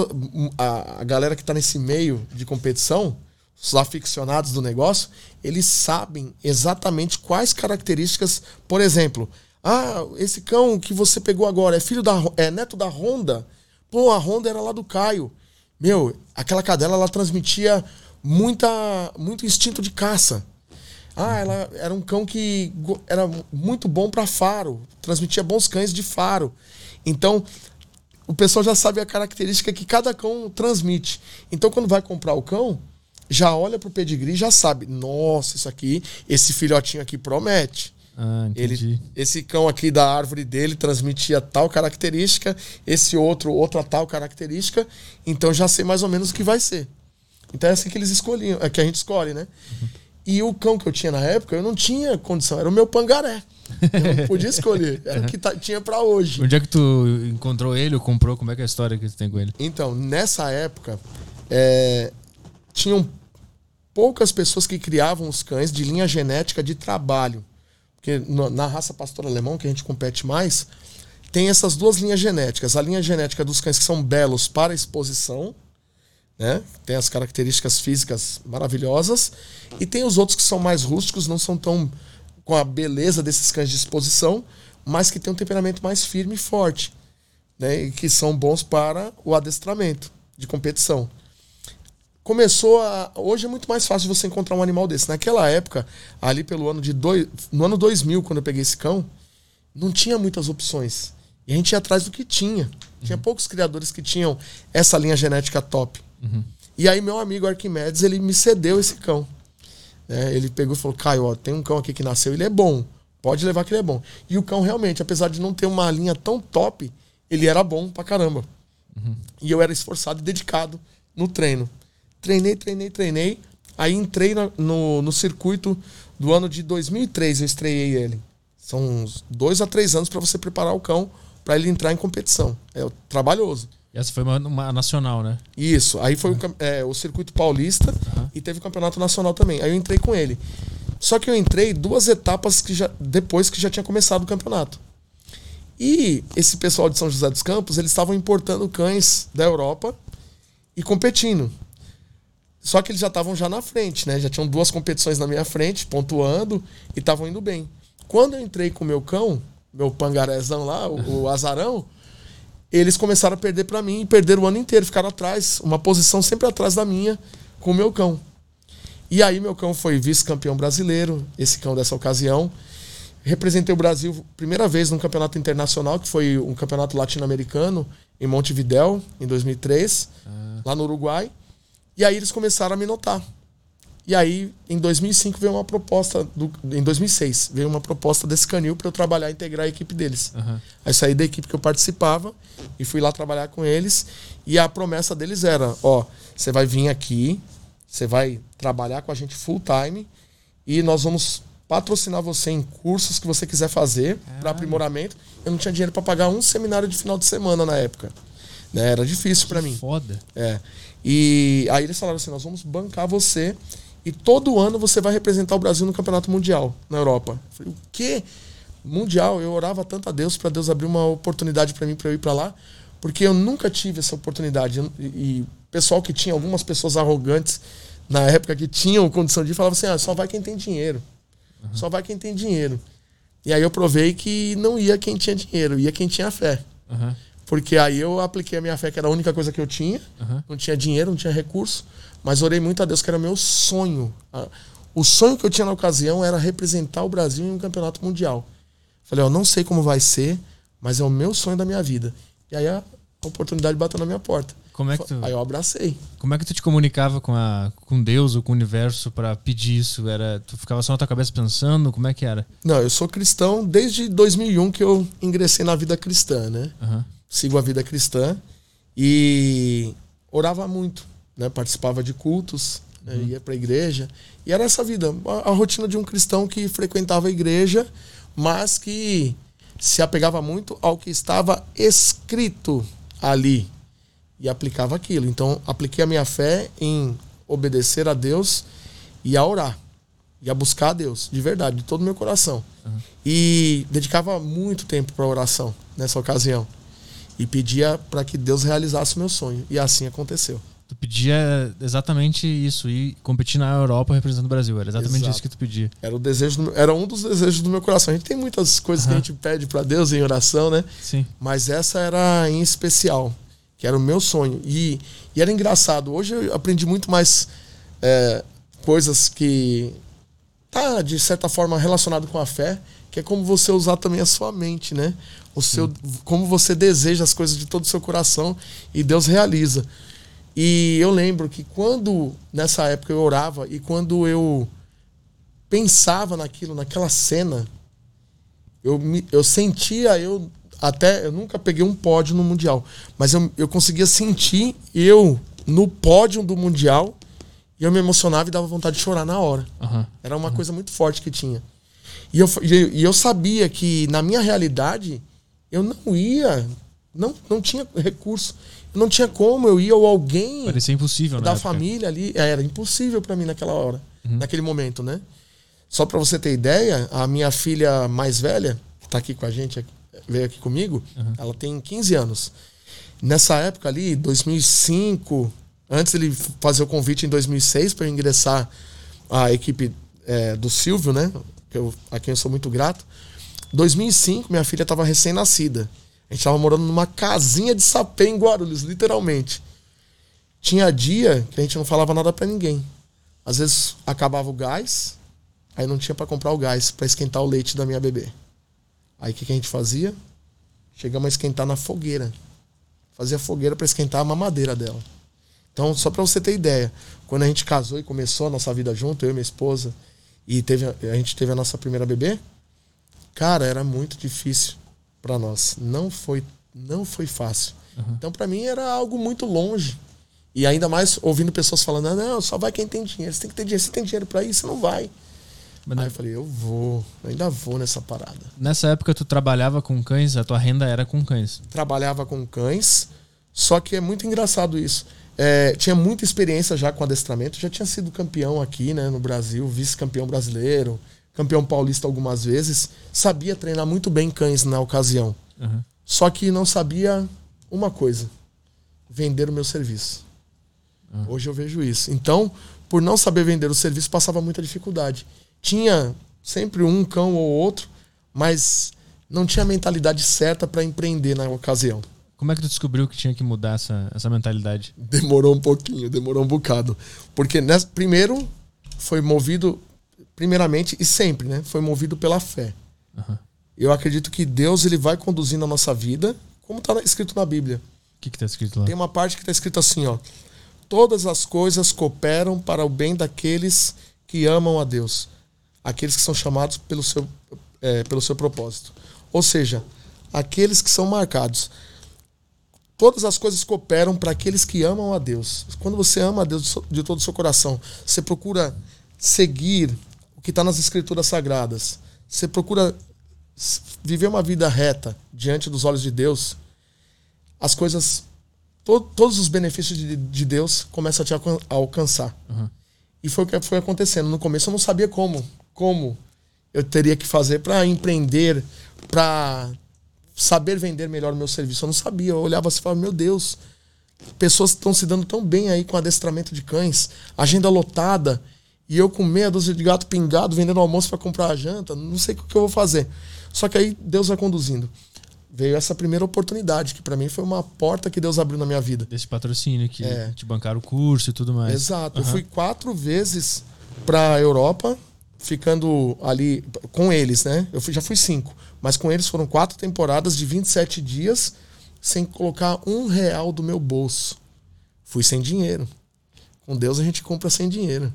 a, galera que está nesse meio de competição, os aficionados do negócio, eles sabem exatamente quais características, por exemplo, ah, esse cão que você pegou agora é filho da é neto da Honda. Pô, a Honda era lá do Caio. Meu, aquela cadela ela transmitia muita muito instinto de caça. Ah, ela era um cão que era muito bom para faro, transmitia bons cães de faro. Então, o pessoal já sabe a característica que cada cão transmite. Então, quando vai comprar o cão, já olha pro pedigree e já sabe. Nossa, isso aqui, esse filhotinho aqui promete. Ah, ele, esse cão aqui da árvore dele transmitia tal característica, esse outro, outra tal característica, então já sei mais ou menos o que vai ser. Então é assim que eles escolhiam, é que a gente escolhe, né? Uhum. E o cão que eu tinha na época, eu não tinha condição, era o meu pangaré. Eu não podia escolher, era o que tinha para hoje. Onde é que tu encontrou ele ou comprou? Como é que é a história que tu tem com ele? Então, nessa época, é, tinham poucas pessoas que criavam os cães de linha genética de trabalho. Porque na raça pastor alemão, que a gente compete mais, tem essas duas linhas genéticas. A linha genética dos cães que são belos para exposição, né? Tem as características físicas maravilhosas. E tem os outros que são mais rústicos, não são tão com a beleza desses cães de exposição, mas que tem um temperamento mais firme e forte. Né? E que são bons para o adestramento de competição começou a. Hoje é muito mais fácil você encontrar um animal desse. Naquela época, ali pelo ano de. Dois, no ano 2000, quando eu peguei esse cão, não tinha muitas opções. E a gente ia atrás do que tinha. Tinha uhum. poucos criadores que tinham essa linha genética top. Uhum. E aí, meu amigo Arquimedes, ele me cedeu esse cão. É, ele pegou e falou: Caio, ó, tem um cão aqui que nasceu, ele é bom. Pode levar que ele é bom. E o cão, realmente, apesar de não ter uma linha tão top, ele era bom pra caramba. Uhum. E eu era esforçado e dedicado no treino. Treinei, treinei, treinei. Aí entrei no, no, no circuito do ano de 2003, eu estreiei ele. São uns dois a três anos para você preparar o cão para ele entrar em competição. É trabalhoso. Essa foi uma, uma nacional, né? Isso. Aí foi o, é, o circuito paulista e teve o campeonato nacional também. Aí eu entrei com ele. Só que eu entrei duas etapas que já, depois que já tinha começado o campeonato. E esse pessoal de São José dos Campos, eles estavam importando cães da Europa e competindo. Só que eles já estavam já na frente, né? Já tinham duas competições na minha frente, pontuando e estavam indo bem. Quando eu entrei com o meu cão, meu pangarezão lá, o, o azarão, eles começaram a perder para mim e perderam o ano inteiro, ficaram atrás, uma posição sempre atrás da minha com o meu cão. E aí meu cão foi vice-campeão brasileiro, esse cão dessa ocasião. Representei o Brasil primeira vez num campeonato internacional, que foi um campeonato latino-americano em Montevidéu, em 2003, ah. lá no Uruguai. E aí eles começaram a me notar. E aí, em 2005, veio uma proposta, do, em 2006, veio uma proposta desse canil para eu trabalhar e integrar a equipe deles. Uhum. Aí saí da equipe que eu participava e fui lá trabalhar com eles. E a promessa deles era: ó, você vai vir aqui, você vai trabalhar com a gente full time e nós vamos patrocinar você em cursos que você quiser fazer para aprimoramento. Eu não tinha dinheiro para pagar um seminário de final de semana na época. Né? Era difícil para mim. Foda. É. E aí eles falaram assim: nós vamos bancar você e todo ano você vai representar o Brasil no Campeonato Mundial na Europa. Eu falei, o quê? Mundial? Eu orava tanto a Deus para Deus abrir uma oportunidade para mim para eu ir para lá, porque eu nunca tive essa oportunidade. E pessoal que tinha, algumas pessoas arrogantes na época que tinham condição de ir, falavam assim: ah, só vai quem tem dinheiro. Uhum. Só vai quem tem dinheiro. E aí eu provei que não ia quem tinha dinheiro, ia quem tinha fé. Uhum. Porque aí eu apliquei a minha fé, que era a única coisa que eu tinha. Uhum. Não tinha dinheiro, não tinha recurso. Mas orei muito a Deus, que era meu sonho. O sonho que eu tinha na ocasião era representar o Brasil em um campeonato mundial. Falei, eu não sei como vai ser, mas é o meu sonho da minha vida. E aí a oportunidade bateu na minha porta. Como é que tu, aí eu abracei. Como é que tu te comunicava com, a, com Deus ou com o universo para pedir isso? Era, tu ficava só na tua cabeça pensando? Como é que era? Não, eu sou cristão desde 2001 que eu ingressei na vida cristã, né? Uhum. Sigo a vida cristã e orava muito né? participava de cultos, né? uhum. ia para a igreja. E era essa vida, a, a, rotina de um cristão que frequentava a igreja, mas que se apegava muito ao que estava escrito ali e aplicava aquilo. Então, apliquei a minha fé em obedecer a Deus e a orar. E a buscar a Deus, de verdade, de todo o meu coração. Uhum. E dedicava muito tempo para oração nessa ocasião. E pedia para que Deus realizasse o meu sonho. E assim aconteceu. Pedia exatamente isso, e competir na Europa representando o Brasil. Era exatamente Exato. isso que tu pedia. Era, o desejo, era um dos desejos do meu coração. A gente tem muitas coisas uhum. que a gente pede para Deus em oração, né? Sim. Mas essa era em especial, que era o meu sonho. E, e era engraçado. Hoje eu aprendi muito mais é, coisas que tá, de certa forma, relacionado com a fé, que é como você usar também a sua mente, né? O seu, como você deseja as coisas de todo o seu coração e Deus realiza. E eu lembro que quando, nessa época, eu orava e quando eu pensava naquilo, naquela cena, eu, me, eu sentia, eu até, eu nunca peguei um pódio no Mundial, mas eu, eu conseguia sentir eu no pódio do Mundial e eu me emocionava e dava vontade de chorar na hora. Uhum. Era uma uhum. coisa muito forte que tinha. E eu, e eu sabia que, na minha realidade, eu não ia, não, não tinha recurso não tinha como, eu ia ou alguém. Parecia impossível, Da família ali. É, era impossível para mim naquela hora, uhum. naquele momento, né? Só para você ter ideia, a minha filha mais velha, que tá aqui com a gente, veio aqui comigo, uhum. ela tem 15 anos. Nessa época ali, 2005, antes ele fazer o convite em 2006 para ingressar a equipe é, do Silvio, né? Eu, a quem eu sou muito grato. 2005, minha filha estava recém-nascida. A gente tava morando numa casinha de sapê em Guarulhos, literalmente. Tinha dia que a gente não falava nada para ninguém. Às vezes acabava o gás, aí não tinha para comprar o gás para esquentar o leite da minha bebê. Aí o que, que a gente fazia? Chegamos a esquentar na fogueira. Fazia fogueira para esquentar a mamadeira dela. Então, só para você ter ideia, quando a gente casou e começou a nossa vida junto, eu e minha esposa, e teve, a gente teve a nossa primeira bebê, cara, era muito difícil para nós. Não foi, não foi fácil. Uhum. Então, para mim, era algo muito longe. E ainda mais ouvindo pessoas falando: ah, não, só vai quem tem dinheiro. Você tem que ter dinheiro. Você tem dinheiro para isso? Você não vai. Mas Aí eu falei: eu vou, ainda vou nessa parada. Nessa época, tu trabalhava com cães? A tua renda era com cães? Trabalhava com cães. Só que é muito engraçado isso. É, tinha muita experiência já com adestramento. Já tinha sido campeão aqui né, no Brasil, vice-campeão brasileiro campeão paulista algumas vezes, sabia treinar muito bem cães na ocasião. Uhum. Só que não sabia uma coisa: vender o meu serviço. Uhum. Hoje eu vejo isso. Então, por não saber vender o serviço, passava muita dificuldade. Tinha sempre um cão ou outro, mas não tinha a mentalidade certa para empreender na ocasião. Como é que tu descobriu que tinha que mudar essa, essa mentalidade? Demorou um pouquinho, demorou um bocado. Porque nessa, primeiro foi movido primeiramente e sempre, né? Foi movido pela fé. Uhum. Eu acredito que Deus ele vai conduzindo a nossa vida, como está escrito na Bíblia. O que está escrito lá? Tem uma parte que está escrito assim, ó. todas as coisas cooperam para o bem daqueles que amam a Deus, aqueles que são chamados pelo seu, é, pelo seu propósito. Ou seja, aqueles que são marcados. Todas as coisas cooperam para aqueles que amam a Deus. Quando você ama a Deus de todo o seu coração, você procura seguir o que está nas Escrituras Sagradas. Você procura viver uma vida reta diante dos olhos de Deus. As coisas, to, todos os benefícios de, de, Deus começam a te alcançar. Uhum. E foi o que foi acontecendo. No começo eu não sabia como, como eu teria que fazer para empreender, para saber vender melhor o meu serviço. Eu não sabia. Eu olhava assim e falava, meu Deus, pessoas estão se dando tão bem aí com adestramento de cães, agenda lotada, e eu com meia dúzia de gato pingado vendendo almoço para comprar a janta, não sei o que eu vou fazer. Só que aí Deus vai conduzindo. Veio essa primeira oportunidade, que para mim foi uma porta que Deus abriu na minha vida. Desse patrocínio que é. te bancaram o curso e tudo mais. Exato. Uhum. Eu fui quatro vezes para Europa, ficando ali com eles, né? Eu fui, já fui cinco. Mas com eles foram quatro temporadas de 27 dias sem colocar um real do meu bolso. Fui sem dinheiro. Com Deus a gente compra sem dinheiro.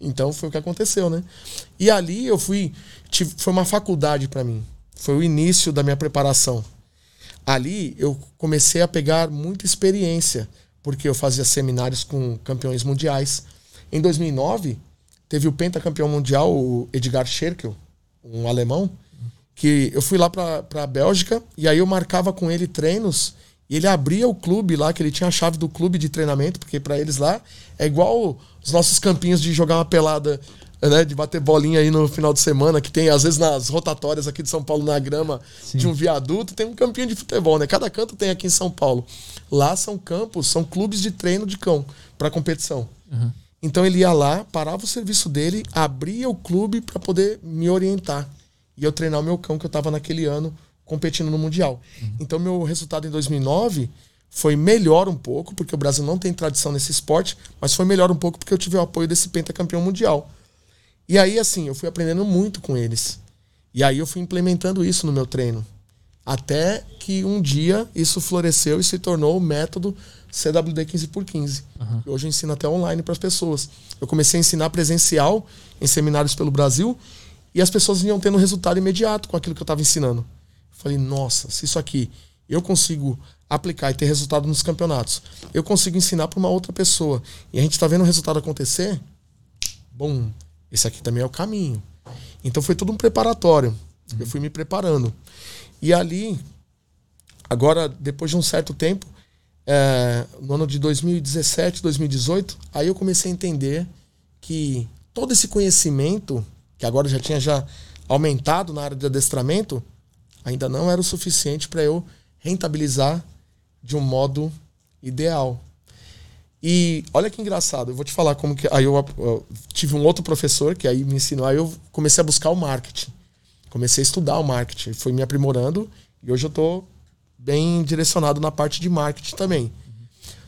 Então foi o que aconteceu, né? E ali eu fui. Tive, foi uma faculdade para mim. Foi o início da minha preparação. Ali eu comecei a pegar muita experiência, porque eu fazia seminários com campeões mundiais. Em 2009, teve o pentacampeão mundial, o Edgar Scherkel, um alemão que eu fui lá pra, pra Bélgica e aí eu marcava com ele treinos e ele abria o clube lá, que ele tinha a chave do clube de treinamento, porque para eles lá é igual os nossos campinhos de jogar uma pelada, né, de bater bolinha aí no final de semana, que tem às vezes nas rotatórias aqui de São Paulo na grama Sim. de um viaduto, tem um campinho de futebol, né? Cada canto tem aqui em São Paulo. Lá são campos, são clubes de treino de cão para competição. Uhum. Então ele ia lá, parava o serviço dele, abria o clube para poder me orientar e eu treinar o meu cão que eu estava naquele ano competindo no Mundial. Uhum. Então, meu resultado em 2009 foi melhor um pouco, porque o Brasil não tem tradição nesse esporte, mas foi melhor um pouco porque eu tive o apoio desse pentacampeão mundial. E aí, assim, eu fui aprendendo muito com eles. E aí eu fui implementando isso no meu treino. Até que um dia isso floresceu e se tornou o método CWD 15x15. Uhum. Hoje eu ensino até online para as pessoas. Eu comecei a ensinar presencial em seminários pelo Brasil e as pessoas vinham tendo resultado imediato com aquilo que eu estava ensinando. Falei, nossa, se isso aqui eu consigo aplicar e ter resultado nos campeonatos, eu consigo ensinar para uma outra pessoa e a gente está vendo o resultado acontecer, bom, esse aqui também é o caminho. Então foi tudo um preparatório. Uhum. Eu fui me preparando. E ali, agora, depois de um certo tempo, é, no ano de 2017, 2018, aí eu comecei a entender que todo esse conhecimento que agora já tinha já aumentado na área de adestramento, ainda não era o suficiente para eu rentabilizar de um modo ideal. E olha que engraçado, eu vou te falar como que. Aí eu, eu, tive um outro professor que aí me ensinou, aí eu comecei a buscar o marketing. Comecei a estudar o marketing, fui me aprimorando e hoje eu estou bem direcionado na parte de marketing também.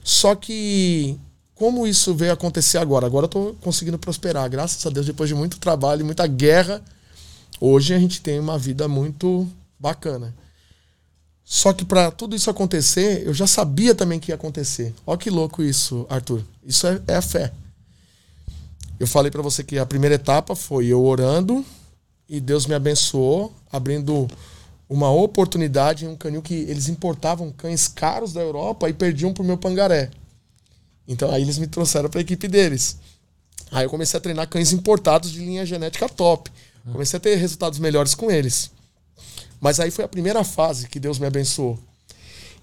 Só que como isso veio acontecer agora? Agora eu tô conseguindo prosperar, graças a Deus, depois de muito trabalho muita guerra. Hoje a gente tem uma vida muito bacana. Só que para tudo isso acontecer, eu já sabia também que ia acontecer. Olha que louco isso, Arthur. Isso é, é a fé. Eu falei para você que a primeira etapa foi eu orando e Deus me abençoou, abrindo uma oportunidade em um canil que eles importavam cães caros da Europa e perdiam pro meu pangaré. Então aí eles me trouxeram para a equipe deles. Aí eu comecei a treinar cães importados de linha genética top. Comecei a ter resultados melhores com eles. Mas aí foi a primeira fase que Deus me abençoou.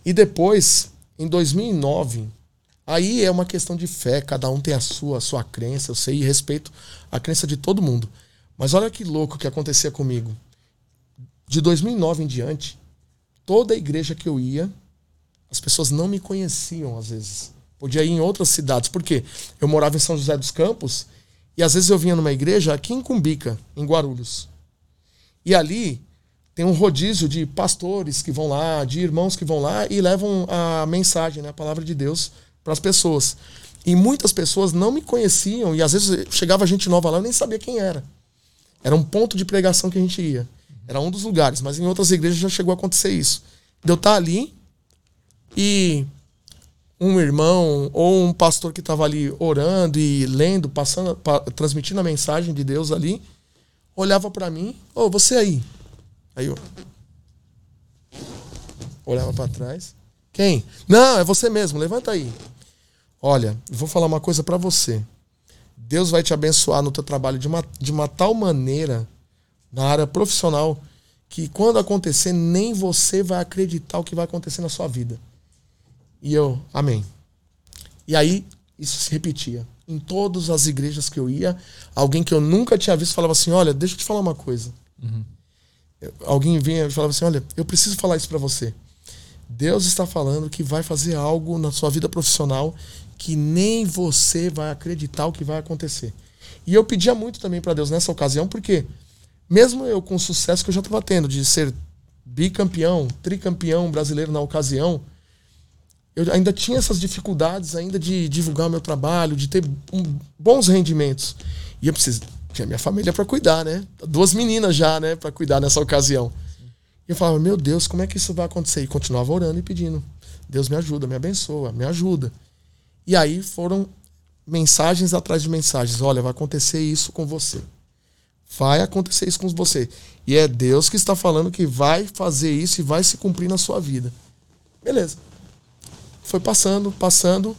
E depois, em 2009, aí é uma questão de fé, cada um tem a sua, a sua crença, eu sei e respeito a crença de todo mundo. Mas olha que louco que acontecia comigo. De 2009 em diante, toda a igreja que eu ia, as pessoas não me conheciam às vezes. Podia ir em outras cidades. porque Eu morava em São José dos Campos e às vezes eu vinha numa igreja aqui em Cumbica, em Guarulhos. E ali tem um rodízio de pastores que vão lá, de irmãos que vão lá e levam a mensagem, né, a palavra de Deus para as pessoas. E muitas pessoas não me conheciam e às vezes chegava gente nova lá, eu nem sabia quem era. Era um ponto de pregação que a gente ia. Era um dos lugares, mas em outras igrejas já chegou a acontecer isso. De eu estar ali e um irmão ou um pastor que estava ali orando e lendo, passando, pa, transmitindo a mensagem de Deus ali, olhava para mim, ô, oh, você aí. Aí eu olhava para trás. Quem? Não, é você mesmo, levanta aí. Olha, vou falar uma coisa para você. Deus vai te abençoar no teu trabalho de uma, de uma tal maneira na área profissional que quando acontecer, nem você vai acreditar o que vai acontecer na sua vida. E eu, amém. E aí, isso se repetia. Em todas as igrejas que eu ia, alguém que eu nunca tinha visto falava assim: Olha, deixa eu te falar uma coisa. Uhum. Alguém vinha e falava assim: Olha, eu preciso falar isso para você. Deus está falando que vai fazer algo na sua vida profissional que nem você vai acreditar o que vai acontecer. E eu pedia muito também para Deus nessa ocasião, porque mesmo eu com o sucesso que eu já estava tendo de ser bicampeão, tricampeão brasileiro na ocasião, eu ainda tinha essas dificuldades ainda de divulgar meu trabalho, de ter bons rendimentos. E eu preciso tinha minha família para cuidar, né? Duas meninas já, né, para cuidar nessa ocasião. E eu falava: "Meu Deus, como é que isso vai acontecer?" E continuava orando e pedindo: "Deus me ajuda, me abençoa, me ajuda". E aí foram mensagens atrás de mensagens: "Olha, vai acontecer isso com você. Vai acontecer isso com você. E é Deus que está falando que vai fazer isso e vai se cumprir na sua vida." Beleza foi passando, passando.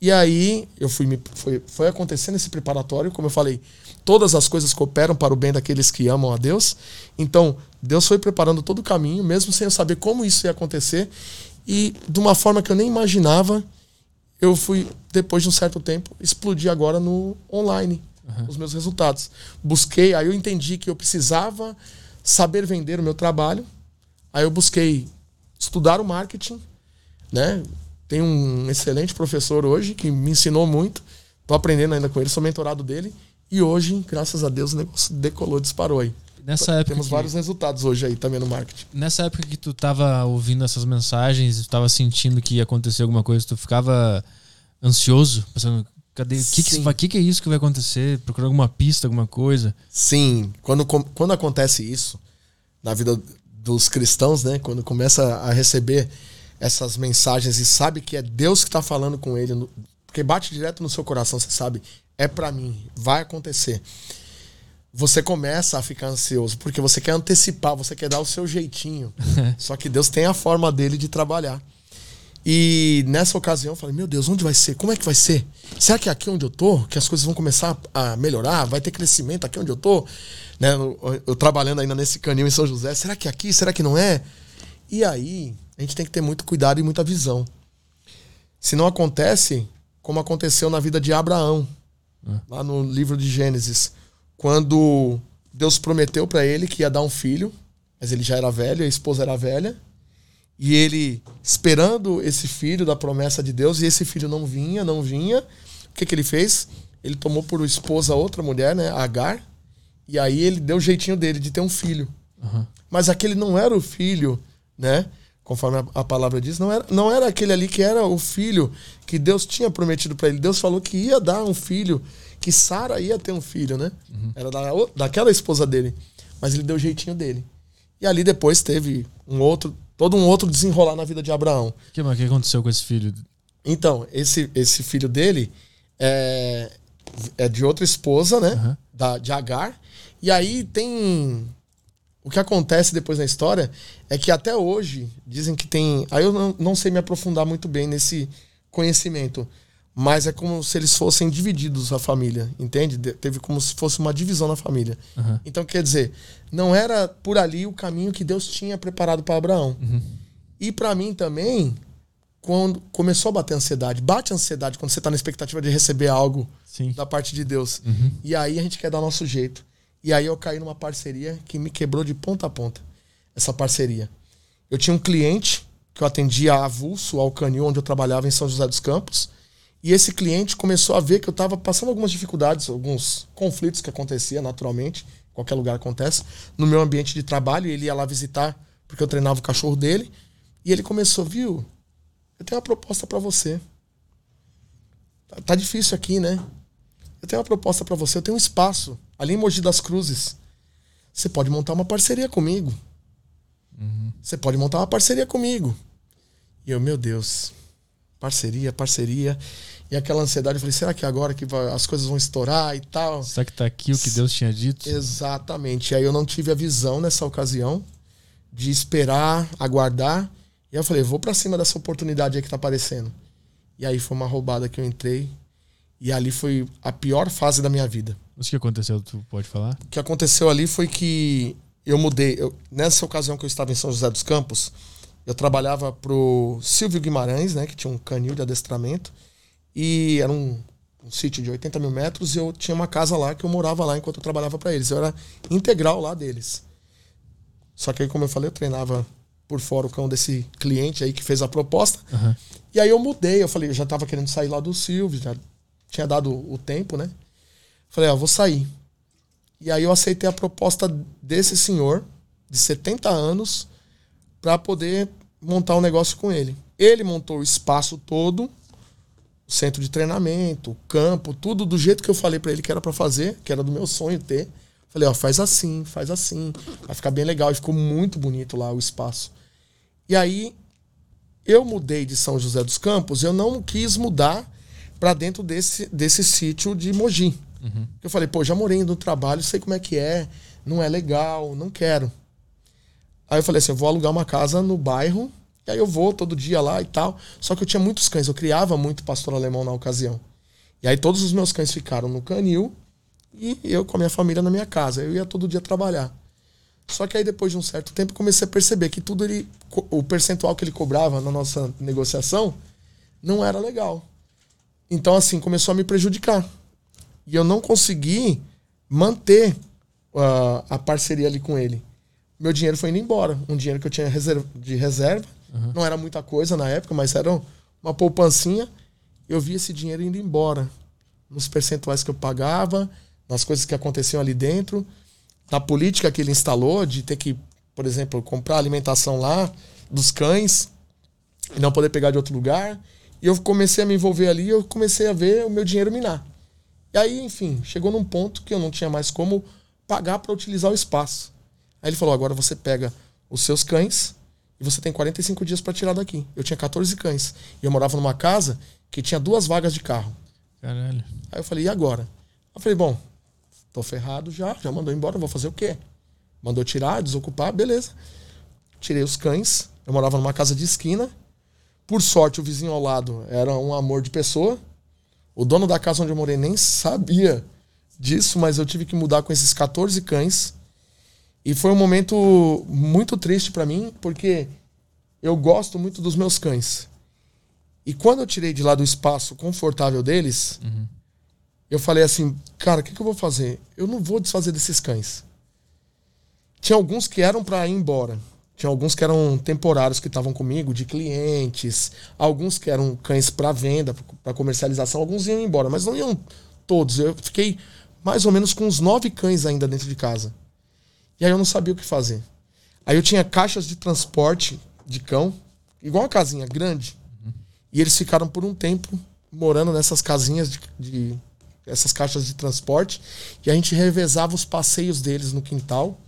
E aí eu fui me foi, foi acontecendo esse preparatório, como eu falei, todas as coisas cooperam para o bem daqueles que amam a Deus. Então, Deus foi preparando todo o caminho, mesmo sem eu saber como isso ia acontecer, e de uma forma que eu nem imaginava, eu fui depois de um certo tempo explodir agora no online uhum. os meus resultados. Busquei, aí eu entendi que eu precisava saber vender o meu trabalho. Aí eu busquei estudar o marketing, né? Tem um excelente professor hoje que me ensinou muito. Tô aprendendo ainda com ele, sou mentorado dele. E hoje, graças a Deus, o negócio decolou, disparou aí. Nessa época Temos que... vários resultados hoje aí também no marketing. Nessa época que tu tava ouvindo essas mensagens, tu tava sentindo que ia acontecer alguma coisa, tu ficava ansioso, pensando, cadê? O que, que, que, que, é isso que vai acontecer? Procurando alguma pista, alguma coisa? Sim. Quando, quando acontece isso na vida dos cristãos, né? Quando começa a receber essas mensagens e sabe que é Deus que está falando com ele, porque bate direto no seu coração, você sabe, é para mim, vai acontecer. Você começa a ficar ansioso, porque você quer antecipar, você quer dar o seu jeitinho. Só que Deus tem a forma dele de trabalhar. E nessa ocasião eu falei, meu Deus, onde vai ser? Como é que vai ser? Será que é aqui onde eu tô, que as coisas vão começar a melhorar? Vai ter crescimento aqui onde eu tô? Né? Eu, eu trabalhando ainda nesse canil em São José. Será que é aqui? Será que não é? E aí, a gente tem que ter muito cuidado e muita visão. Se não acontece, como aconteceu na vida de Abraão. Lá no livro de Gênesis, quando Deus prometeu para ele que ia dar um filho, mas ele já era velho, a esposa era velha, e ele esperando esse filho da promessa de Deus, e esse filho não vinha, não vinha. O que, que ele fez? Ele tomou por esposa outra mulher, né, Agar, e aí ele deu o jeitinho dele de ter um filho. Uhum. Mas aquele não era o filho, né? Conforme a, a, palavra diz, não era, não era aquele ali que era o filho que Deus tinha prometido para ele. Deus falou que ia dar um filho, que Sara ia ter um filho, né? Uhum. Era da, daquela esposa dele. Mas ele deu o jeitinho dele. E ali depois teve um outro, todo um outro desenrolar na vida de Abraão. O que, que aconteceu com esse filho? Então, esse, esse filho dele é, é de outra esposa, né? Uhum. Da, de Agar. E aí tem o que acontece depois na história é que até hoje dizem que tem. Aí eu não, não sei me aprofundar muito bem nesse conhecimento, mas é como se eles fossem divididos a família, entende? Teve como se fosse uma divisão na família. Uhum. Então quer dizer, não era por ali o caminho que Deus tinha preparado para Abraão. Uhum. E para mim também, quando começou a bater ansiedade, bate ansiedade quando você está na expectativa de receber algo Sim. da parte de Deus. Uhum. E aí a gente quer dar nosso jeito. E aí eu caí numa parceria que me quebrou de ponta a ponta. Essa parceria. Eu tinha um cliente que eu atendia a avulso ao canil onde eu trabalhava em São José dos Campos. E esse cliente começou a ver que eu estava passando algumas dificuldades, alguns conflitos que acontecia naturalmente, qualquer lugar acontece, no meu ambiente de trabalho. Ele ia lá visitar porque eu treinava o cachorro dele. E ele começou, viu? Eu tenho uma proposta para você. Tá, tá difícil aqui, né? Eu tenho uma proposta para você. Eu tenho um espaço ali em Mogi das Cruzes. Você pode montar uma parceria comigo. Uhum. Você pode montar uma parceria comigo. E eu, meu Deus. parceria, parceria. E aquela ansiedade, eu falei, será que agora que as coisas vão estourar e tal? Será que tá aqui o que Deus tinha dito? Exatamente. E aí eu não tive a visão nessa ocasião de esperar, aguardar. E eu falei, vou para cima dessa oportunidade aí que tá aparecendo. E aí foi uma roubada que eu entrei. E ali foi a pior fase da minha vida. O que aconteceu, tu pode falar? O que aconteceu ali foi que eu mudei. Eu, nessa ocasião que eu estava em São José dos Campos, eu trabalhava pro Silvio Guimarães, né, que tinha um canil de adestramento. E era um, um sítio de 80 mil metros e eu tinha uma casa lá que eu morava lá enquanto eu trabalhava para eles. Eu era integral lá deles. Só que aí, como eu falei, eu treinava por fora o cão desse cliente aí que fez a proposta. Uhum. E aí eu mudei. Eu falei, eu já estava querendo sair lá do Silvio, já tinha dado o tempo, né? Falei, ó, vou sair. E aí eu aceitei a proposta desse senhor, de 70 anos, para poder montar um negócio com ele. Ele montou o espaço todo, centro de treinamento, campo, tudo do jeito que eu falei para ele que era para fazer, que era do meu sonho ter. Falei, ó, faz assim, faz assim, vai ficar bem legal. E ficou muito bonito lá o espaço. E aí, eu mudei de São José dos Campos, eu não quis mudar para dentro desse, desse sítio de Mogi. Uhum. Eu falei, pô, já morei no trabalho, sei como é que é, não é legal, não quero. Aí eu falei assim, eu vou alugar uma casa no bairro e aí eu vou todo dia lá e tal. Só que eu tinha muitos cães, eu criava muito pastor alemão na ocasião. E aí todos os meus cães ficaram no canil e eu com a minha família na minha casa. Eu ia todo dia trabalhar. Só que aí depois de um certo tempo comecei a perceber que tudo ele o percentual que ele cobrava na nossa negociação não era legal. Então assim, começou a me prejudicar. E eu não consegui manter uh, a parceria ali com ele. Meu dinheiro foi indo embora, um dinheiro que eu tinha reserva, de reserva Uhum. Não era muita coisa na época, mas era uma poupancinha. Eu vi esse dinheiro indo embora. Nos percentuais que eu pagava, nas coisas que aconteciam ali dentro, na política que ele instalou de ter que, por exemplo, comprar alimentação lá dos cães e não poder pegar de outro lugar. E eu comecei a me envolver ali e eu comecei a ver o meu dinheiro minar. E aí, enfim, chegou num ponto que eu não tinha mais como pagar para utilizar o espaço. Aí ele falou: agora você pega os seus cães e você tem 45 dias para tirar daqui. Eu tinha 14 cães. E eu morava numa casa que tinha duas vagas de carro. Caralho. Aí eu falei, e agora? Eu falei, bom, tô ferrado já, já mandou embora, vou fazer o quê? Mandou tirar, desocupar, beleza. Tirei os cães. Eu morava numa casa de esquina. Por sorte, o vizinho ao lado era um amor de pessoa. O dono da casa onde eu morei nem sabia disso, mas eu tive que mudar com esses 14 cães. E foi um momento muito triste para mim, porque eu gosto muito dos meus cães. E quando eu tirei de lá do espaço confortável deles, uhum. eu falei assim, cara, o que, que, eu vou fazer? Eu não vou desfazer desses cães. Tinha alguns que eram para ir embora. Tinha alguns que eram temporários que estavam comigo, de clientes. Alguns que eram cães para venda, para comercialização. Alguns iam embora, mas não iam todos. Eu fiquei mais ou menos com uns nove cães ainda dentro de casa. E aí eu não sabia o que fazer. Aí eu tinha caixas de transporte de cão, igual uma casinha grande. Uhum. E eles ficaram por um tempo morando nessas casinhas de, de, essas caixas de transporte. E a gente revezava os passeios deles no quintal,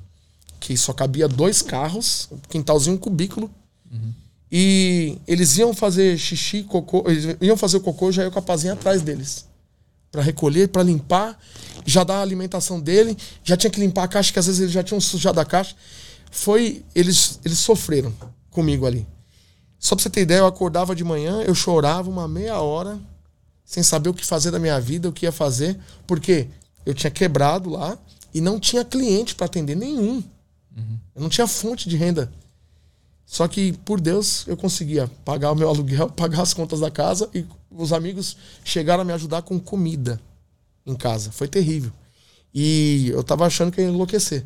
que só cabia dois carros, quintalzinho, um cubículo. Uhum. E eles iam fazer xixi, cocô, eles iam fazer o cocô, já ia com a pazinha atrás deles. para recolher, para limpar já dá a alimentação dele, já tinha que limpar a caixa, que às vezes eles já tinham sujado a caixa. Foi. Eles, eles sofreram comigo ali. Só pra você ter ideia, eu acordava de manhã, eu chorava uma meia hora, sem saber o que fazer da minha vida, o que ia fazer, porque eu tinha quebrado lá e não tinha cliente para atender nenhum. Eu não tinha fonte de renda. Só que, por Deus, eu conseguia pagar o meu aluguel, pagar as contas da casa e os amigos chegaram a me ajudar com comida em casa. Foi terrível. E eu tava achando que ia enlouquecer.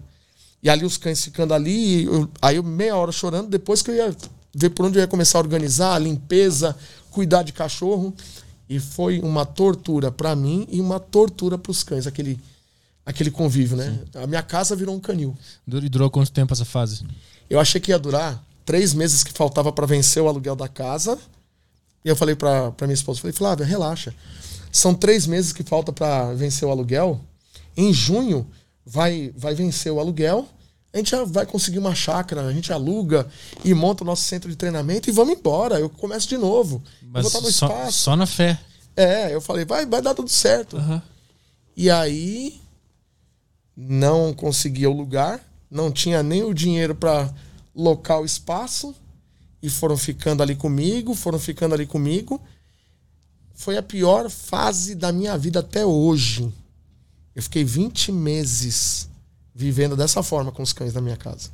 E ali os cães ficando ali, eu, aí eu meia hora chorando, depois que eu ia ver por onde eu ia começar a organizar, a limpeza, cuidar de cachorro. E foi uma tortura para mim e uma tortura para os cães, aquele, aquele convívio, né? Sim. A minha casa virou um canil. E durou quanto tempo essa fase? Eu achei que ia durar três meses que faltava para vencer o aluguel da casa. E eu falei para minha esposa, falei, Flávia, relaxa. São três meses que falta para vencer o aluguel. Em junho vai, vai vencer o aluguel. a gente já vai conseguir uma chácara, a gente aluga e monta o nosso centro de treinamento e vamos embora. Eu começo de novo. Mas só, espaço. Só na fé. É, eu falei, vai, vai dar tudo certo. Uhum. E aí não conseguia o lugar, não tinha nem o dinheiro para locar o espaço e foram ficando ali comigo, foram ficando ali comigo. Foi a pior fase da minha vida até hoje. Eu fiquei 20 meses vivendo dessa forma com os cães na minha casa.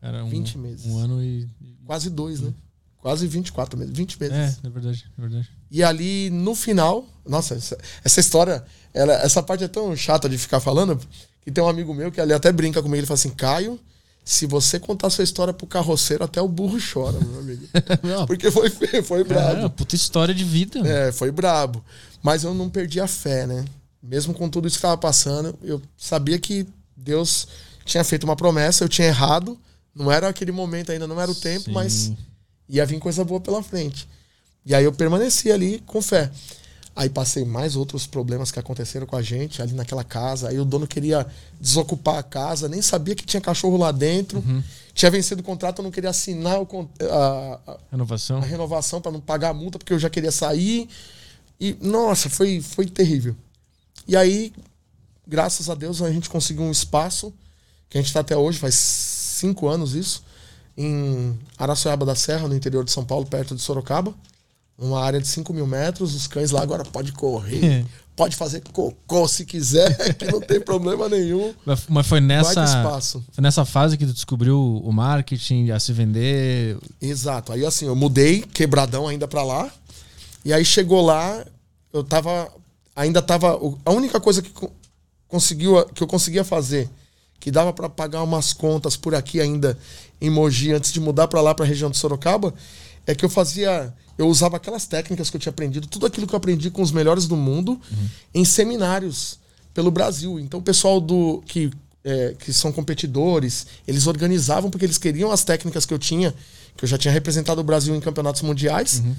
Cara, um, 20 meses. Um ano e. Quase dois, né? Quase 24 meses. 20 meses. É, é verdade, é verdade. E ali, no final. Nossa, essa, essa história. Ela, essa parte é tão chata de ficar falando. Que tem um amigo meu que ali até brinca comigo. Ele fala assim: Caio, se você contar sua história pro carroceiro, até o burro chora, meu amigo. Porque foi, foi brabo. É, puta história de vida. É, foi brabo. Mas eu não perdi a fé, né? mesmo com tudo isso que estava passando, eu sabia que Deus tinha feito uma promessa, eu tinha errado, não era aquele momento ainda, não era o tempo, Sim. mas ia vir coisa boa pela frente. E aí eu permaneci ali com fé. Aí passei mais outros problemas que aconteceram com a gente ali naquela casa. Aí o dono queria desocupar a casa, nem sabia que tinha cachorro lá dentro. Uhum. Tinha vencido o contrato, eu não queria assinar o, a, a, renovação, a renovação para não pagar a multa, porque eu já queria sair. E, nossa, foi, foi terrível. E aí, graças a Deus, a gente conseguiu um espaço, que a gente está até hoje, faz cinco anos isso, em Araçoiaba da Serra, no interior de São Paulo, perto de Sorocaba. Uma área de 5 mil metros, os cães lá agora podem correr, pode fazer cocô se quiser, que não tem problema nenhum. Mas foi nessa, foi nessa fase que tu descobriu o marketing, a se vender. Exato. Aí assim, eu mudei quebradão ainda para lá. E aí chegou lá, eu tava ainda estava. A única coisa que, conseguiu, que eu conseguia fazer, que dava para pagar umas contas por aqui ainda em Mogi, antes de mudar para lá, para a região de Sorocaba, é que eu fazia. Eu usava aquelas técnicas que eu tinha aprendido, tudo aquilo que eu aprendi com os melhores do mundo, uhum. em seminários pelo Brasil. Então, o pessoal do que, é, que são competidores, eles organizavam porque eles queriam as técnicas que eu tinha, que eu já tinha representado o Brasil em campeonatos mundiais. Uhum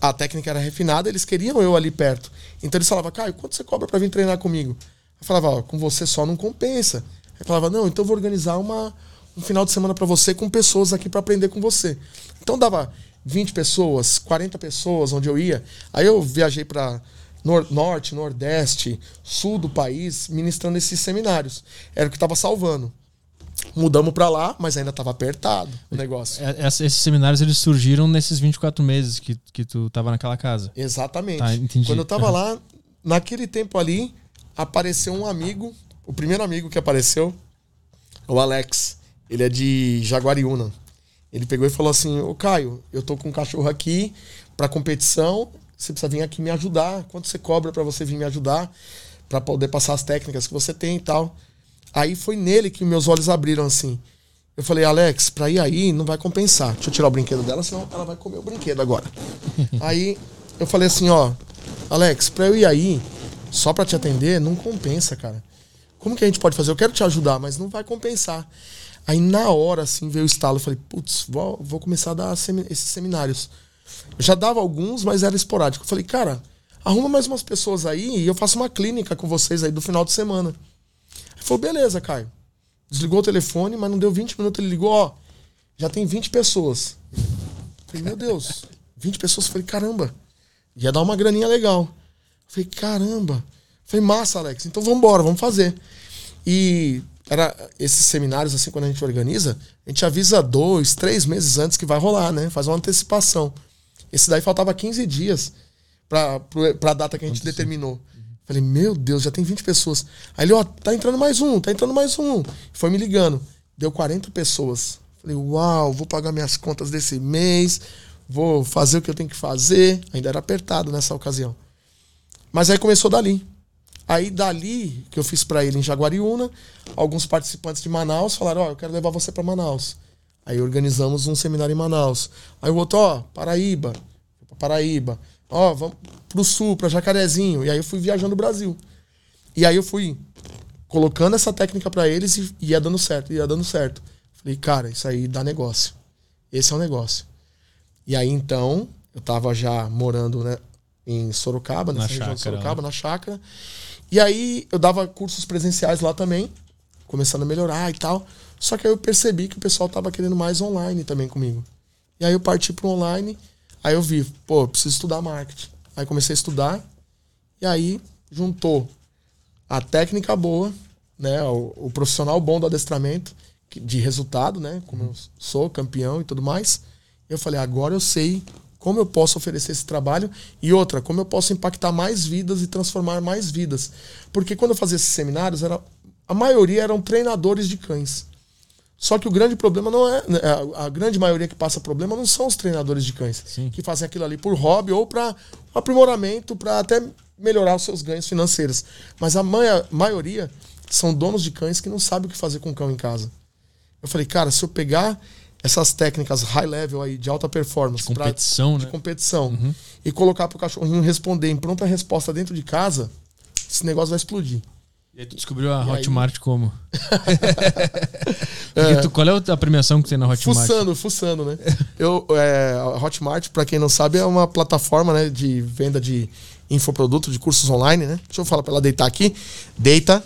a técnica era refinada, eles queriam eu ali perto. Então eles falavam, Caio, quanto você cobra para vir treinar comigo? Eu falava, ó, com você só não compensa. Eu falava, não, então eu vou organizar uma, um final de semana para você com pessoas aqui para aprender com você. Então dava 20 pessoas, 40 pessoas onde eu ia. Aí eu viajei para nor norte, nordeste, sul do país, ministrando esses seminários. Era o que estava salvando. Mudamos para lá, mas ainda estava apertado o negócio. É, esses seminários eles surgiram nesses 24 meses que, que tu estava naquela casa. Exatamente. Tá, Quando eu estava lá, naquele tempo ali, apareceu um amigo, o primeiro amigo que apareceu, o Alex. Ele é de Jaguariúna. Ele pegou e falou assim: Ô Caio, eu tô com um cachorro aqui para competição, você precisa vir aqui me ajudar. Quanto você cobra para você vir me ajudar? para poder passar as técnicas que você tem e tal. Aí foi nele que meus olhos abriram assim. Eu falei, Alex, pra ir aí não vai compensar. Deixa eu tirar o brinquedo dela, senão ela vai comer o brinquedo agora. aí eu falei assim, ó, Alex, pra eu ir aí, só pra te atender, não compensa, cara. Como que a gente pode fazer? Eu quero te ajudar, mas não vai compensar. Aí na hora, assim, veio o estalo. Eu falei, putz, vou, vou começar a dar esses seminários. Eu já dava alguns, mas era esporádico. Eu falei, cara, arruma mais umas pessoas aí e eu faço uma clínica com vocês aí do final de semana. Ele falou, beleza, Caio. Desligou o telefone, mas não deu 20 minutos. Ele ligou, ó, já tem 20 pessoas. Eu falei, meu Deus, 20 pessoas. Eu falei, caramba, ia dar uma graninha legal. Eu falei, caramba. Eu falei, massa, Alex, então vamos embora, vamos fazer. E era esses seminários, assim, quando a gente organiza, a gente avisa dois, três meses antes que vai rolar, né? Faz uma antecipação. Esse daí faltava 15 dias para a data que a gente determinou. Falei, meu Deus, já tem 20 pessoas. Aí ele, ó, tá entrando mais um, tá entrando mais um. Foi me ligando. Deu 40 pessoas. Falei, uau, vou pagar minhas contas desse mês, vou fazer o que eu tenho que fazer. Ainda era apertado nessa ocasião. Mas aí começou dali. Aí dali, que eu fiz para ele em Jaguariúna, alguns participantes de Manaus falaram, ó, eu quero levar você para Manaus. Aí organizamos um seminário em Manaus. Aí o outro, ó, Paraíba. Paraíba ó, vamos pro sul, pra Jacarezinho. E aí eu fui viajando o Brasil. E aí eu fui colocando essa técnica para eles e ia dando certo, ia dando certo. Falei, cara, isso aí dá negócio. Esse é o negócio. E aí então, eu tava já morando né, em Sorocaba, nessa na região chácara, de Sorocaba, né? na chácara. E aí eu dava cursos presenciais lá também, começando a melhorar e tal. Só que aí eu percebi que o pessoal tava querendo mais online também comigo. E aí eu parti pro online, aí eu vi, pô, preciso estudar marketing. Aí comecei a estudar, e aí juntou a técnica boa, né, o, o profissional bom do adestramento, de resultado, né, como eu sou campeão e tudo mais. Eu falei, agora eu sei como eu posso oferecer esse trabalho e outra, como eu posso impactar mais vidas e transformar mais vidas. Porque quando eu fazia esses seminários, era, a maioria eram treinadores de cães. Só que o grande problema não é. Né, a, grande maioria que passa problema não são os treinadores de cães, Sim. que fazem aquilo ali por hobby ou para aprimoramento, para até melhorar os seus ganhos financeiros. Mas a maioria são donos de cães que não sabem o que fazer com o cão em casa. Eu falei, cara, se eu pegar essas técnicas high level aí, de alta performance, de competição, pra, né? de competição uhum. e colocar pro cachorrinho responder em pronta resposta dentro de casa, esse negócio vai explodir. E aí tu descobriu a e Hotmart aí... como? é, tu, qual é a premiação que tem na Hotmart? Fuçando, fuçando, né? Eu, é, a Hotmart, para quem não sabe, é uma plataforma né, de venda de infoproduto, de cursos online, né? Deixa eu falar para ela deitar aqui. Deita,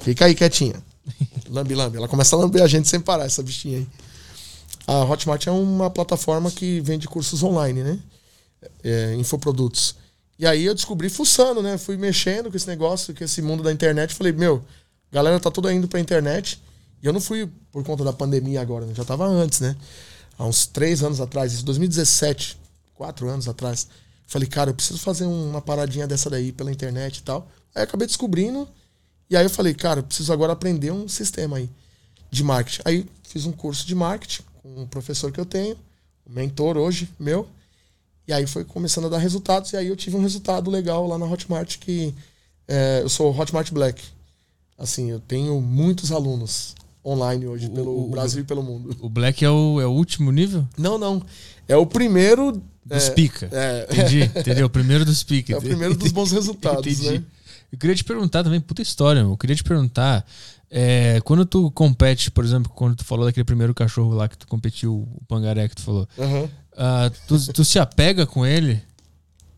fica aí quietinha. Lambe, lambe. Ela começa a lamber a gente sem parar, essa bichinha aí. A Hotmart é uma plataforma que vende cursos online, né? É, infoprodutos. E aí eu descobri fuçando, né? Fui mexendo com esse negócio, com esse mundo da internet. Falei, meu, galera tá toda indo pra internet. E eu não fui por conta da pandemia agora, né? já tava antes, né? Há uns três anos atrás, isso 2017, quatro anos atrás. Falei, cara, eu preciso fazer uma paradinha dessa daí pela internet e tal. Aí acabei descobrindo. E aí eu falei, cara, eu preciso agora aprender um sistema aí de marketing. Aí fiz um curso de marketing com um professor que eu tenho, um mentor hoje meu. E aí foi começando a dar resultados, e aí eu tive um resultado legal lá na Hotmart, que é, eu sou Hotmart Black. Assim, eu tenho muitos alunos online hoje, o, pelo o, Brasil e pelo mundo. O Black é o, é o último nível? Não, não. É o primeiro. Dos é, pica. É, Entendi, entendeu? O primeiro dos pica. É o primeiro dos bons resultados, Entendi. né? Eu queria te perguntar também, puta história, eu queria te perguntar. É, quando tu compete, por exemplo, quando tu falou daquele primeiro cachorro lá que tu competiu, o pangaré que tu falou, uhum. uh, tu, tu se apega com ele?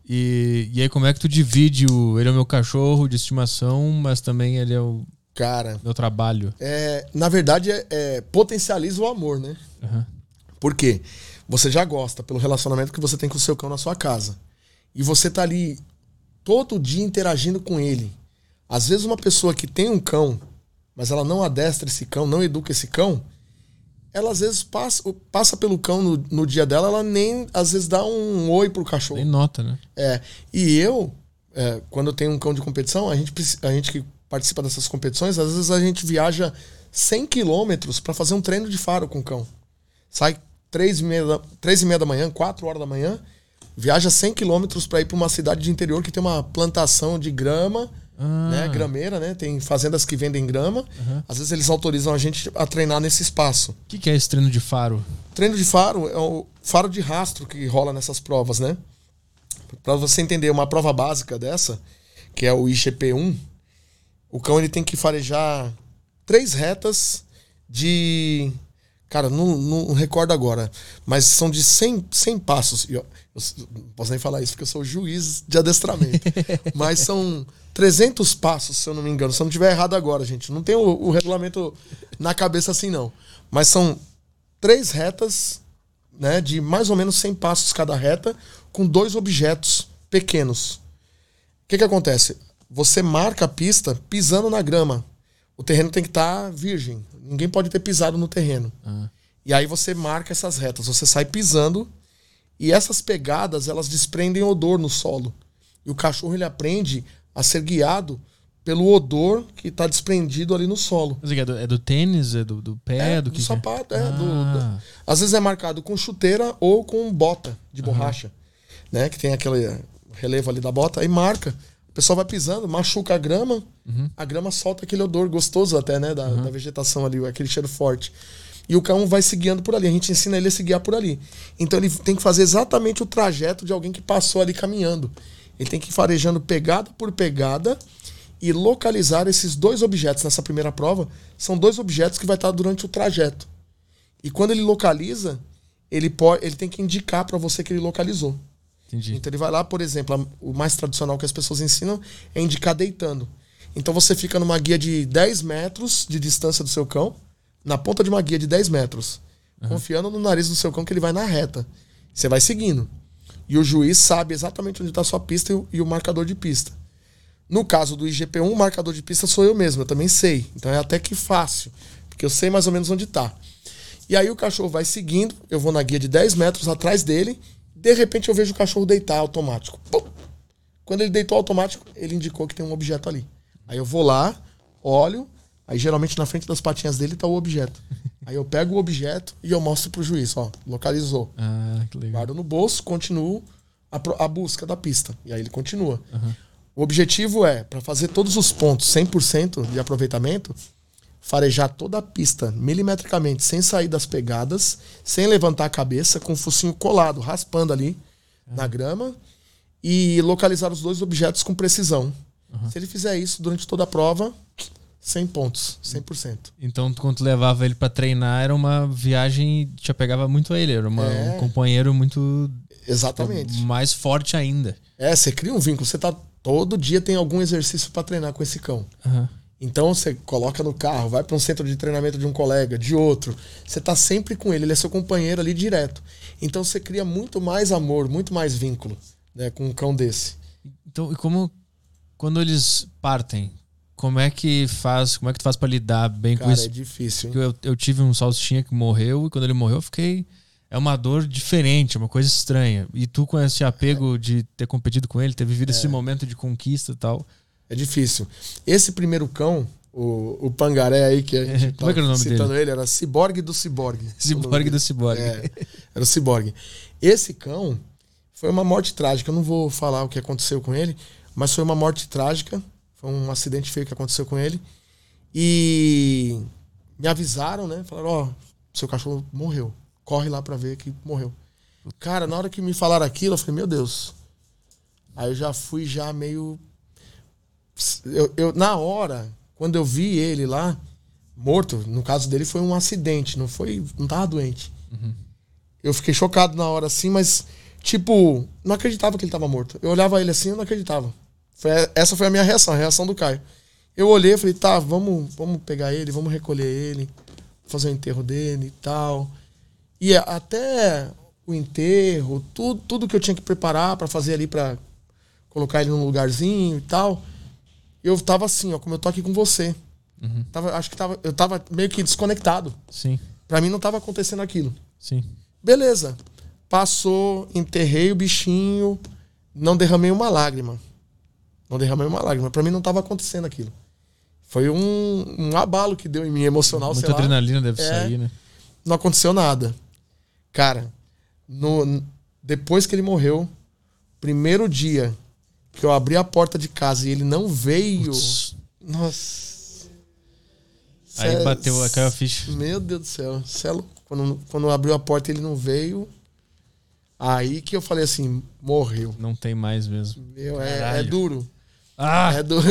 E, e aí como é que tu divide o. Ele é o meu cachorro de estimação, mas também ele é o. Cara. Meu trabalho. É, na verdade, é, é potencializa o amor, né? Uhum. Por quê? Você já gosta pelo relacionamento que você tem com o seu cão na sua casa. E você tá ali todo dia interagindo com ele. Às vezes, uma pessoa que tem um cão mas ela não adestra esse cão, não educa esse cão, ela às vezes passa, passa pelo cão no, no dia dela, ela nem às vezes dá um oi pro cachorro. Nem nota, né? É. E eu, é, quando eu tenho um cão de competição, a gente, a gente que participa dessas competições, às vezes a gente viaja 100 quilômetros para fazer um treino de faro com o cão. Sai 3 e meia da, 3 e meia da manhã, 4 horas da manhã, viaja 100 quilômetros para ir para uma cidade de interior que tem uma plantação de grama ah. Né, grameira, né? Tem fazendas que vendem grama. Uhum. Às vezes eles autorizam a gente a treinar nesse espaço. O que, que, é esse treino de faro? Treino de faro é o faro de rastro que rola nessas provas, né? Para você entender uma prova básica dessa, que é o IGP1, o cão ele tem que farejar três retas de Cara, não, não recordo agora, mas são de 100, 100 passos. Eu, eu não posso nem falar isso porque eu sou juiz de adestramento. mas são 300 passos, se eu não me engano. Se eu não estiver errado agora, gente. Não tem o, o regulamento na cabeça assim, não. Mas são três retas, né, de mais ou menos 100 passos cada reta, com dois objetos pequenos. O que, que acontece? Você marca a pista pisando na grama. O terreno tem que estar tá virgem. Ninguém pode ter pisado no terreno. Uhum. E aí você marca essas retas. Você sai pisando e essas pegadas elas desprendem odor no solo. E o cachorro ele aprende a ser guiado pelo odor que está desprendido ali no solo. É do, é do tênis, é do, do pé, é, do, do que sapato, é. é ah. do, do, às vezes é marcado com chuteira ou com bota de borracha, uhum. né? Que tem aquele relevo ali da bota, aí marca. O pessoal vai pisando, machuca a grama, uhum. a grama solta aquele odor gostoso até, né? Da, uhum. da, vegetação ali, aquele cheiro forte. E o cão vai se guiando por ali. A gente ensina ele a se guiar por ali. Então ele tem que fazer exatamente o trajeto de alguém que passou ali caminhando. Ele tem que ir farejando pegada por pegada e localizar esses dois objetos nessa primeira prova. São dois objetos que vai estar durante o trajeto. E quando ele localiza, ele, pode, ele tem que indicar para você que ele localizou. Entendi. Então ele vai lá, por exemplo, o mais tradicional que as pessoas ensinam é indicar deitando. Então você fica numa guia de 10 metros de distância do seu cão, na ponta de uma guia de 10 metros, uhum. confiando no nariz do seu cão que ele vai na reta. Você vai seguindo. E o juiz sabe exatamente onde está a sua pista e o, e o marcador de pista. No caso do IGP1, o marcador de pista sou eu mesmo, eu também sei. Então é até que fácil, porque eu sei mais ou menos onde está. E aí o cachorro vai seguindo, eu vou na guia de 10 metros atrás dele, de repente eu vejo o cachorro deitar automático. Pum! Quando ele deitou automático, ele indicou que tem um objeto ali. Aí eu vou lá, olho, aí geralmente na frente das patinhas dele tá o objeto. Aí eu pego o objeto e eu mostro pro juiz, ó, localizou. Ah, que legal. Guardo no bolso, continuo a, a busca da pista. E aí ele continua. Uhum. O objetivo é, para fazer todos os pontos 100% de aproveitamento, farejar toda a pista milimetricamente, sem sair das pegadas, sem levantar a cabeça, com o focinho colado, raspando ali uhum. na grama, e localizar os dois objetos com precisão. Uhum. Se ele fizer isso durante toda a prova, 100 pontos, 100%. Então, quando levava ele para treinar, era uma viagem te apegava muito a ele, era uma, é. um companheiro muito. Exatamente. Mais forte ainda. É, você cria um vínculo. Você tá. Todo dia tem algum exercício para treinar com esse cão. Uhum. Então você coloca no carro, vai para um centro de treinamento de um colega, de outro. Você tá sempre com ele, ele é seu companheiro ali direto. Então você cria muito mais amor, muito mais vínculo né, com um cão desse. Então, e como quando eles partem, como é que faz, como é que tu faz para lidar bem Cara, com isso? é difícil. Eu, eu tive um salsichinha que morreu e quando ele morreu eu fiquei é uma dor diferente, é uma coisa estranha. E tu com esse apego é. de ter competido com ele, ter vivido é. esse momento de conquista e tal. É difícil. Esse primeiro cão, o, o Pangaré aí, que a gente é, Como é que era o nome citando dele? ele, era Ciborgue do Ciborgue. Ciborgue do Ciborgue. É, era o Ciborgue. Esse cão foi uma morte trágica. Eu não vou falar o que aconteceu com ele, mas foi uma morte trágica. Foi um acidente feio que aconteceu com ele. E me avisaram, né? Falaram, ó, oh, seu cachorro morreu corre lá para ver que morreu. Cara, na hora que me falaram aquilo, eu falei, meu Deus. Aí eu já fui já meio. Eu, eu, na hora, quando eu vi ele lá, morto, no caso dele foi um acidente, não foi. não tava doente. Uhum. Eu fiquei chocado na hora assim, mas, tipo, não acreditava que ele tava morto. Eu olhava ele assim eu não acreditava. Foi, essa foi a minha reação, a reação do Caio. Eu olhei e falei, tá, vamos, vamos pegar ele, vamos recolher ele, fazer o enterro dele e tal. E até o enterro, tudo, tudo que eu tinha que preparar para fazer ali para colocar ele num lugarzinho e tal. Eu tava assim, ó, como eu tô aqui com você. Uhum. Tava, acho que tava, eu tava meio que desconectado. Sim. Para mim não tava acontecendo aquilo. Sim. Beleza. Passou, enterrei o bichinho, não derramei uma lágrima. Não derramei uma lágrima. Para mim não tava acontecendo aquilo. Foi um, um abalo que deu em mim emocional, Muita adrenalina deve é, sair, né? Não aconteceu nada. Cara, no, depois que ele morreu, primeiro dia que eu abri a porta de casa e ele não veio. Uts. Nossa. Aí Cê, bateu, caiu a ficha. Meu Deus do céu. Celo, quando, quando abriu a porta e ele não veio. Aí que eu falei assim, morreu. Não tem mais mesmo. Meu, é, é duro. Ah! É duro.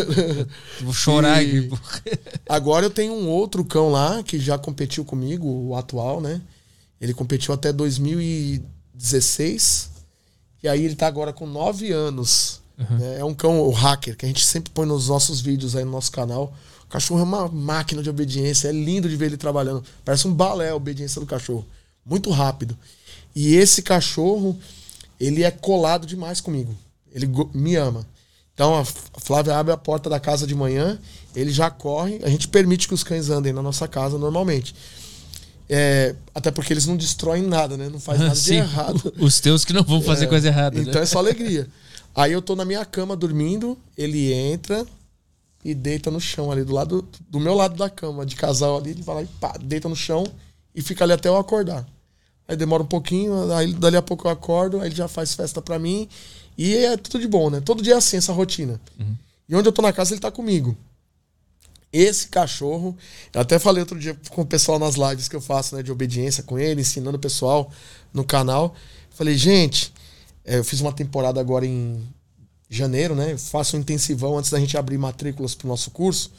Vou chorar e... aqui. Agora eu tenho um outro cão lá que já competiu comigo, o atual, né? Ele competiu até 2016. E aí ele tá agora com 9 anos. Uhum. É um cão, o hacker, que a gente sempre põe nos nossos vídeos aí no nosso canal. O cachorro é uma máquina de obediência. É lindo de ver ele trabalhando. Parece um balé a obediência do cachorro. Muito rápido. E esse cachorro, ele é colado demais comigo. Ele me ama. Então a Flávia abre a porta da casa de manhã, ele já corre. A gente permite que os cães andem na nossa casa normalmente. É, até porque eles não destroem nada, né? Não faz nada Sim, de errado. Os teus que não vão fazer é, coisa errada. Né? Então né? é só alegria. Aí eu tô na minha cama dormindo, ele entra e deita no chão ali do lado do meu lado da cama, de casal ali, ele vai lá e pá, deita no chão e fica ali até eu acordar. Aí demora um pouquinho, aí dali a pouco eu acordo, aí ele já faz festa para mim e é tudo de bom, né? Todo dia é assim essa rotina. Uhum. E onde eu tô na casa ele tá comigo. Esse cachorro, eu até falei outro dia com o pessoal nas lives que eu faço, né, de obediência com ele, ensinando o pessoal no canal. Falei, gente, é, eu fiz uma temporada agora em janeiro, né? Eu faço um intensivão antes da gente abrir matrículas pro nosso curso.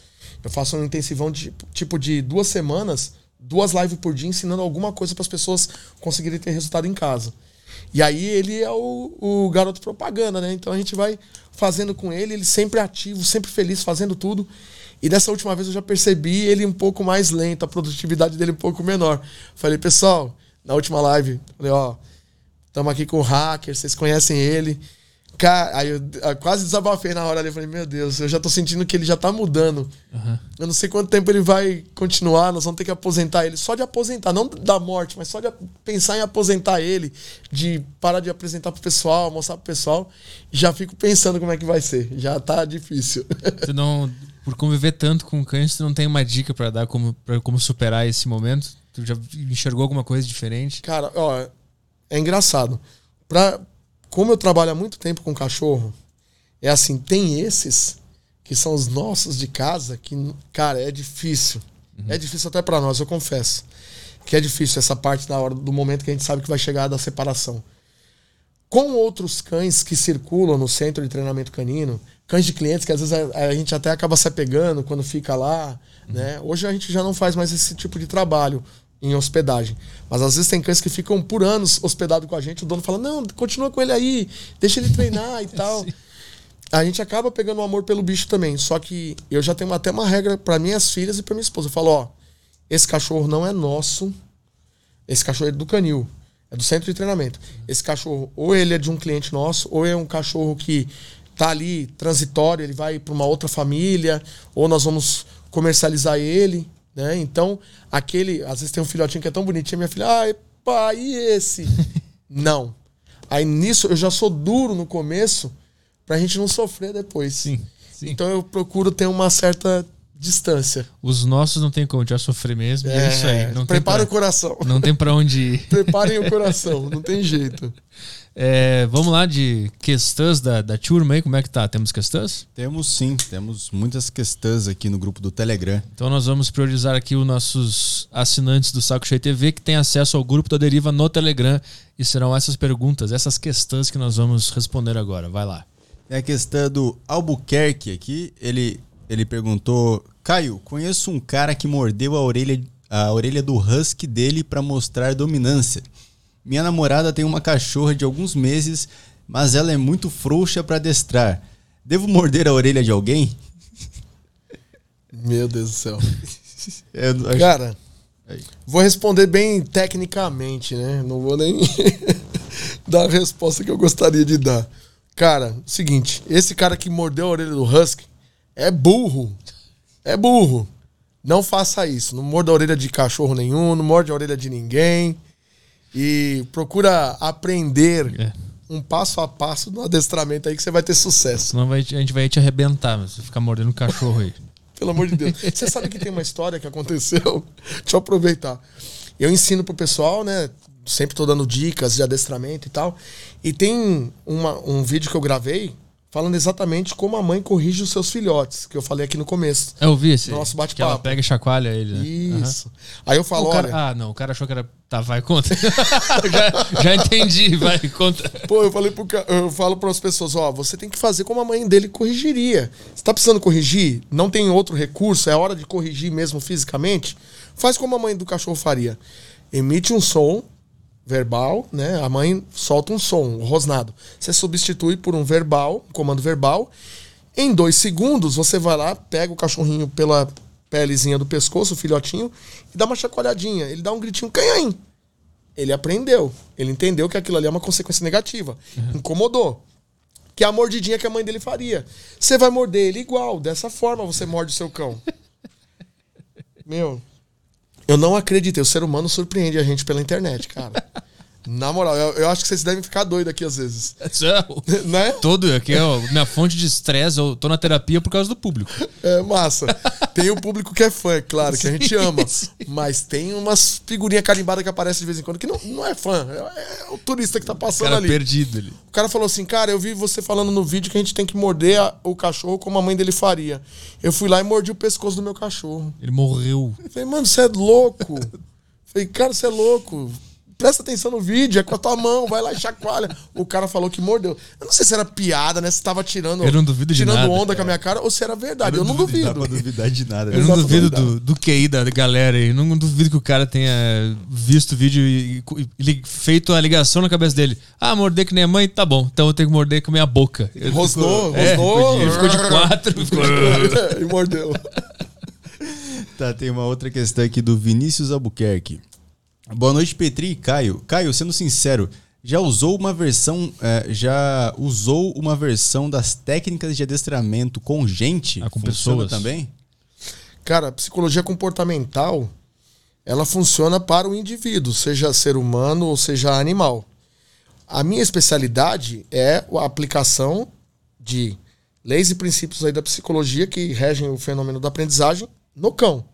Eu faço um intensivão de tipo de duas semanas, duas lives por dia, ensinando alguma coisa para as pessoas conseguirem ter resultado em casa. E aí ele é o, o garoto propaganda, né? Então a gente vai fazendo com ele, ele sempre ativo, sempre feliz, fazendo tudo. E dessa última vez eu já percebi ele um pouco mais lento, a produtividade dele um pouco menor. Falei, pessoal, na última live, falei, ó, estamos aqui com o hacker, vocês conhecem ele. Cara, aí eu, eu, quase desabafei na hora ali. Falei, meu Deus, eu já tô sentindo que ele já tá mudando. Uhum. Eu não sei quanto tempo ele vai continuar. Nós vamos ter que aposentar ele. Só de aposentar, não da morte, mas só de pensar em aposentar ele, de parar de apresentar pro pessoal, mostrar pro pessoal. Já fico pensando como é que vai ser. Já tá difícil. Tu não, por conviver tanto com cães, tu não tem uma dica para dar como, pra como superar esse momento? Tu já enxergou alguma coisa diferente? Cara, ó, é engraçado. Pra, como eu trabalho há muito tempo com cachorro, é assim, tem esses que são os nossos de casa que, cara, é difícil. Uhum. É difícil até para nós, eu confesso. Que é difícil essa parte da hora do momento que a gente sabe que vai chegar da separação. Com outros cães que circulam no centro de treinamento canino, cães de clientes que às vezes a, a gente até acaba se apegando quando fica lá, uhum. né? Hoje a gente já não faz mais esse tipo de trabalho em hospedagem. Mas às vezes tem cães que ficam por anos hospedados com a gente, o dono fala: "Não, continua com ele aí, deixa ele treinar e tal". A gente acaba pegando um amor pelo bicho também. Só que eu já tenho até uma regra para minhas filhas e para minha esposa. Eu falo, ó, esse cachorro não é nosso. Esse cachorro é do canil. É do centro de treinamento. Esse cachorro, ou ele é de um cliente nosso, ou é um cachorro que tá ali transitório, ele vai para uma outra família, ou nós vamos comercializar ele. Né? Então, aquele. Às vezes tem um filhotinho que é tão bonitinho, minha filha, ai, pai, e esse? não. Aí nisso eu já sou duro no começo pra gente não sofrer depois. Sim, sim. Então eu procuro ter uma certa distância. Os nossos não tem como já sofrer mesmo. É, é isso aí. Não prepara pra, o coração. Não tem para onde ir. Preparem o coração, não tem jeito. É, vamos lá de questões da, da turma aí, como é que tá? Temos questões? Temos sim, temos muitas questões aqui no grupo do Telegram. Então nós vamos priorizar aqui os nossos assinantes do Saco Cheio TV que têm acesso ao grupo da Deriva no Telegram e serão essas perguntas, essas questões que nós vamos responder agora. Vai lá. Tem a questão do Albuquerque aqui, ele, ele perguntou: Caio, conheço um cara que mordeu a orelha, a orelha do husky dele para mostrar dominância. Minha namorada tem uma cachorra de alguns meses, mas ela é muito frouxa para adestrar. Devo morder a orelha de alguém? Meu Deus do céu. Acho... Cara, vou responder bem tecnicamente, né? Não vou nem dar a resposta que eu gostaria de dar. Cara, seguinte, esse cara que mordeu a orelha do Husky é burro. É burro. Não faça isso. Não morda a orelha de cachorro nenhum, não morde a orelha de ninguém. E procura aprender é. um passo a passo no adestramento aí que você vai ter sucesso. Senão vai, a gente vai te arrebentar, você ficar mordendo o cachorro aí. Pelo amor de Deus. Você sabe que tem uma história que aconteceu? Deixa eu aproveitar. Eu ensino pro pessoal, né? Sempre tô dando dicas de adestramento e tal. E tem uma, um vídeo que eu gravei falando exatamente como a mãe corrige os seus filhotes, que eu falei aqui no começo. Eu vi esse. Nosso bate-papo. Ela pega e chacoalha ele, né? Isso. Uhum. Aí eu falo, cara, olha... Ah, não, o cara achou que era... Tá, vai, conta. já, já entendi, vai, conta. Pô, eu falei pro eu falo para as pessoas, ó, você tem que fazer como a mãe dele corrigiria. Você tá precisando corrigir? Não tem outro recurso? É hora de corrigir mesmo fisicamente? Faz como a mãe do cachorro faria. Emite um som, verbal, né? A mãe solta um som, um rosnado. Você substitui por um verbal, um comando verbal. Em dois segundos, você vai lá, pega o cachorrinho pela pelezinha do pescoço, o filhotinho, e dá uma chacoalhadinha. Ele dá um gritinho, canhãim. Ele aprendeu. Ele entendeu que aquilo ali é uma consequência negativa. Uhum. Incomodou. Que é a mordidinha que a mãe dele faria. Você vai morder ele igual. Dessa forma você morde o seu cão. Meu, eu não acreditei. O ser humano surpreende a gente pela internet, cara. Na moral, eu, eu, acho que vocês devem ficar doidos aqui às vezes. né? Todo, aqui é minha fonte de estresse, eu tô na terapia por causa do público. É massa. Tem o público que é fã, é claro, que a gente ama. Sim. Mas tem umas figurinhas carimbadas que aparecem de vez em quando que não, não é fã. É, é o turista que tá passando o cara ali. perdido ali. O cara falou assim, cara, eu vi você falando no vídeo que a gente tem que morder a, o cachorro como a mãe dele faria. Eu fui lá e mordi o pescoço do meu cachorro. Ele morreu. Eu falei, mano, você é louco. Eu falei, cara, você é louco presta atenção no vídeo, é com a tua mão, vai lá e chacoalha. O cara falou que mordeu. Eu não sei se era piada, né? Se tava tirando, eu não duvido tirando nada, onda com a minha cara ou se era verdade. Eu não, eu não duvido. Não dá pra duvidar de nada. Eu não duvido do, do QI da galera aí. Não duvido que o cara tenha visto o vídeo e, e, feito a ligação na cabeça dele. Ah, morder que nem a mãe? Tá bom. Então eu tenho que morder com a minha boca. Rosnou, é, rosnou. Ele ficou de quatro. Ficou... e mordeu. Tá, tem uma outra questão aqui do Vinícius Albuquerque. Boa noite, Petri e Caio. Caio, sendo sincero, já usou uma versão, é, já usou uma versão das técnicas de adestramento com gente? Ah, com funciona pessoas também? Cara, a psicologia comportamental, ela funciona para o indivíduo, seja ser humano ou seja animal. A minha especialidade é a aplicação de leis e princípios aí da psicologia que regem o fenômeno da aprendizagem no cão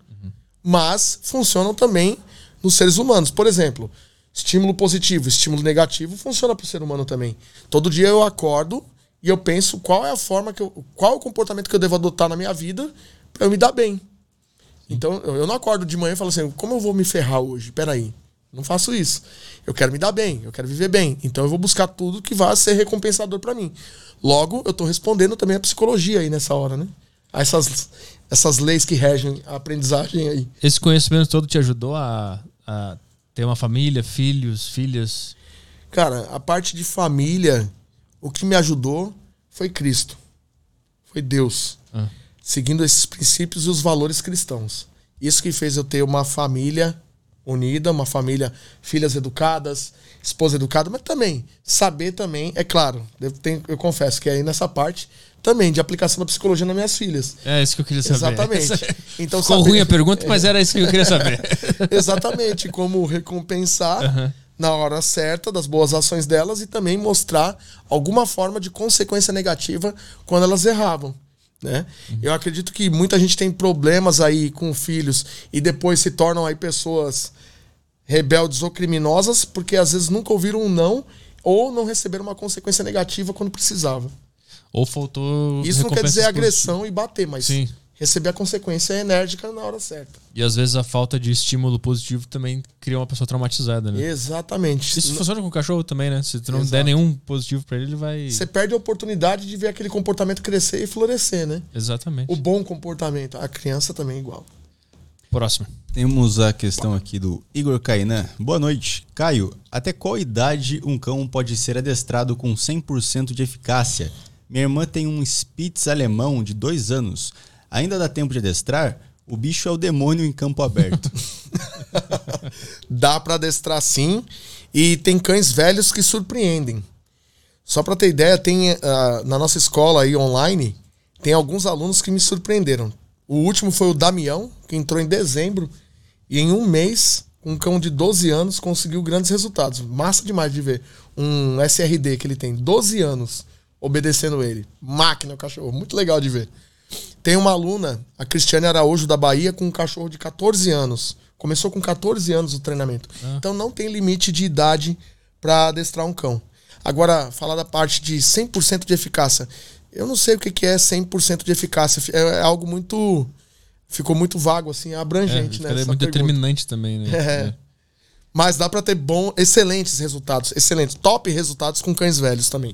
mas funcionam também nos seres humanos. Por exemplo, estímulo positivo, estímulo negativo funciona para o ser humano também. Todo dia eu acordo e eu penso qual é a forma que eu, qual é o comportamento que eu devo adotar na minha vida para eu me dar bem. Então eu não acordo de manhã e falo assim, como eu vou me ferrar hoje? Peraí, não faço isso. Eu quero me dar bem, eu quero viver bem. Então eu vou buscar tudo que vá ser recompensador para mim. Logo, eu estou respondendo também a psicologia aí nessa hora, né? A essas, essas leis que regem a aprendizagem aí. Esse conhecimento todo te ajudou a, a ter uma família, filhos, filhas? Cara, a parte de família, o que me ajudou foi Cristo. Foi Deus. Ah. Seguindo esses princípios e os valores cristãos. Isso que fez eu ter uma família unida, uma família, filhas educadas, esposa educada, mas também saber também, é claro, eu, tenho, eu confesso que aí nessa parte também de aplicação da psicologia nas minhas filhas. É isso que eu queria saber. Exatamente. Então, Ficou saber... ruim a pergunta, mas era isso que eu queria saber. Exatamente, como recompensar uhum. na hora certa das boas ações delas e também mostrar alguma forma de consequência negativa quando elas erravam. Né? Uhum. Eu acredito que muita gente tem problemas aí com filhos e depois se tornam aí pessoas rebeldes ou criminosas porque às vezes nunca ouviram um não ou não receberam uma consequência negativa quando precisava. Ou faltou. Isso não quer dizer agressão e bater, mas Sim. Receber a consequência enérgica na hora certa. E às vezes a falta de estímulo positivo também cria uma pessoa traumatizada, né? Exatamente. Isso funciona com o cachorro também, né? Se tu não Exato. der nenhum positivo para ele, ele vai. Você perde a oportunidade de ver aquele comportamento crescer e florescer, né? Exatamente. O bom comportamento. A criança também é igual. Próxima. Temos a questão aqui do Igor Kainan. Boa noite. Caio, até qual idade um cão pode ser adestrado com 100% de eficácia? Minha irmã tem um Spitz alemão de dois anos. Ainda dá tempo de adestrar? O bicho é o demônio em campo aberto. dá para adestrar sim. E tem cães velhos que surpreendem. Só para ter ideia, tem uh, na nossa escola aí online, tem alguns alunos que me surpreenderam. O último foi o Damião, que entrou em dezembro e em um mês, um cão de 12 anos conseguiu grandes resultados. Massa demais de ver. Um SRD que ele tem, 12 anos obedecendo ele. Máquina o cachorro, muito legal de ver. Tem uma aluna, a Cristiane Araújo da Bahia, com um cachorro de 14 anos. Começou com 14 anos o treinamento. Ah. Então não tem limite de idade para adestrar um cão. Agora, falar da parte de 100% de eficácia. Eu não sei o que é 100% de eficácia. É, é algo muito. Ficou muito vago, assim, abrangente, é, né? É muito pergunta. determinante também, né? É. é. Mas dá para ter bom, excelentes resultados, excelentes, top resultados com cães velhos também.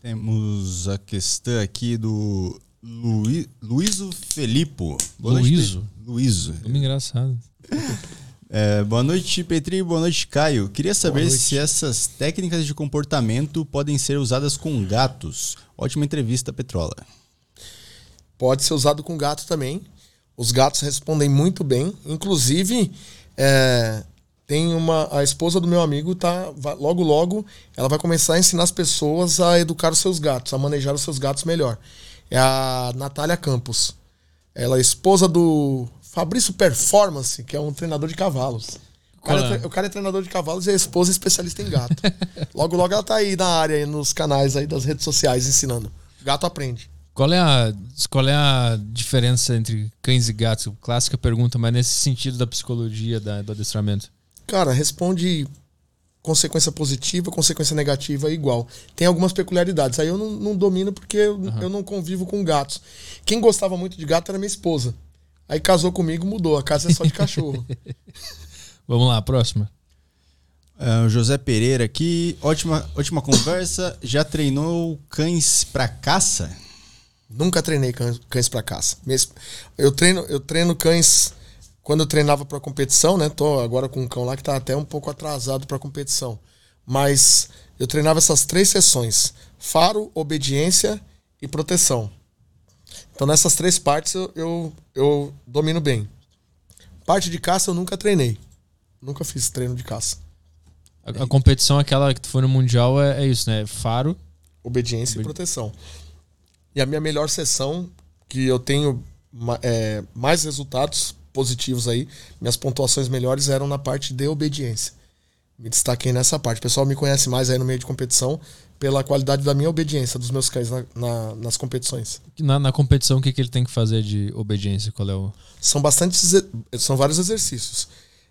Temos a questão aqui do Luí, Luíso Felipe. Boa Luíso? Noite, Luíso. Nome engraçado. É, boa noite, Petri. Boa noite, Caio. Queria saber se essas técnicas de comportamento podem ser usadas com gatos. Ótima entrevista, Petrola. Pode ser usado com gato também. Os gatos respondem muito bem. Inclusive, é, tem uma a esposa do meu amigo tá vai, logo logo ela vai começar a ensinar as pessoas a educar os seus gatos, a manejar os seus gatos melhor. É a Natália Campos. Ela é esposa do Fabrício Performance, que é um treinador de cavalos. O cara, é? o cara, é? treinador de cavalos e a esposa é especialista em gato. logo, logo ela tá aí na área, aí, nos canais aí das redes sociais ensinando. gato aprende. Qual é, a, qual é a diferença entre cães e gatos? Clássica pergunta, mas nesse sentido da psicologia da, do adestramento. Cara, responde consequência positiva, consequência negativa igual. Tem algumas peculiaridades. Aí eu não, não domino porque eu, uhum. eu, não convivo com gatos. Quem gostava muito de gato era minha esposa. Aí casou comigo, mudou. A casa é só de cachorro. Vamos lá, próxima. Uh, José Pereira aqui, ótima, ótima conversa. Já treinou cães para caça? Nunca treinei cães, cães para caça. Eu treino, eu treino cães quando eu treinava para competição, né? Tô agora com um cão lá que tá até um pouco atrasado para competição. Mas eu treinava essas três sessões: faro, obediência e proteção. Então nessas três partes eu, eu, eu domino bem. Parte de caça eu nunca treinei. Nunca fiz treino de caça. A, a competição, aquela que tu foi no Mundial, é, é isso, né? Faro. Obediência Obedi e proteção. E a minha melhor sessão, que eu tenho é, mais resultados positivos aí, minhas pontuações melhores eram na parte de obediência. Me destaquei nessa parte. O pessoal me conhece mais aí no meio de competição pela qualidade da minha obediência, dos meus cães na, na, nas competições. Na, na, competição, o que, que ele tem que fazer de obediência? Qual é o... São bastante. São vários exercícios.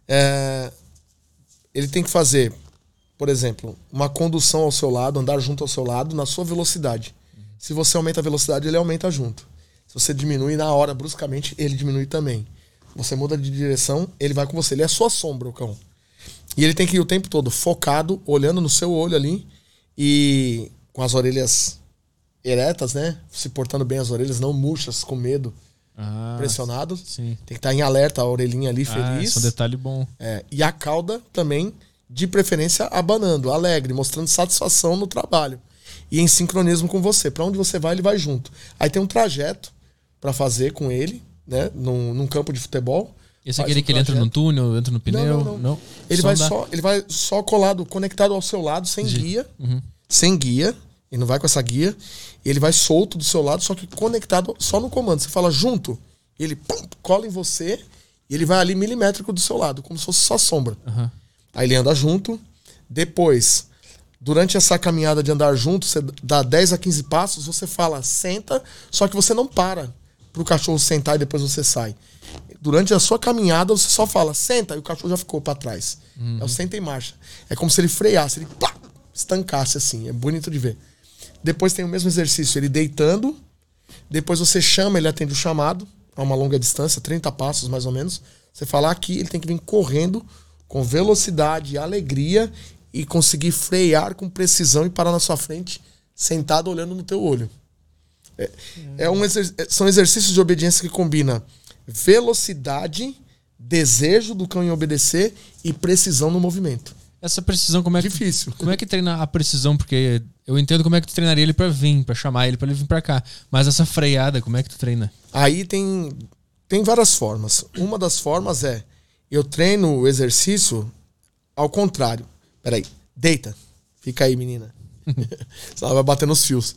É, ele tem que fazer, por exemplo, uma condução ao seu lado, andar junto ao seu lado, na sua velocidade. Se você aumenta a velocidade, ele aumenta junto. Se você diminui na hora, bruscamente, ele diminui também. Você muda de direção, ele vai com você. Ele é sua sombra, o cão. E ele tem que ir o tempo todo focado, olhando no seu olho ali e com as orelhas eretas, né? Se portando bem as orelhas, não murchas, com medo, ah, pressionado. Sim. Tem que estar em alerta, a orelhinha ali ah, feliz. Esse é um detalhe bom. É, e a cauda também, de preferência, abanando, alegre, mostrando satisfação no trabalho. E em sincronismo com você. Para onde você vai, ele vai junto. Aí tem um trajeto para fazer com ele, né? Num, num campo de futebol. Esse é aquele que ele entra no túnel, entra no pneu? Não, não, não. não. Ele, vai só, ele vai só colado, conectado ao seu lado, sem guia. Uhum. Sem guia. Ele não vai com essa guia. Ele vai solto do seu lado, só que conectado só no comando. Você fala junto, ele pum, cola em você e ele vai ali milimétrico do seu lado, como se fosse só sombra. Uhum. Aí ele anda junto. Depois, durante essa caminhada de andar junto, você dá 10 a 15 passos, você fala senta, só que você não para para o cachorro sentar e depois você sai. Durante a sua caminhada, você só fala senta e o cachorro já ficou para trás. Uhum. É o senta em marcha. É como se ele freasse, ele plá, estancasse assim. É bonito de ver. Depois tem o mesmo exercício, ele deitando. Depois você chama, ele atende o chamado a uma longa distância, 30 passos mais ou menos. Você fala aqui, ele tem que vir correndo com velocidade e alegria e conseguir frear com precisão e parar na sua frente, sentado olhando no teu olho. É, é um exer são exercícios de obediência que combina velocidade, desejo do cão em obedecer e precisão no movimento. Essa precisão, como é que. Difícil. Como é que treina a precisão? Porque eu entendo como é que tu treinaria ele para vir, para chamar ele para ele vir para cá. Mas essa freada, como é que tu treina? Aí tem, tem várias formas. Uma das formas é eu treino o exercício ao contrário. Peraí, deita. Fica aí, menina. Ela vai bater nos fios.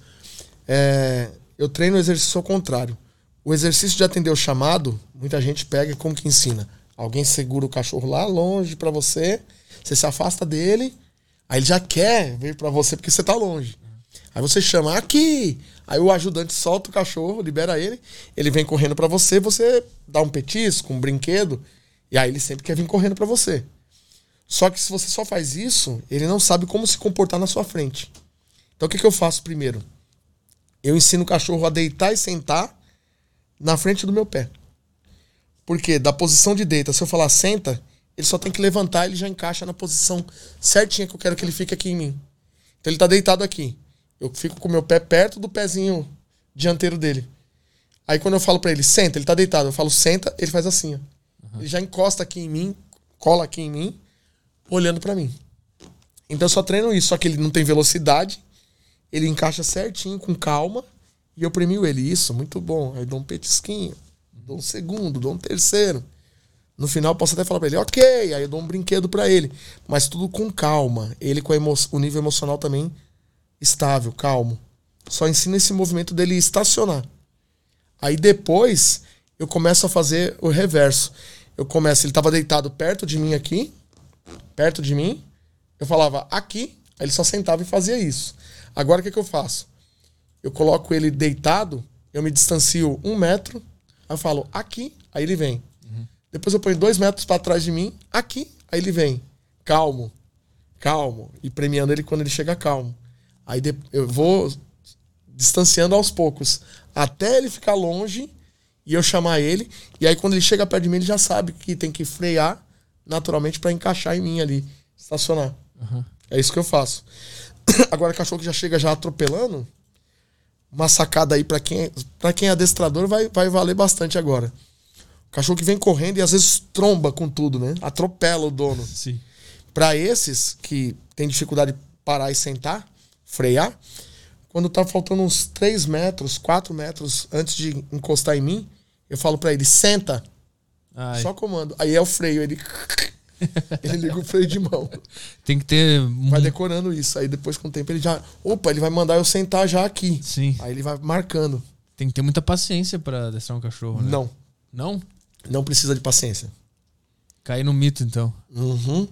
É, eu treino o exercício ao contrário. O exercício de atender o chamado, muita gente pega como que ensina? Alguém segura o cachorro lá longe para você, você se afasta dele, aí ele já quer vir para você porque você tá longe. Aí você chama aqui, aí o ajudante solta o cachorro, libera ele, ele vem correndo para você, você dá um petisco, um brinquedo, e aí ele sempre quer vir correndo para você. Só que se você só faz isso, ele não sabe como se comportar na sua frente. Então o que, que eu faço primeiro? Eu ensino o cachorro a deitar e sentar na frente do meu pé. Porque da posição de deita, se eu falar senta, ele só tem que levantar, ele já encaixa na posição certinha que eu quero que ele fique aqui em mim. Então ele tá deitado aqui. Eu fico com o meu pé perto do pezinho dianteiro dele. Aí quando eu falo para ele, senta, ele tá deitado. Eu falo, senta, ele faz assim, ó. Uhum. Ele já encosta aqui em mim, cola aqui em mim, olhando para mim. Então eu só treino isso, só que ele não tem velocidade, ele encaixa certinho, com calma, e eu premio ele. Isso, muito bom. Aí dou um petisquinho, dou um segundo, dou um terceiro. No final, posso até falar pra ele, ok, aí eu dou um brinquedo para ele. Mas tudo com calma. Ele com o nível emocional também estável, calmo. Só ensina esse movimento dele estacionar. Aí depois, eu começo a fazer o reverso. Eu começo, ele estava deitado perto de mim aqui, perto de mim. Eu falava aqui, aí ele só sentava e fazia isso. Agora o que, que eu faço? Eu coloco ele deitado, eu me distancio um metro, aí eu falo aqui, aí ele vem. Uhum. Depois eu ponho dois metros para trás de mim, aqui, aí ele vem. Calmo, calmo. E premiando ele quando ele chega calmo. Aí eu vou distanciando aos poucos, até ele ficar longe e eu chamar ele. E aí quando ele chega perto de mim, ele já sabe que tem que frear naturalmente para encaixar em mim ali, estacionar. Uhum. É isso que eu faço. Agora, cachorro que já chega já atropelando, uma sacada aí para quem, pra quem é adestrador vai, vai valer bastante agora. O cachorro que vem correndo e às vezes tromba com tudo, né? Atropela o dono. Sim. Para esses que tem dificuldade de parar e sentar, frear, quando tá faltando uns 3 metros, 4 metros antes de encostar em mim, eu falo para ele, senta. Ai. Só comando. Aí é o freio, ele. ele liga o freio de mão. Tem que ter. Vai decorando isso. Aí depois, com o tempo, ele já. Opa, ele vai mandar eu sentar já aqui. Sim. Aí ele vai marcando. Tem que ter muita paciência para adestrar um cachorro, né? Não. Não? Não precisa de paciência. Cair no mito, então. Uhum.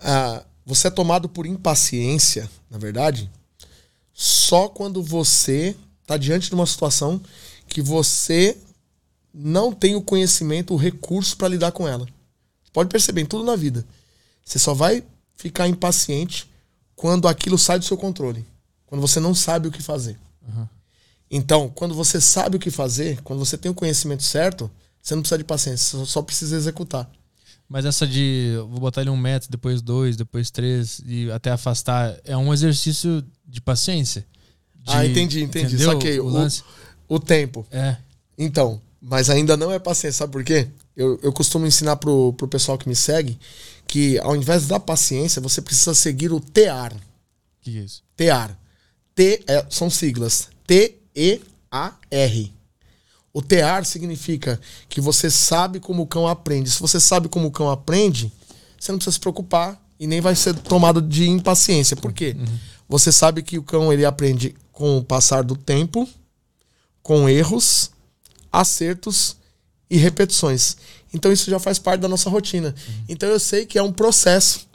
Ah, você é tomado por impaciência, na verdade, só quando você está diante de uma situação que você não tem o conhecimento, o recurso para lidar com ela. Pode perceber em tudo na vida. Você só vai ficar impaciente quando aquilo sai do seu controle. Quando você não sabe o que fazer. Uhum. Então, quando você sabe o que fazer, quando você tem o conhecimento certo, você não precisa de paciência, você só precisa executar. Mas essa de vou botar ele um metro, depois dois, depois três, e até afastar, é um exercício de paciência. De, ah, entendi, entendi. Entendeu? Saquei. O, o, lance... o tempo. É. Então, mas ainda não é paciência, sabe por quê? Eu, eu costumo ensinar pro, pro pessoal que me segue que ao invés da paciência, você precisa seguir o TEAR. Que é isso? TEAR. T é, são siglas. T-E-A-R. O TEAR significa que você sabe como o cão aprende. Se você sabe como o cão aprende, você não precisa se preocupar e nem vai ser tomado de impaciência. Por quê? Uhum. Você sabe que o cão ele aprende com o passar do tempo, com erros, acertos e repetições. Então isso já faz parte da nossa rotina. Uhum. Então eu sei que é um processo.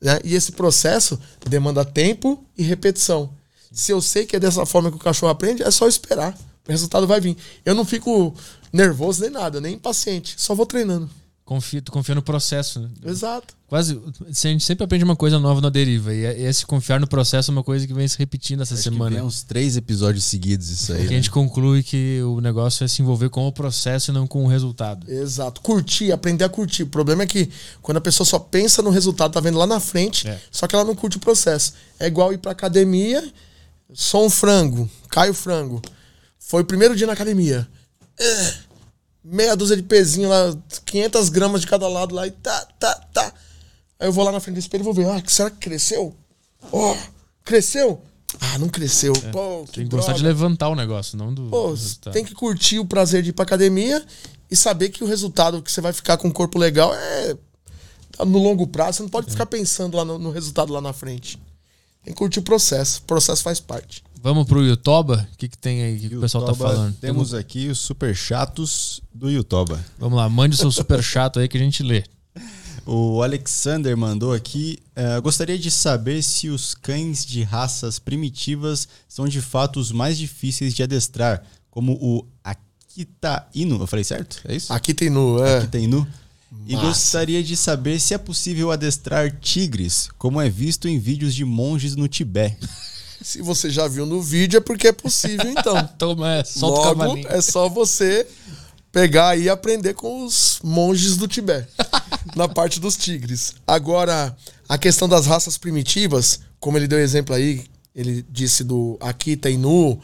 Né? E esse processo demanda tempo e repetição. Se eu sei que é dessa forma que o cachorro aprende, é só esperar. O resultado vai vir. Eu não fico nervoso nem nada, nem impaciente. Só vou treinando. Confia, tu confia no processo, né? Exato. Quase. A gente sempre aprende uma coisa nova na deriva. E esse confiar no processo é uma coisa que vem se repetindo essa Acho semana. Que vem uns três episódios seguidos isso aí. Que né? a gente conclui que o negócio é se envolver com o processo e não com o resultado. Exato. Curtir, aprender a curtir. O problema é que quando a pessoa só pensa no resultado, tá vendo lá na frente, é. só que ela não curte o processo. É igual ir pra academia, sou um frango, caio frango. Foi o primeiro dia na academia. É meia dúzia de pezinho lá, 500 gramas de cada lado lá e tá, tá, tá. Aí eu vou lá na frente do espelho e vou ver, ah, será que cresceu? Ó, oh, cresceu? Ah, não cresceu. É, Pô, que tem que gostar de levantar o negócio, não do. Pô, do tem que curtir o prazer de ir pra academia e saber que o resultado que você vai ficar com um corpo legal é no longo prazo. Você não pode é. ficar pensando lá no, no, resultado lá na frente. Tem que curtir o processo. O processo faz parte. Vamos pro Yutoba? O que, que tem aí que o pessoal tá falando? Temos aqui os super chatos do Yutoba. Vamos lá, mande seu super chato aí que a gente lê. O Alexander mandou aqui. Uh, gostaria de saber se os cães de raças primitivas são de fato os mais difíceis de adestrar, como o Akita Inu. Eu falei certo? É isso? Akita Inu, é. Akita Inu. E gostaria de saber se é possível adestrar tigres, como é visto em vídeos de monges no Tibete. Se você já viu no vídeo, é porque é possível, então. Toma, é, solta Logo, é só você pegar e aprender com os monges do Tibete, na parte dos tigres. Agora, a questão das raças primitivas, como ele deu exemplo aí, ele disse do Akita Inu,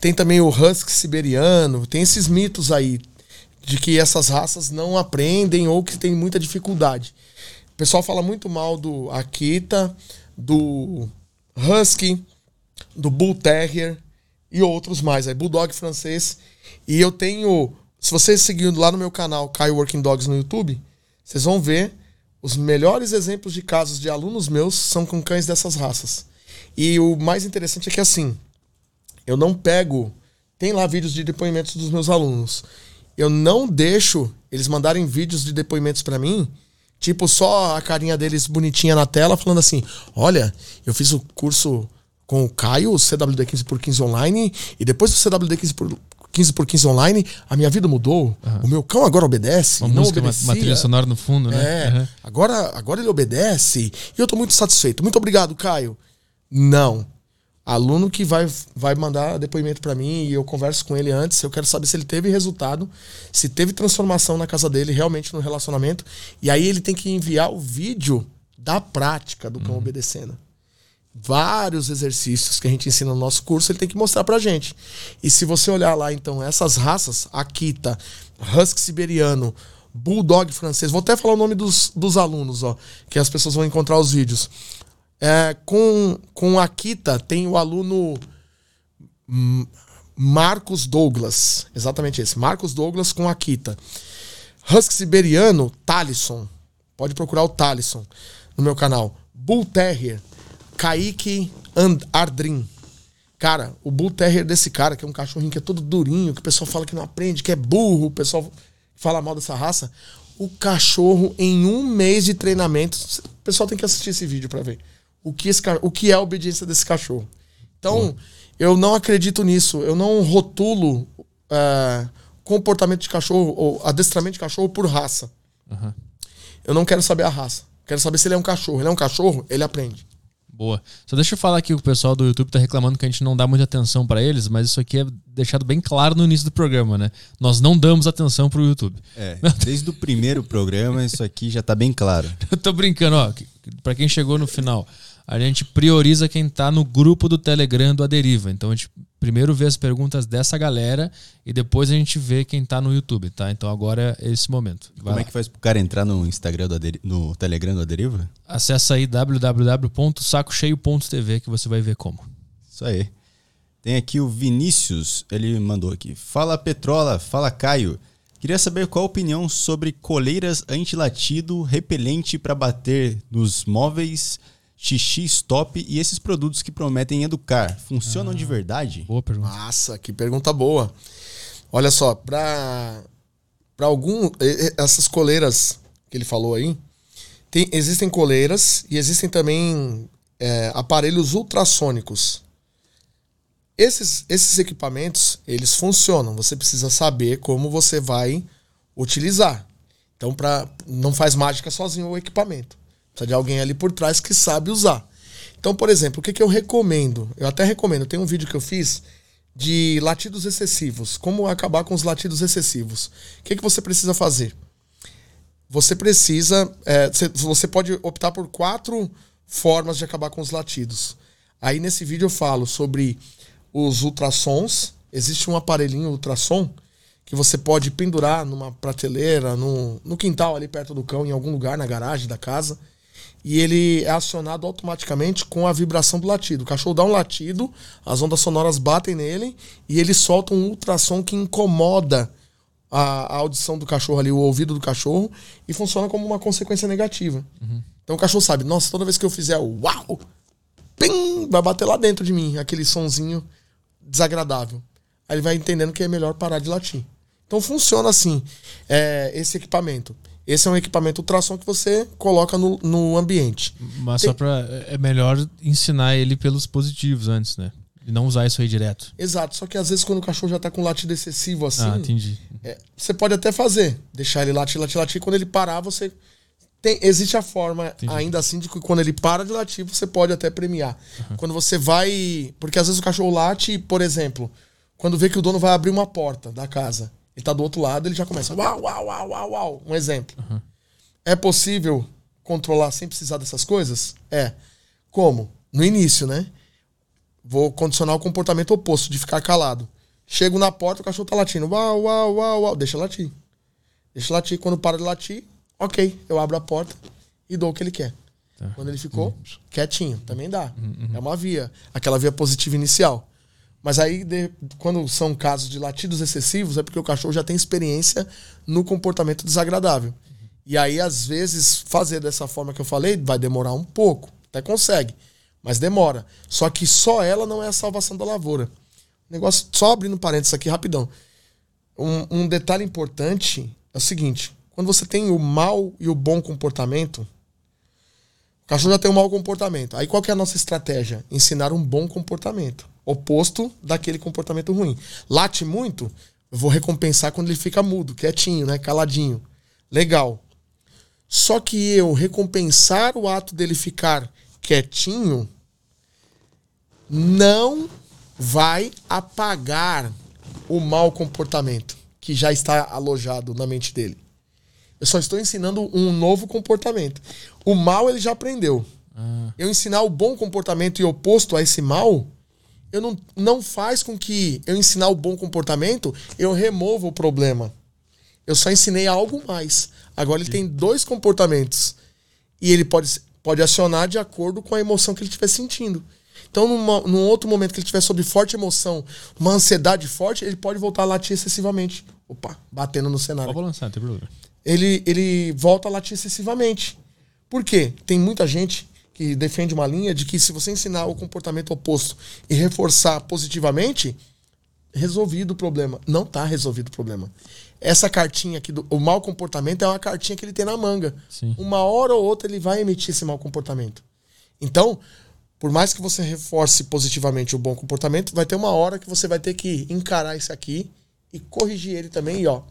tem também o Husky siberiano, tem esses mitos aí de que essas raças não aprendem ou que tem muita dificuldade. O pessoal fala muito mal do Akita, do Husky, do Bull Terrier e outros mais, aí Bulldog francês. E eu tenho, se vocês seguindo lá no meu canal Caio Working Dogs no YouTube, vocês vão ver os melhores exemplos de casos de alunos meus são com cães dessas raças. E o mais interessante é que assim, eu não pego, tem lá vídeos de depoimentos dos meus alunos. Eu não deixo eles mandarem vídeos de depoimentos para mim, tipo só a carinha deles bonitinha na tela falando assim: "Olha, eu fiz o curso com o Caio, o CWD 15 por 15 online, e depois do CWD 15 por 15 por 15 online, a minha vida mudou. Uhum. O meu cão agora obedece. Uma música, obedecia. uma trilha sonora no fundo, né? É. Uhum. Agora, agora ele obedece. E eu tô muito satisfeito. Muito obrigado, Caio. Não. Aluno que vai, vai mandar depoimento para mim e eu converso com ele antes. Eu quero saber se ele teve resultado, se teve transformação na casa dele, realmente no relacionamento. E aí ele tem que enviar o vídeo da prática do cão uhum. obedecendo. Vários exercícios que a gente ensina no nosso curso, ele tem que mostrar pra gente. E se você olhar lá, então, essas raças, Akita, Husky Siberiano, Bulldog francês, vou até falar o nome dos, dos alunos, ó, que as pessoas vão encontrar os vídeos. É, com, com Akita tem o aluno Marcos Douglas, exatamente esse, Marcos Douglas com Akita. Husky Siberiano, Talisson. Pode procurar o Talisson no meu canal. Bull Terrier, Kaique Ardrin. Cara, o Bull Terrier desse cara, que é um cachorrinho que é todo durinho, que o pessoal fala que não aprende, que é burro, o pessoal fala mal dessa raça. O cachorro, em um mês de treinamento, o pessoal tem que assistir esse vídeo para ver o que, esse, o que é a obediência desse cachorro. Então, eu não acredito nisso. Eu não rotulo uh, comportamento de cachorro ou adestramento de cachorro por raça. Uhum. Eu não quero saber a raça. Quero saber se ele é um cachorro. Ele é um cachorro, ele aprende. Boa. Só deixa eu falar aqui que o pessoal do YouTube tá reclamando que a gente não dá muita atenção para eles, mas isso aqui é deixado bem claro no início do programa, né? Nós não damos atenção pro YouTube. É, desde o primeiro programa isso aqui já tá bem claro. eu tô brincando, ó, para quem chegou no final a gente prioriza quem está no grupo do Telegram do Aderiva. Então a gente primeiro vê as perguntas dessa galera e depois a gente vê quem está no YouTube, tá? Então agora é esse momento. Vai Como é lá. é que faz pro cara entrar no Instagram do Aderi no Telegram do Aderiva? Acesse aí www.sacocheio.tv que você vai ver como. Isso aí. Tem aqui o Vinícius, ele mandou aqui. Fala Petrola, fala Caio. Queria saber qual a opinião sobre coleiras antilatido repelente para bater nos móveis xixi, stop e esses produtos que prometem educar, funcionam ah, de verdade? Boa pergunta. Nossa, que pergunta boa. Olha só, para para algum essas coleiras que ele falou aí, tem, existem coleiras e existem também é, aparelhos ultrassônicos. Esses, esses equipamentos, eles funcionam. Você precisa saber como você vai utilizar. Então, pra, não faz mágica sozinho o equipamento. Precisa de alguém ali por trás que sabe usar. Então, por exemplo, o que, que eu recomendo? Eu até recomendo, tem um vídeo que eu fiz de latidos excessivos. Como acabar com os latidos excessivos. O que, que você precisa fazer? Você precisa. É, você pode optar por quatro formas de acabar com os latidos. Aí nesse vídeo eu falo sobre os ultrassons. Existe um aparelhinho ultrassom que você pode pendurar numa prateleira, no, no quintal ali perto do cão, em algum lugar, na garagem da casa e ele é acionado automaticamente com a vibração do latido. O cachorro dá um latido, as ondas sonoras batem nele e ele solta um ultrassom que incomoda a, a audição do cachorro ali, o ouvido do cachorro, e funciona como uma consequência negativa. Uhum. Então o cachorro sabe, nossa, toda vez que eu fizer o uau, pim, vai bater lá dentro de mim, aquele sonzinho desagradável. Aí ele vai entendendo que é melhor parar de latir. Então funciona assim, é, esse equipamento. Esse é um equipamento ultrassom que você coloca no, no ambiente. Mas Tem... só para é melhor ensinar ele pelos positivos antes, né? E não usar isso aí direto. Exato. Só que às vezes quando o cachorro já tá com latido excessivo assim. Ah, entendi. É, você pode até fazer. Deixar ele latir, latir, latir. Quando ele parar, você. Tem, existe a forma, entendi. ainda assim, de que quando ele para de latir, você pode até premiar. Uhum. Quando você vai. Porque às vezes o cachorro late, por exemplo, quando vê que o dono vai abrir uma porta da casa. Ele tá do outro lado, ele já começa. Uau, uau, uau, uau, uau. Um exemplo. Uhum. É possível controlar sem precisar dessas coisas? É. Como? No início, né? Vou condicionar o comportamento oposto, de ficar calado. Chego na porta, o cachorro tá latindo. Uau, uau, uau, uau. Deixa latir. Deixa latir. Quando para de latir, ok. Eu abro a porta e dou o que ele quer. Tá. Quando ele ficou uhum. quietinho, também dá. Uhum. É uma via. Aquela via positiva inicial. Mas aí, de, quando são casos de latidos excessivos, é porque o cachorro já tem experiência no comportamento desagradável. E aí, às vezes, fazer dessa forma que eu falei vai demorar um pouco. Até consegue, mas demora. Só que só ela não é a salvação da lavoura. Negócio, só abrindo parênteses aqui rapidão. Um, um detalhe importante é o seguinte: quando você tem o mal e o bom comportamento, o cachorro já tem um mau comportamento. Aí qual que é a nossa estratégia? Ensinar um bom comportamento oposto daquele comportamento ruim. Late muito, eu vou recompensar quando ele fica mudo, quietinho, né? Caladinho. Legal. Só que eu recompensar o ato dele ficar quietinho não vai apagar o mau comportamento que já está alojado na mente dele. Eu só estou ensinando um novo comportamento. O mal ele já aprendeu. Ah. Eu ensinar o bom comportamento e oposto a esse mal, eu não, não faz com que eu ensinar o bom comportamento, eu remova o problema. Eu só ensinei algo mais. Agora ele tem dois comportamentos. E ele pode, pode acionar de acordo com a emoção que ele estiver sentindo. Então, numa, num outro momento que ele estiver sob forte emoção, uma ansiedade forte, ele pode voltar a latir excessivamente. Opa, batendo no cenário. Pode lançar, tem problema. Ele, ele volta a latir excessivamente. Por quê? Tem muita gente que defende uma linha de que se você ensinar o comportamento oposto e reforçar positivamente, resolvido o problema. Não está resolvido o problema. Essa cartinha aqui, do, o mau comportamento, é uma cartinha que ele tem na manga. Sim. Uma hora ou outra ele vai emitir esse mau comportamento. Então, por mais que você reforce positivamente o bom comportamento, vai ter uma hora que você vai ter que encarar isso aqui e corrigir ele também e ó,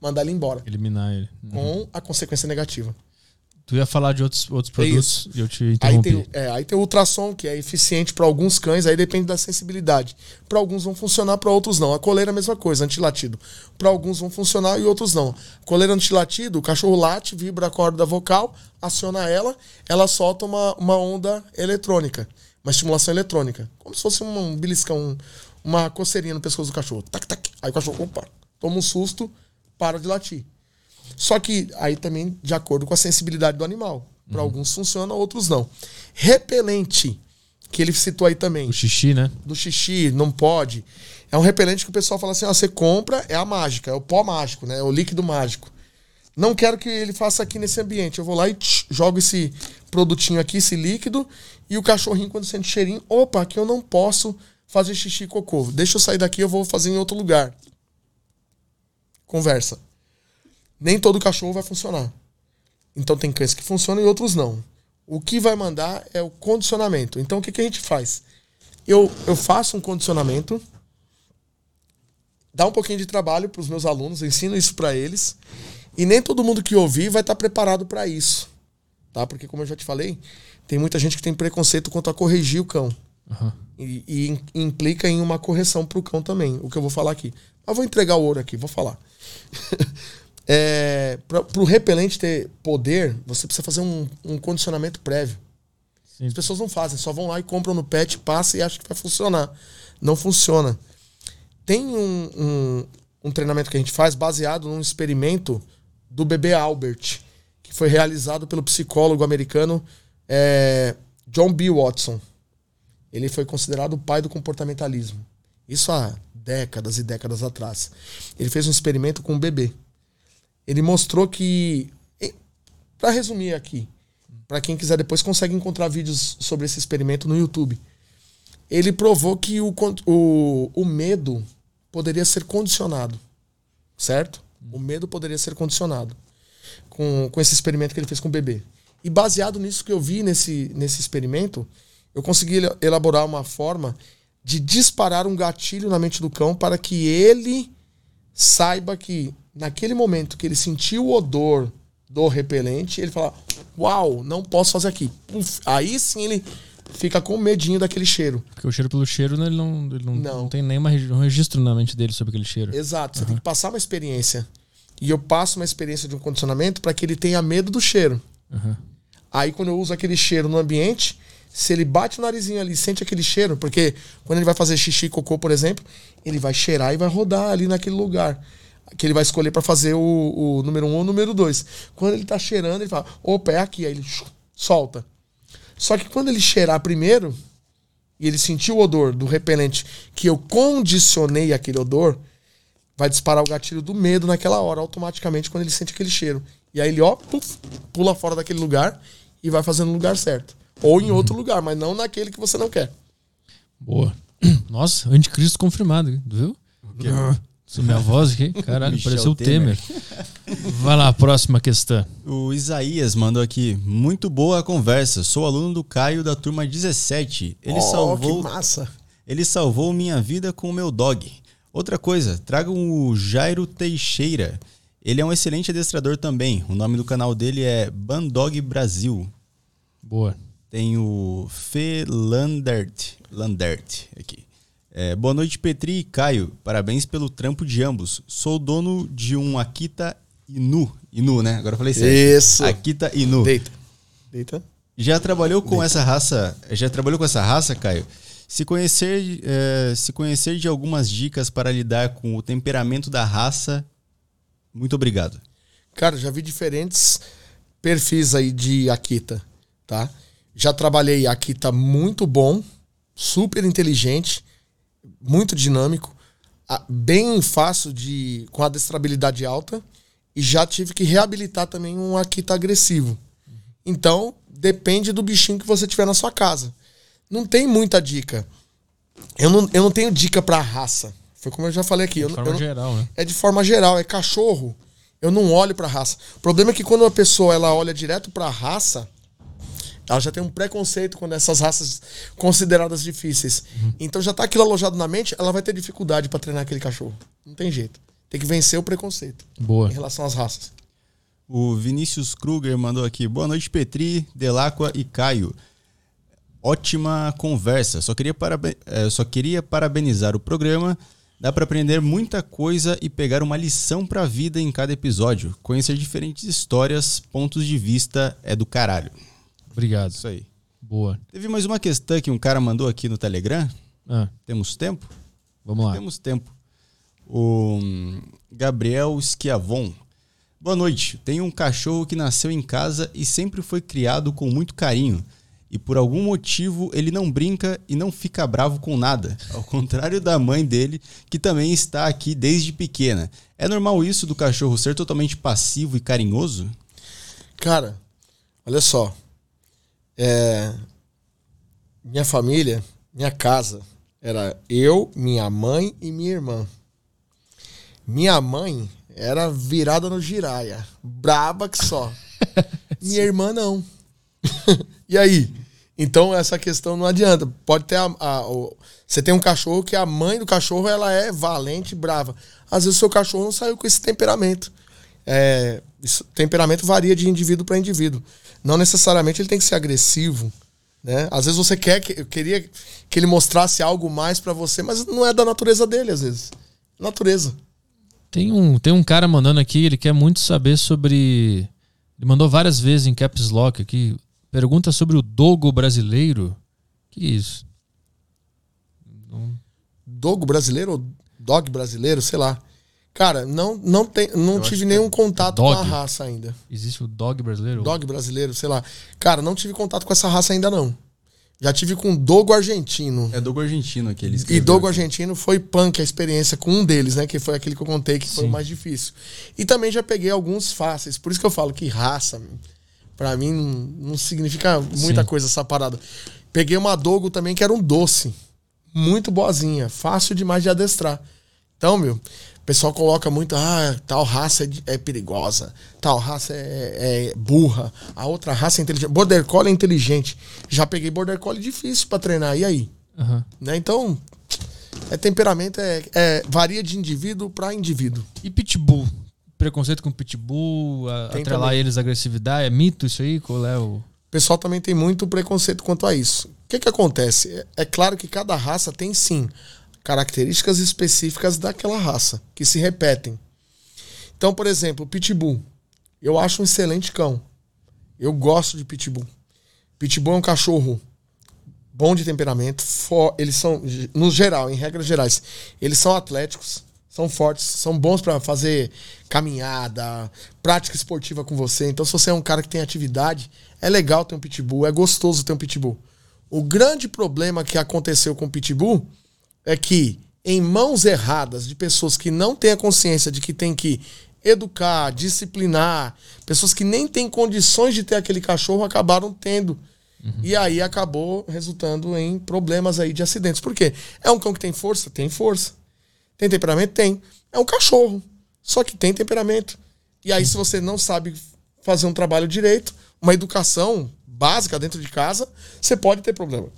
mandar ele embora. Eliminar ele. Uhum. Com a consequência negativa. Tu ia falar de outros, outros produtos e eu te interrompi. Aí tem, é, aí tem o ultrassom, que é eficiente para alguns cães, aí depende da sensibilidade. Para alguns vão funcionar, para outros não. A coleira é a mesma coisa, antilatido. Para alguns vão funcionar e outros não. Coleira antilatido, o cachorro late, vibra a corda vocal, aciona ela, ela solta uma, uma onda eletrônica, uma estimulação eletrônica. Como se fosse um beliscão, uma coceirinha no pescoço do cachorro. Tac, tac. Aí o cachorro, opa, toma um susto, para de latir. Só que aí também de acordo com a sensibilidade do animal. Para uhum. alguns funciona, outros não. Repelente, que ele citou aí também. Do xixi, né? Do xixi, não pode. É um repelente que o pessoal fala assim: ó, você compra, é a mágica, é o pó mágico, né? É o líquido mágico. Não quero que ele faça aqui nesse ambiente. Eu vou lá e tch, jogo esse produtinho aqui, esse líquido, e o cachorrinho, quando sente cheirinho, opa, aqui eu não posso fazer xixi e cocô. Deixa eu sair daqui, eu vou fazer em outro lugar. Conversa nem todo cachorro vai funcionar. Então tem cães que funcionam e outros não. O que vai mandar é o condicionamento. Então o que, que a gente faz? Eu, eu faço um condicionamento, dá um pouquinho de trabalho para os meus alunos, ensino isso para eles, e nem todo mundo que ouvir vai estar tá preparado para isso. Tá? Porque, como eu já te falei, tem muita gente que tem preconceito quanto a corrigir o cão. Uhum. E, e, implica em uma correção para o cão também, o que eu vou falar aqui. Mas vou entregar o ouro aqui, vou falar. É, para o repelente ter poder, você precisa fazer um, um condicionamento prévio. Sim. As pessoas não fazem, só vão lá e compram no pet, passa e acham que vai funcionar. Não funciona. Tem um, um, um treinamento que a gente faz baseado num experimento do bebê Albert, que foi realizado pelo psicólogo americano é, John B. Watson. Ele foi considerado o pai do comportamentalismo. Isso há décadas e décadas atrás. Ele fez um experimento com um bebê ele mostrou que. Para resumir aqui, para quem quiser depois consegue encontrar vídeos sobre esse experimento no YouTube. Ele provou que o, o, o medo poderia ser condicionado. Certo? O medo poderia ser condicionado com, com esse experimento que ele fez com o bebê. E baseado nisso que eu vi nesse, nesse experimento, eu consegui elaborar uma forma de disparar um gatilho na mente do cão para que ele saiba que naquele momento que ele sentiu o odor do repelente, ele fala: Uau, não posso fazer aqui. Uf, aí sim ele fica com medinho daquele cheiro. Porque o cheiro pelo cheiro, né, ele, não, ele não, não. não tem nenhuma um registro na mente dele sobre aquele cheiro. Exato, você uhum. tem que passar uma experiência. E eu passo uma experiência de um condicionamento para que ele tenha medo do cheiro. Uhum. Aí quando eu uso aquele cheiro no ambiente, se ele bate o narizinho ali, sente aquele cheiro, porque quando ele vai fazer xixi e cocô, por exemplo, ele vai cheirar e vai rodar ali naquele lugar que ele vai escolher para fazer o, o, número um ou o número dois. Quando ele tá cheirando, ele fala, opa, é aqui. Aí ele solta. Só que quando ele cheirar primeiro, e ele sentir o odor do repelente que eu condicionei aquele odor, vai disparar o gatilho do medo naquela hora, automaticamente, quando ele sente aquele cheiro. E aí ele, ó, puf, pula fora daquele lugar e vai fazendo no lugar certo. Ou em outro lugar, mas não naquele que você não quer. Boa. Nossa, anticristo confirmado, viu? Isso minha voz aqui? Caralho, pareceu o Temer. Temer. Vai lá, próxima questão. O Isaías mandou aqui. Muito boa a conversa. Sou aluno do Caio da turma 17. Ele oh, salvou. Que massa. Ele salvou minha vida com o meu dog. Outra coisa, tragam o Jairo Teixeira. Ele é um excelente adestrador também. O nome do canal dele é Bandog Brasil. Boa. Tem o Fê Landert, Landert aqui. É, boa noite, Petri e Caio. Parabéns pelo trampo de ambos. Sou dono de um Akita Inu Inu, né? Agora eu falei certo. Isso. Akita Inu. Deita. Deita. Já trabalhou com Deita. essa raça? Já trabalhou com essa raça, Caio? Se conhecer, é, se conhecer de algumas dicas para lidar com o temperamento da raça, muito obrigado. Cara, já vi diferentes perfis aí de Akita, tá? Já trabalhei Akita muito bom, super inteligente, muito dinâmico, bem fácil de com adestrabilidade alta e já tive que reabilitar também um Akita agressivo. Então, depende do bichinho que você tiver na sua casa. Não tem muita dica. Eu não, eu não tenho dica para raça. Foi como eu já falei aqui. É de eu, forma eu, geral, né? É de forma geral. É cachorro. Eu não olho pra raça. O problema é que quando uma pessoa ela olha direto pra raça, ela já tem um preconceito quando essas raças consideradas difíceis. Uhum. Então já tá aquilo alojado na mente, ela vai ter dificuldade para treinar aquele cachorro. Não tem jeito. Tem que vencer o preconceito. Boa. Em relação às raças. O Vinícius Kruger mandou aqui. Boa noite, Petri, Delacqua e Caio. Ótima conversa. Só queria, paraben é, só queria parabenizar o programa. Dá para aprender muita coisa e pegar uma lição para a vida em cada episódio. Conhecer diferentes histórias, pontos de vista é do caralho. Obrigado. Isso aí. Boa. Teve mais uma questão que um cara mandou aqui no Telegram. Ah. Temos tempo? Vamos lá. Temos tempo. O hum, Gabriel Schiavon Boa noite. Tenho um cachorro que nasceu em casa e sempre foi criado com muito carinho. E por algum motivo ele não brinca e não fica bravo com nada. Ao contrário da mãe dele, que também está aqui desde pequena. É normal isso do cachorro ser totalmente passivo e carinhoso? Cara, olha só. É... Minha família, minha casa, era eu, minha mãe e minha irmã. Minha mãe era virada no giraia. Braba que só. Minha irmã não. e aí? Então essa questão não adianta. Pode ter a, a, a, você tem um cachorro que a mãe do cachorro ela é valente, brava. Às vezes o seu cachorro não saiu com esse temperamento. É, isso, temperamento varia de indivíduo para indivíduo. Não necessariamente ele tem que ser agressivo. Né? Às vezes você quer que, queria que ele mostrasse algo mais para você, mas não é da natureza dele às vezes. Natureza. Tem um, tem um cara mandando aqui, ele quer muito saber sobre. Ele mandou várias vezes em Caps Lock aqui. Pergunta sobre o Dogo brasileiro. Que isso? Dogo brasileiro ou dog brasileiro, sei lá. Cara, não, não, tem, não tive nenhum é contato com a raça ainda. Existe o dog brasileiro? Dog brasileiro, sei lá. Cara, não tive contato com essa raça ainda não. Já tive com Dogo Argentino. É Dogo Argentino aqueles. E Dogo Argentino foi punk a experiência com um deles, né? Que foi aquele que eu contei que Sim. foi o mais difícil. E também já peguei alguns fáceis. Por isso que eu falo que raça, para mim, não, significa muita Sim. coisa essa parada. Peguei uma Dogo também que era um doce. Muito boazinha. Fácil demais de adestrar. Então, meu, pessoal coloca muito, ah, tal raça é, é perigosa, tal raça é, é, burra, a outra raça é inteligente. Border Collie é inteligente. Já peguei Border Collie difícil para treinar, e aí? Uhum. Né? Então, é temperamento, é, é varia de indivíduo para indivíduo. E Pitbull? Preconceito com Pitbull, a, atrelar também. eles à agressividade, é mito isso aí? Qual é o... O pessoal também tem muito preconceito quanto a isso. O que, que acontece? É, é claro que cada raça tem sim características específicas daquela raça, que se repetem. Então, por exemplo, Pitbull. Eu acho um excelente cão. Eu gosto de Pitbull. Pitbull é um cachorro bom de temperamento. For, eles são, no geral, em regras gerais, eles são atléticos, são fortes, são bons para fazer caminhada, prática esportiva com você. Então, se você é um cara que tem atividade, é legal ter um pitbull, é gostoso ter um pitbull. O grande problema que aconteceu com o pitbull é que em mãos erradas de pessoas que não têm a consciência de que tem que educar, disciplinar, pessoas que nem têm condições de ter aquele cachorro acabaram tendo. Uhum. E aí acabou resultando em problemas aí de acidentes. Por quê? É um cão que tem força? Tem força. Tem temperamento? Tem. É um cachorro. Só que tem temperamento. E aí, se você não sabe fazer um trabalho direito, uma educação básica dentro de casa, você pode ter problema.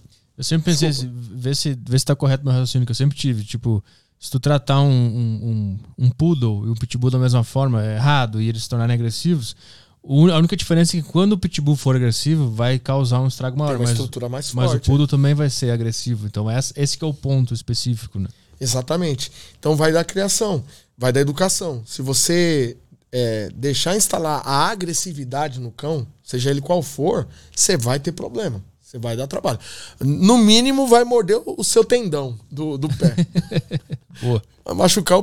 Eu sempre pensei, assim, ver se, ver se tá correto meu raciocínio que eu sempre tive. Tipo, se tu tratar um, um, um, um poodle e um pitbull da mesma forma, é errado, e eles se tornarem agressivos, a única diferença é que quando o pitbull for agressivo, vai causar um estrago maior. Tem uma mas, estrutura mais mas forte. Mas o poodle também vai ser agressivo. Então esse que é o ponto específico, né? Exatamente. Então vai da criação, vai da educação. Se você é, deixar instalar a agressividade no cão, seja ele qual for, você vai ter problema. Você vai dar trabalho. No mínimo, vai morder o seu tendão do, do pé. Vai machucar o